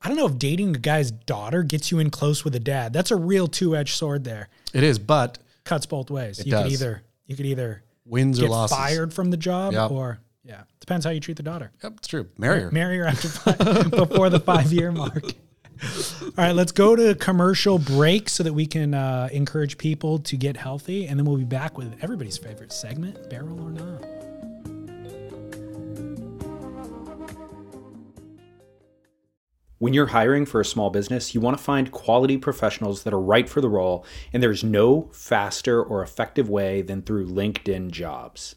[SPEAKER 1] i don't know if dating a guy's daughter gets you in close with a dad that's a real two-edged sword there
[SPEAKER 2] It is, but
[SPEAKER 1] cuts both ways you could
[SPEAKER 2] does.
[SPEAKER 1] either you could either
[SPEAKER 2] wins or losses.
[SPEAKER 1] fired from the job
[SPEAKER 2] Yep.
[SPEAKER 1] or yeah depends how you treat the daughter
[SPEAKER 2] Yep, it's true. Marry her.
[SPEAKER 1] marry her after five, <laughs> before the five year <laughs> mark all right let's go to commercial break so that we can uh, encourage people to get healthy and then we'll be back with everybody's favorite segment barrel or not
[SPEAKER 5] When you're hiring for a small business, you want to find quality professionals that are right for the role, and there's no faster or effective way than through LinkedIn jobs.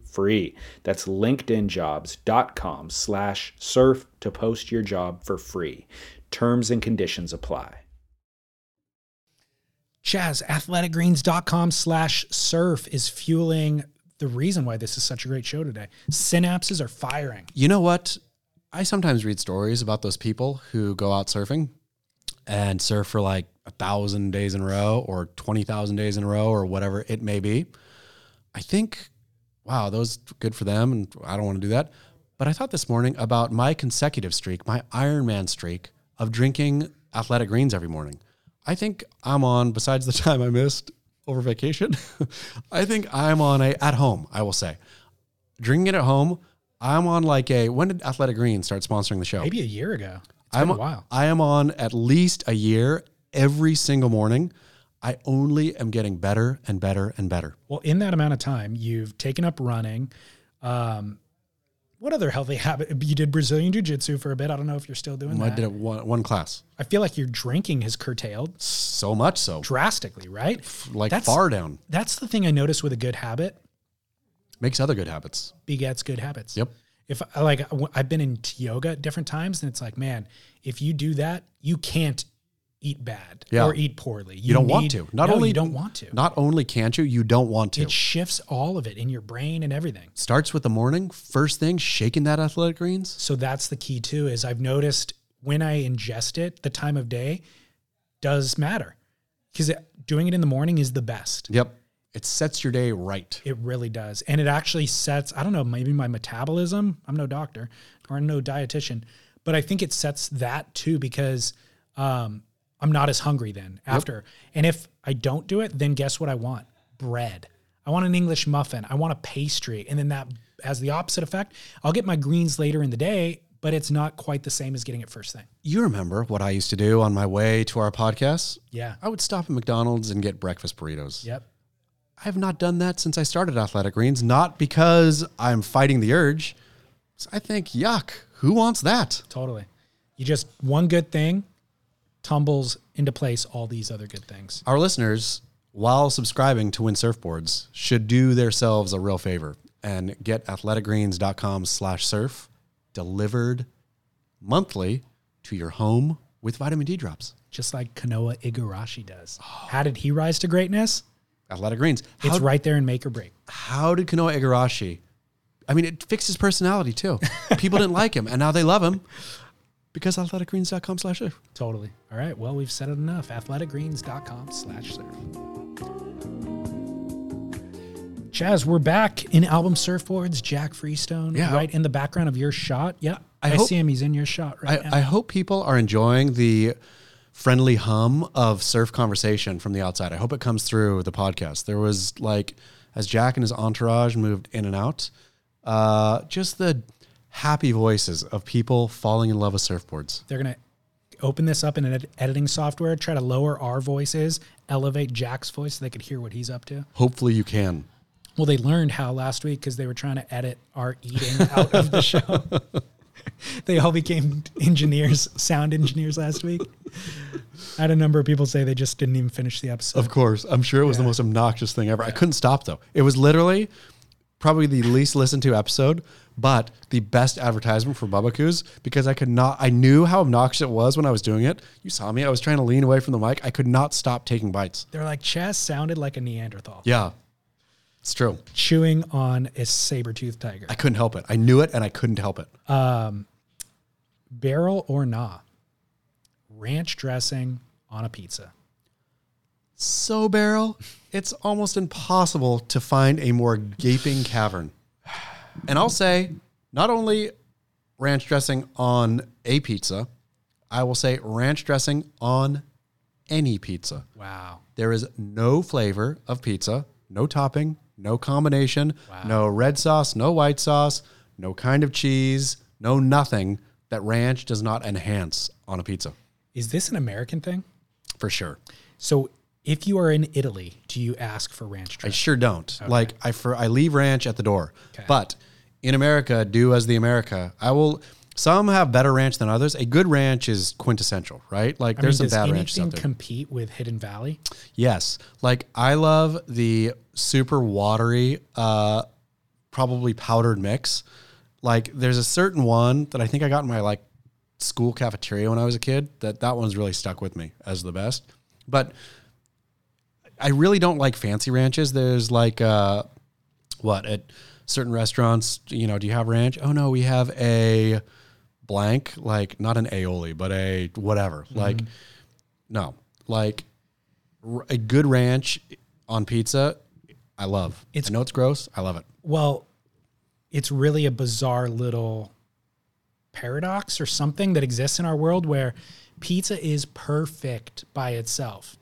[SPEAKER 5] free. That's linkedinjobs.com slash surf to post your job for free. Terms and conditions apply.
[SPEAKER 1] Chas, athleticgreens.com slash surf is fueling the reason why this is such a great show today. Synapses are firing.
[SPEAKER 2] You know what? I sometimes read stories about those people who go out surfing and surf for like a thousand days in a row or 20,000 days in a row or whatever it may be. I think, wow, those good for them. And I don't want to do that. But I thought this morning about my consecutive streak, my Ironman streak of drinking athletic greens every morning. I think I'm on, besides the <laughs> time I missed over vacation, <laughs> I think I'm on a, at home, I will say. Drinking it at home, I'm on like a, when did Athletic Greens start sponsoring the show?
[SPEAKER 1] Maybe a year ago. It's
[SPEAKER 2] I'm,
[SPEAKER 1] been a while.
[SPEAKER 2] I am on at least a year every single morning. I only am getting better and better and better.
[SPEAKER 1] Well, in that amount of time, you've taken up running. Um, what other healthy habit? You did Brazilian Jiu Jitsu for a bit. I don't know if you're still doing
[SPEAKER 2] I
[SPEAKER 1] that.
[SPEAKER 2] I did it one, one class.
[SPEAKER 1] I feel like your drinking has curtailed
[SPEAKER 2] So much so.
[SPEAKER 1] drastically, right?
[SPEAKER 2] Like
[SPEAKER 1] That's-
[SPEAKER 2] far down.
[SPEAKER 1] That's the thing I notice with a good habit
[SPEAKER 2] Makes other good habits.
[SPEAKER 1] begets good habits.
[SPEAKER 2] Yep.
[SPEAKER 1] If like, I've been in yoga at different times, and it's like, man, if you do that, you can't eat bad
[SPEAKER 2] Yeah.
[SPEAKER 1] or eat poorly.
[SPEAKER 2] You, don't want to. Not
[SPEAKER 1] no,
[SPEAKER 2] only
[SPEAKER 1] you don't want to.
[SPEAKER 2] Not only can't you, you don't want to.
[SPEAKER 1] it shifts all of it in your brain and everything.
[SPEAKER 2] Starts with the morning, first thing, shaking that athletic greens.
[SPEAKER 1] So that's the key too. Is I've noticed when I ingest it, the time of day does matter because doing it in the morning is the best.
[SPEAKER 2] Yep. It sets your day right.
[SPEAKER 1] It really does. And it actually sets, I don't know, maybe my metabolism. I'm no doctor or no dietitian, but I think it sets that too because um, I'm not as hungry then after. And if I don't do it, then guess what I want? Bread. I want an English muffin. I want a pastry. And then that has the opposite effect. I'll get my greens later in the day, but it's not quite the same as getting it first thing.
[SPEAKER 2] You remember what I used to do on my way to our podcast?
[SPEAKER 1] Yeah.
[SPEAKER 2] I would stop at McDonald's and get breakfast burritos.
[SPEAKER 1] Yep.
[SPEAKER 2] I have not done that since I started Athletic Greens, not because I'm fighting the urge. I think, yuck, who wants that?
[SPEAKER 1] Totally. You just, one good thing tumbles into place all these other good things.
[SPEAKER 2] Our listeners, while subscribing to Win Surfboards, should do themselves a real favor and get athleticgreens.com slash surf delivered monthly to your home with vitamin D drops.
[SPEAKER 1] just like Kanoa Igarashi does. How did he rise to greatness?
[SPEAKER 2] Athletic Greens.
[SPEAKER 1] It's right there in Make or Break.
[SPEAKER 2] how did Kanoa Igarashi? I mean, it fixed his personality too. <laughs> People didn't like him, and now they love him because athleticgreens.com slash surf.
[SPEAKER 1] Totally. All right. Well, we've said it enough. Athleticgreens.com slash surf. Chas, we're back in album surfboards. Jack Freestone,
[SPEAKER 2] Yeah.
[SPEAKER 1] right in the background of your shot. Yeah,
[SPEAKER 2] I
[SPEAKER 1] I,
[SPEAKER 2] hope-
[SPEAKER 1] see him. He's in your shot right
[SPEAKER 2] I,
[SPEAKER 1] now.
[SPEAKER 2] I hope people are enjoying the friendly hum of surf conversation from the outside. I hope it comes through the podcast. There was like, as Jack and his entourage moved in and out, uh, just the happy voices of people falling in love with surfboards.
[SPEAKER 1] They're gonna open this up in an ed- editing software. Try to lower our voices, elevate Jack's voice so they could hear what he's up to.
[SPEAKER 2] Hopefully, you can.
[SPEAKER 1] Well, they learned how last week because they were trying to edit our eating out of the show. <laughs> they all became engineers, sound engineers last week. I had a number of people say they just didn't even finish the episode.
[SPEAKER 2] Of course, I'm sure it was the most obnoxious thing ever. I couldn't stop though. It was literally probably the least listened to episode, but the best advertisement for Bubba because I could not. I knew how obnoxious it was when I was doing it. You saw me. I was trying to lean away from the mic. I could not stop taking bites.
[SPEAKER 1] They're like, Chas sounded like a Neanderthal
[SPEAKER 2] Yeah, it's true.
[SPEAKER 1] chewing on a saber-toothed tiger.
[SPEAKER 2] I couldn't help it. I knew it, and I couldn't help it.
[SPEAKER 1] Um, Barrel or nah? Ranch dressing on a pizza.
[SPEAKER 2] So barrel, it's almost impossible to find a more gaping cavern. And I'll say, not only ranch dressing on a pizza, I will say ranch dressing on any pizza.
[SPEAKER 1] Wow.
[SPEAKER 2] There is no flavor of pizza, no topping, no combination, no red sauce, no white sauce, no kind of cheese, no nothing that ranch does not enhance on a pizza
[SPEAKER 1] Is this an American thing?
[SPEAKER 2] for sure.
[SPEAKER 1] So if you are in Italy, do you ask for ranch
[SPEAKER 2] I sure don't. Like I for I leave ranch at the door.
[SPEAKER 1] Okay.
[SPEAKER 2] But in America, do as the America. I will some have better ranch than others. A good ranch is quintessential, right? Like
[SPEAKER 1] I mean,
[SPEAKER 2] there's some
[SPEAKER 1] does
[SPEAKER 2] bad ranches out there.
[SPEAKER 1] compete with Hidden Valley?
[SPEAKER 2] Yes. Like I love the super watery, uh, probably powdered mix. Like there's a certain one that I think I got in my like school cafeteria when I was a kid that that one's really stuck with me as the best. But I really don't like fancy ranches. There's like uh what at certain restaurants, you know, do you have ranch? Oh no, we have a blank, like not an aioli, but a whatever. Like no. Like r- a good ranch on pizza, I love.
[SPEAKER 1] It's-
[SPEAKER 2] I know it's gross. I love it.
[SPEAKER 1] Well, it's really a bizarre little paradox or something that exists in our world where pizza is perfect by itself.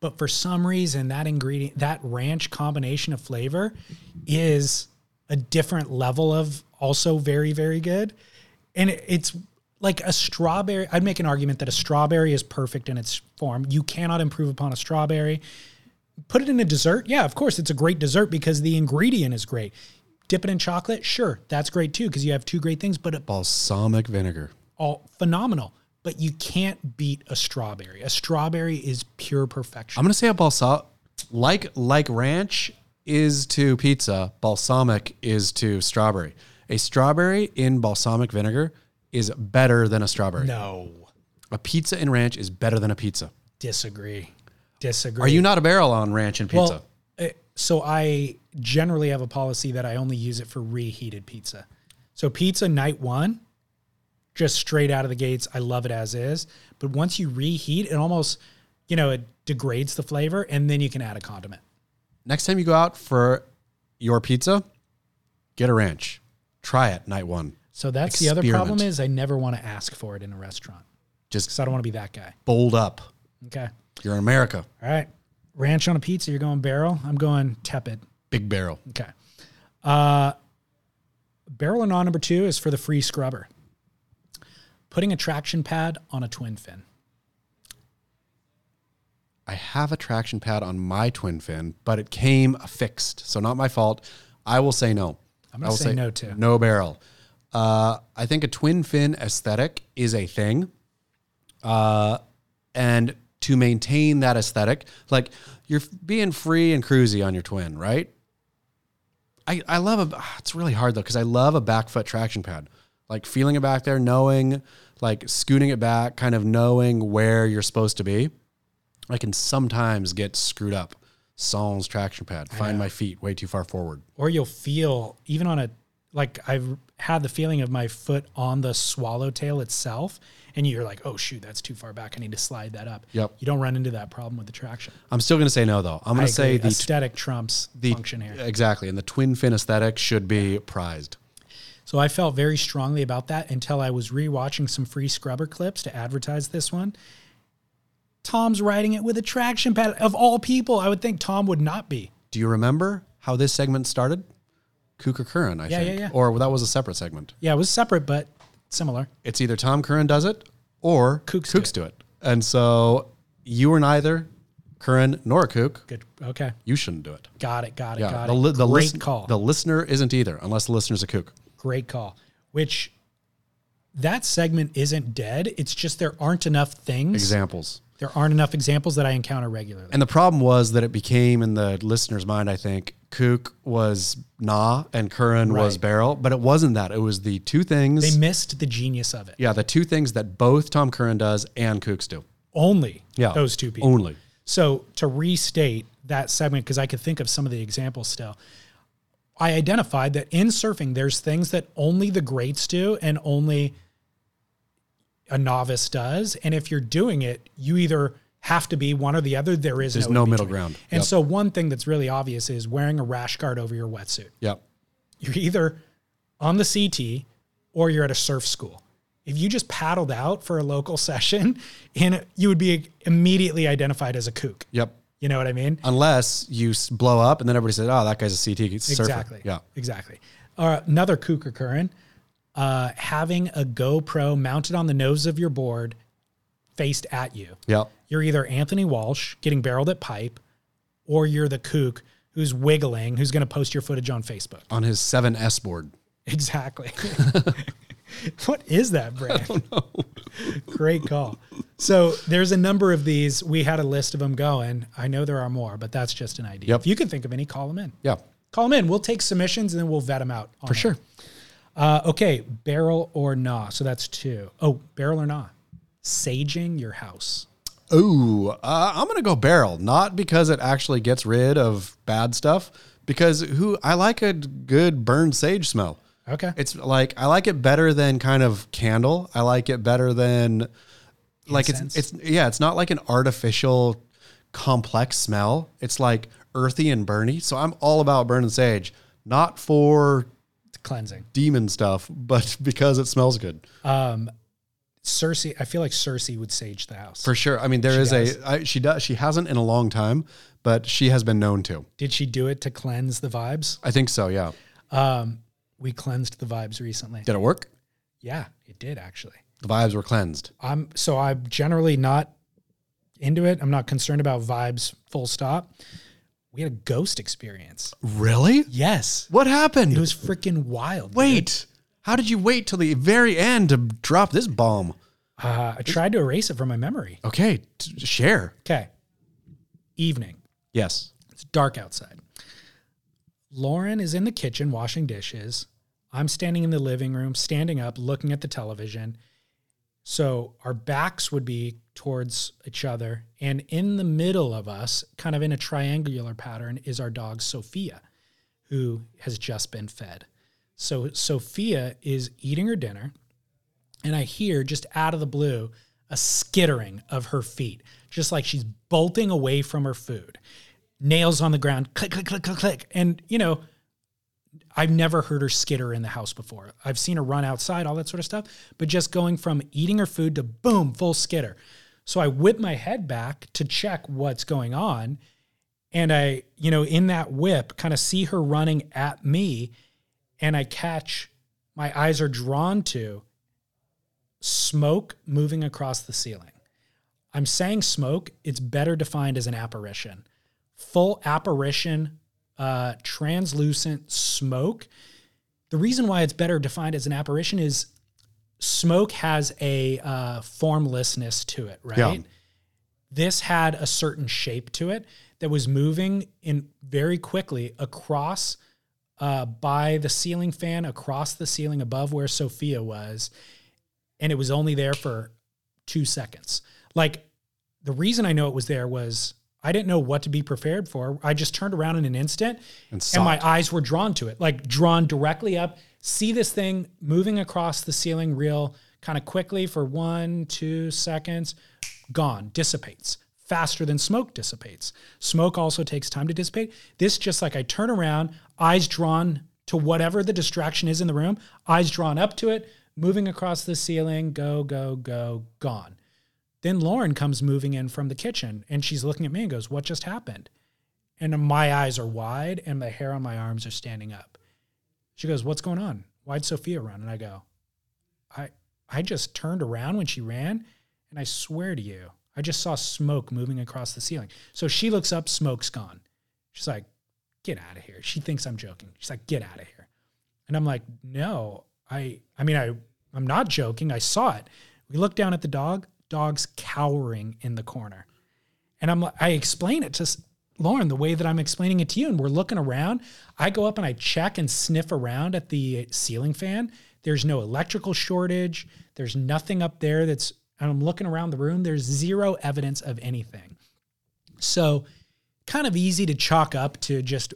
[SPEAKER 1] But for some reason, that ingredient, that ranch combination of flavor is a different level of also very, very good. And it's like a strawberry. I'd make an argument that a strawberry is perfect in its form. You cannot improve upon a strawberry put it in a dessert. Yeah, of course, it's a great dessert because the ingredient is great. Dip it in chocolate, sure, that's great too because you have two great things, but it
[SPEAKER 2] Balsamic vinegar.
[SPEAKER 1] all phenomenal. But you can't beat a strawberry. A strawberry is pure perfection.
[SPEAKER 2] I'm gonna say a balsamic, like like ranch is to pizza, balsamic is to strawberry. A strawberry in balsamic vinegar is better than a strawberry.
[SPEAKER 1] no,
[SPEAKER 2] A pizza in ranch is better than a pizza.
[SPEAKER 1] disagree. Disagree.
[SPEAKER 2] Are you not a barrel on ranch and pizza?
[SPEAKER 1] Well, uh, so I generally have a policy that I only use it for reheated pizza. So pizza night one, just straight out of the gates, I love it as is. But once you reheat, it almost, you know, it degrades the flavor, and then you can add a condiment.
[SPEAKER 2] Next time you go out for your pizza, get a ranch. Try it night one.
[SPEAKER 1] So that's the other problem is I never want to ask for it in a restaurant
[SPEAKER 2] Just
[SPEAKER 1] because I don't want to be that guy.
[SPEAKER 2] bold up.
[SPEAKER 1] Okay.
[SPEAKER 2] You're in America.
[SPEAKER 1] All right. Ranch on a pizza, you're going barrel. I'm going tepid.
[SPEAKER 2] Big barrel.
[SPEAKER 1] Okay. Uh, barrel and non number two is for the free scrubber. Putting a traction pad on a twin fin.
[SPEAKER 2] I have a traction pad on my twin fin, but it came fixed. So not my fault. I will say no.
[SPEAKER 1] I'm gonna
[SPEAKER 2] will
[SPEAKER 1] say no, too.
[SPEAKER 2] No barrel. Uh, I think a twin fin aesthetic is a thing. Uh, and to maintain that aesthetic, like you're being free and cruisy on your twin, right? I, I love a, ah, it's really hard though, because I love a back foot traction pad. Like feeling it back there, knowing, like scooting it back, kind of knowing where you're supposed to be. I can sometimes get screwed up. Sans traction pad, find my feet way too far forward.
[SPEAKER 1] Or you'll feel, even on a, like I've had the feeling of my foot on the swallowtail itself. And you're like, oh, shoot, that's too far back. I need to slide that up.
[SPEAKER 2] Yep.
[SPEAKER 1] You don't run into that problem with the traction.
[SPEAKER 2] I'm still going to say no though. I'm going to say the
[SPEAKER 1] aesthetic trumps
[SPEAKER 2] the
[SPEAKER 1] function here.
[SPEAKER 2] exactly, and the twin fin aesthetic should be prized.
[SPEAKER 1] So I felt very strongly about that until I was rewatching some free scrubber clips to advertise this one. Tom's riding it with a traction pad. Of all people, I would think Tom would not be.
[SPEAKER 2] Do you remember how this segment started? Kook or Curran, I
[SPEAKER 1] Yeah,
[SPEAKER 2] think,
[SPEAKER 1] yeah, yeah.
[SPEAKER 2] or that was a separate segment.
[SPEAKER 1] Yeah, it was separate but similar.
[SPEAKER 2] It's either Tom Curran does it or
[SPEAKER 1] Kooks
[SPEAKER 2] Kooks,
[SPEAKER 1] do
[SPEAKER 2] do, it. and so you were neither Curran nor a Kook.
[SPEAKER 1] Good. Okay.
[SPEAKER 2] You shouldn't do it.
[SPEAKER 1] Got it. Got it.
[SPEAKER 2] Yeah,
[SPEAKER 1] got
[SPEAKER 2] the,
[SPEAKER 1] it.
[SPEAKER 2] the
[SPEAKER 1] Great
[SPEAKER 2] listen-
[SPEAKER 1] call.
[SPEAKER 2] The listener isn't either, unless the listener's a kook.
[SPEAKER 1] Great call. Which that segment isn't dead. It's just there aren't enough things.
[SPEAKER 2] Examples.
[SPEAKER 1] There aren't enough examples that I encounter regularly.
[SPEAKER 2] And the problem was that it became in the listener's mind, I think, Kook was nah and Curran was
[SPEAKER 1] Right.
[SPEAKER 2] barrel, but it wasn't that. It was the two things.
[SPEAKER 1] they missed the genius of it.
[SPEAKER 2] yeah, the two things that both Tom Curran does and Kooks do.
[SPEAKER 1] Only
[SPEAKER 2] Yeah.
[SPEAKER 1] those two people.
[SPEAKER 2] Only.
[SPEAKER 1] So to restate that segment, because I could think of some of the examples still, I identified that in surfing, there's things that only the greats do and only a novice does. And if you're doing it, you either have to be one or the other. There is
[SPEAKER 2] There's
[SPEAKER 1] no,
[SPEAKER 2] no middle ground.
[SPEAKER 1] And
[SPEAKER 2] Yep.
[SPEAKER 1] so one thing that's really obvious is wearing a rash guard over your wetsuit.
[SPEAKER 2] Yep.
[SPEAKER 1] You're either on the CT or you're at a surf school. If you just paddled out for a local <laughs> session, and you would be immediately identified as a kook.
[SPEAKER 2] Yep.
[SPEAKER 1] You know what I mean?
[SPEAKER 2] Unless you blow up and then everybody says, "Oh, that guy's a CT surfer."
[SPEAKER 1] Exactly.
[SPEAKER 2] Yeah.
[SPEAKER 1] Exactly. Uh, another kook or Curran, uh, having a GoPro mounted on the nose of your board faced at you.
[SPEAKER 2] Yep.
[SPEAKER 1] You're either Anthony Walsh getting barreled at pipe, or you're the kook who's wiggling, who's going to post your footage on Facebook.
[SPEAKER 2] On his 7S board.
[SPEAKER 1] Exactly. <laughs> <laughs> what is that brand? <laughs> Great call. So there's a number of these. We had a list of them going. I know there are more, but that's just an idea.
[SPEAKER 2] Yep.
[SPEAKER 1] If you can think of any, call them in.
[SPEAKER 2] Yeah.
[SPEAKER 1] Call them in. We'll take submissions and then we'll vet them out. on
[SPEAKER 2] For sure.
[SPEAKER 1] Uh, okay, barrel or nah. So that's two. Oh, barrel or nah. Saging your house.
[SPEAKER 2] Ooh, uh, I'm gonna go barrel, not because it actually gets rid of bad stuff, because who I like a good burned sage smell.
[SPEAKER 1] Okay.
[SPEAKER 2] It's like I like it better than kind of candle. I like it better than like
[SPEAKER 1] Incense?
[SPEAKER 2] it's it's yeah, it's not like an artificial complex smell. It's like earthy and burny. So I'm all about burning sage, not for
[SPEAKER 1] cleansing.
[SPEAKER 2] demon stuff, but <laughs> because it smells good.
[SPEAKER 1] Um Cersei, I feel like Cersei would sage the house.
[SPEAKER 2] For sure. I mean, there is
[SPEAKER 1] does.
[SPEAKER 2] a I, she does she hasn't in a long time, but she has been known to.
[SPEAKER 1] Did she do it to cleanse the vibes?
[SPEAKER 2] I think so. Yeah.
[SPEAKER 1] We cleansed the vibes recently.
[SPEAKER 2] Did it work?
[SPEAKER 1] Yeah, it did actually.
[SPEAKER 2] The vibes were cleansed.
[SPEAKER 1] I'm so I'm generally not into it. I'm not concerned about vibes. Full stop. We had a ghost experience.
[SPEAKER 2] Really?
[SPEAKER 1] Yes,
[SPEAKER 2] What happened?
[SPEAKER 1] it was freaking wild. dude.
[SPEAKER 2] Wait. How did you wait till the very end to drop this bomb?
[SPEAKER 1] Uh, I tried to erase it from my memory.
[SPEAKER 2] Okay, t- share.
[SPEAKER 1] Okay, evening.
[SPEAKER 2] Yes.
[SPEAKER 1] It's dark outside. Lauren is in the kitchen washing dishes. I'm standing in the living room, standing up, looking at the television. So our backs would be towards each other. And in the middle of us, kind of in a triangular pattern, is our dog Sophia, who has just been fed. So Sophia is eating her dinner. And I hear just out of the blue a skittering of her feet, just like she's bolting away from her food. Nails on the ground, click, click, click, click, click. And, you know, I've never heard her skitter in the house before. I've seen her run outside, all that sort of stuff, but just going from eating her food to boom, full skitter. So I whip my head back to check what's going on. And I, you know, in that whip, kind of see her running at me. And I catch, my eyes are drawn to smoke moving across the ceiling. I'm saying smoke, it's better defined as an apparition. Full apparition, uh, translucent smoke. The reason why it's better defined as an apparition is smoke has a uh, formlessness to it, right?
[SPEAKER 2] Yeah.
[SPEAKER 1] This had a certain shape to it that was moving in very quickly across uh, by the ceiling fan, across the ceiling above where Sophia was, and it was only there for two seconds. Like the reason I know it was there was I didn't know what to be prepared for. I just turned around in an instant
[SPEAKER 2] And
[SPEAKER 1] and, my eyes were drawn to it, like drawn directly up. See this thing moving across the ceiling real kind of quickly for one, two seconds, gone, dissipates faster than smoke dissipates. Smoke also takes time to dissipate. This just like I turn around, eyes drawn to whatever the distraction is in the room, eyes drawn up to it, moving across the ceiling, go, go, go, gone. Then Lauren comes moving in from the kitchen and she's looking at me and goes, What just happened? And my eyes are wide and the hair on my arms are standing up. She goes, What's going on? Why'd Sophia run? And I go, I I just turned around when she ran, and I swear to you, I just saw smoke moving across the ceiling. So she looks up, smoke's gone. She's like, Get out of here. She thinks I'm joking. She's like, Get out of here. And I'm like, No, I I mean I I'm not joking. I saw it. We look down at the dog, dog's cowering in the corner. And I'm like, I explain it to Lauren the way that I'm explaining it to you. And we're looking around. I go up and I check and sniff around at the ceiling fan. There's no electrical shortage. There's nothing up there that's, and I'm looking around the room. There's zero evidence of anything. So, kind of easy to chalk up to just,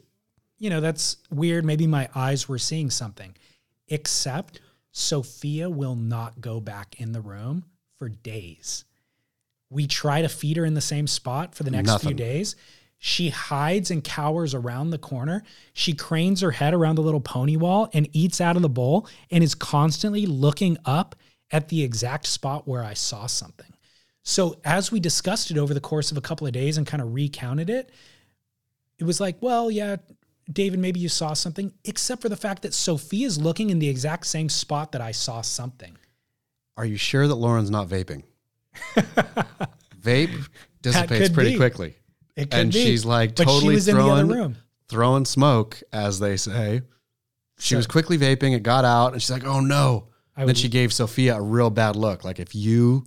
[SPEAKER 1] you know, that's weird. Maybe my eyes were seeing something, except Sophia will not go back in the room for days We try to feed her in the same spot for the next
[SPEAKER 2] Nothing.
[SPEAKER 1] few days. She hides and cowers around the corner. She cranes her head around the little pony wall and eats out of the bowl and is constantly looking up at the exact spot where I saw something. So, as we discussed it over the course of a couple of days and kind of recounted it, it was like, well, yeah, David, maybe you saw something, except for the fact that Sophia's looking in the exact same spot that I saw something.
[SPEAKER 2] Are you sure that Lauren's not vaping? <laughs> Vape dissipates pretty
[SPEAKER 1] be.
[SPEAKER 2] quickly.
[SPEAKER 1] It could
[SPEAKER 2] And
[SPEAKER 1] be.
[SPEAKER 2] she's like
[SPEAKER 1] but
[SPEAKER 2] totally
[SPEAKER 1] she was in the
[SPEAKER 2] throwing, throwing smoke, as they say. She
[SPEAKER 1] So-
[SPEAKER 2] was quickly vaping. It got out, and she's like, "Oh no!"
[SPEAKER 1] I
[SPEAKER 2] And then she gave Sophia a real bad look. Like if you,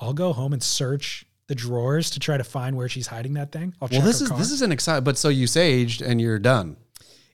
[SPEAKER 1] I'll go home and search the drawers to try to find where she's hiding that thing. I'll
[SPEAKER 2] well, this is
[SPEAKER 1] car.
[SPEAKER 2] this is an exciting. But so you saged and you're done.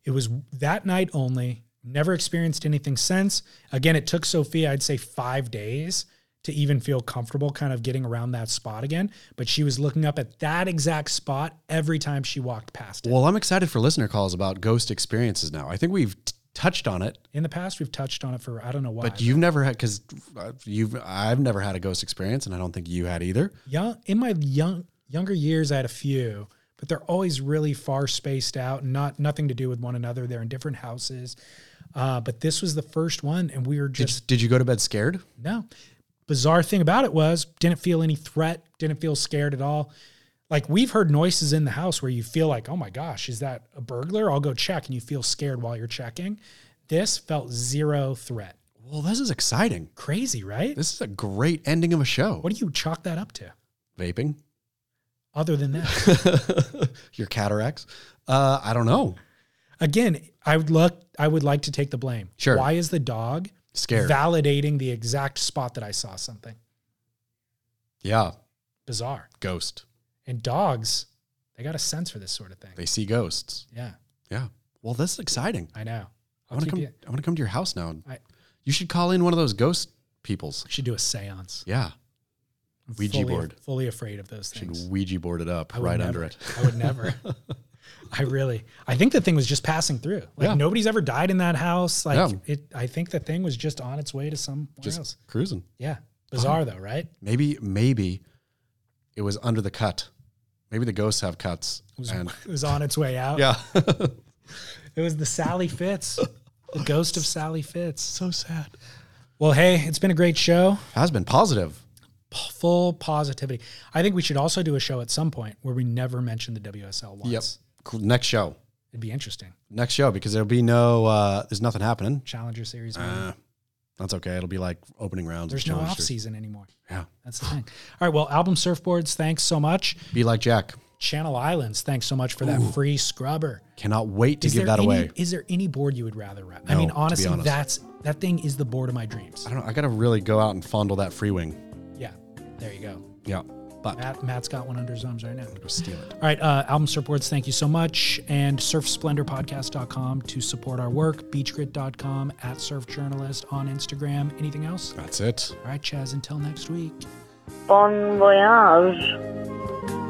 [SPEAKER 1] It was that night only. Never experienced anything since. Again, it took Sophia, I'd say, five days to even feel comfortable kind of getting around that spot again. But she was looking up at that exact spot every time she walked past it.
[SPEAKER 2] Well, I'm excited for listener calls about ghost experiences now. I think we've t- touched on it,
[SPEAKER 1] In the past, we've touched on it for I don't know why.
[SPEAKER 2] but you've never had because uh, you've I've never had a ghost experience, and I don't think you had either.
[SPEAKER 1] Yeah. in my young younger years, I had a few, but they're always really far spaced out and not nothing to do with one another. They're in different houses. Uh, but this was the first one, and we were
[SPEAKER 2] Did,
[SPEAKER 1] just
[SPEAKER 2] did you go to bed scared?
[SPEAKER 1] No. Bizarre thing about it was didn't feel any threat, didn't feel scared at all. Like we've heard noises in the house where you feel like, oh my gosh, is that a burglar? I'll go check and you feel scared while you're checking. This felt zero threat.
[SPEAKER 2] Well, this is exciting.
[SPEAKER 1] Crazy, right?
[SPEAKER 2] This is a great ending of a show.
[SPEAKER 1] What do you chalk that up to?
[SPEAKER 2] Vaping,
[SPEAKER 1] Other than that. <laughs>
[SPEAKER 2] your cataracts. Uh, I don't know.
[SPEAKER 1] Again, I would look I would like to take the blame.
[SPEAKER 2] Sure.
[SPEAKER 1] Why is the dog
[SPEAKER 2] Scared.
[SPEAKER 1] validating the exact spot that I saw something?
[SPEAKER 2] yeah,
[SPEAKER 1] Bizarre.
[SPEAKER 2] ghost.
[SPEAKER 1] And dogs, they got a sense for this sort of thing.
[SPEAKER 2] They see ghosts.
[SPEAKER 1] Yeah,
[SPEAKER 2] Yeah. Well, this is exciting.
[SPEAKER 1] I know.
[SPEAKER 2] I
[SPEAKER 1] I'll
[SPEAKER 2] want to come.
[SPEAKER 1] you.
[SPEAKER 2] I want to come to your house now.
[SPEAKER 1] I-
[SPEAKER 2] you should call in one of those ghost peoples.
[SPEAKER 1] Should do a seance.
[SPEAKER 2] Yeah.
[SPEAKER 1] I'm
[SPEAKER 2] Ouija
[SPEAKER 1] fully,
[SPEAKER 2] board.
[SPEAKER 1] Fully afraid of those things. Should.
[SPEAKER 2] Ouija board it up right
[SPEAKER 1] never.
[SPEAKER 2] under it.
[SPEAKER 1] I would never. <laughs> I really. I think the thing was just passing through. Like
[SPEAKER 2] Yeah.
[SPEAKER 1] nobody's ever died in that house. Like
[SPEAKER 2] Yeah.
[SPEAKER 1] it. I think the thing was just on its way to somewhere
[SPEAKER 2] Just
[SPEAKER 1] else.
[SPEAKER 2] cruising.
[SPEAKER 1] Yeah. Bizarre though, right?
[SPEAKER 2] Maybe, maybe it was under the cut. Maybe the ghosts have cuts.
[SPEAKER 1] It was,
[SPEAKER 2] and
[SPEAKER 1] it was on its way out.
[SPEAKER 2] yeah.
[SPEAKER 1] It was the Sally Fitz, the ghost of Sally Fitz.
[SPEAKER 2] so sad.
[SPEAKER 1] Well, hey, it's been a great show.
[SPEAKER 2] Has been positive.
[SPEAKER 1] Full positivity. I think we should also do a show at some point where we never mention the WSL once.
[SPEAKER 2] Next show.
[SPEAKER 1] It'd be interesting.
[SPEAKER 2] Next show because there'll be no. uh There's nothing happening.
[SPEAKER 1] Challenger Series.
[SPEAKER 2] Uh, that's okay. It'll be like opening rounds.
[SPEAKER 1] There's no off season anymore.
[SPEAKER 2] Yeah.
[SPEAKER 1] That's the thing. All right. Well, album surfboards. Thanks so much.
[SPEAKER 2] Be like Jack.
[SPEAKER 1] Channel Islands. Thanks so much for that free scrubber.
[SPEAKER 2] Cannot wait to
[SPEAKER 1] Is
[SPEAKER 2] give that
[SPEAKER 1] any,
[SPEAKER 2] away.
[SPEAKER 1] Is there any board you would rather ride? I mean, honestly,
[SPEAKER 2] honest.
[SPEAKER 1] that's that thing is the board of my dreams.
[SPEAKER 2] I don't know. I gotta really go out and fondle that free wing.
[SPEAKER 1] Yeah. There you go.
[SPEAKER 2] Yeah. But
[SPEAKER 1] Matt, Matt's got one under his arms right now.
[SPEAKER 2] go steal it.
[SPEAKER 1] All right, uh, album surfboards, thank you so much. And surfsplendorpodcast.com to support our work, beachgrit.com, at surfjournalist on Instagram. Anything else?
[SPEAKER 2] That's it.
[SPEAKER 1] All right, Chas, until next week.
[SPEAKER 6] Bon voyage.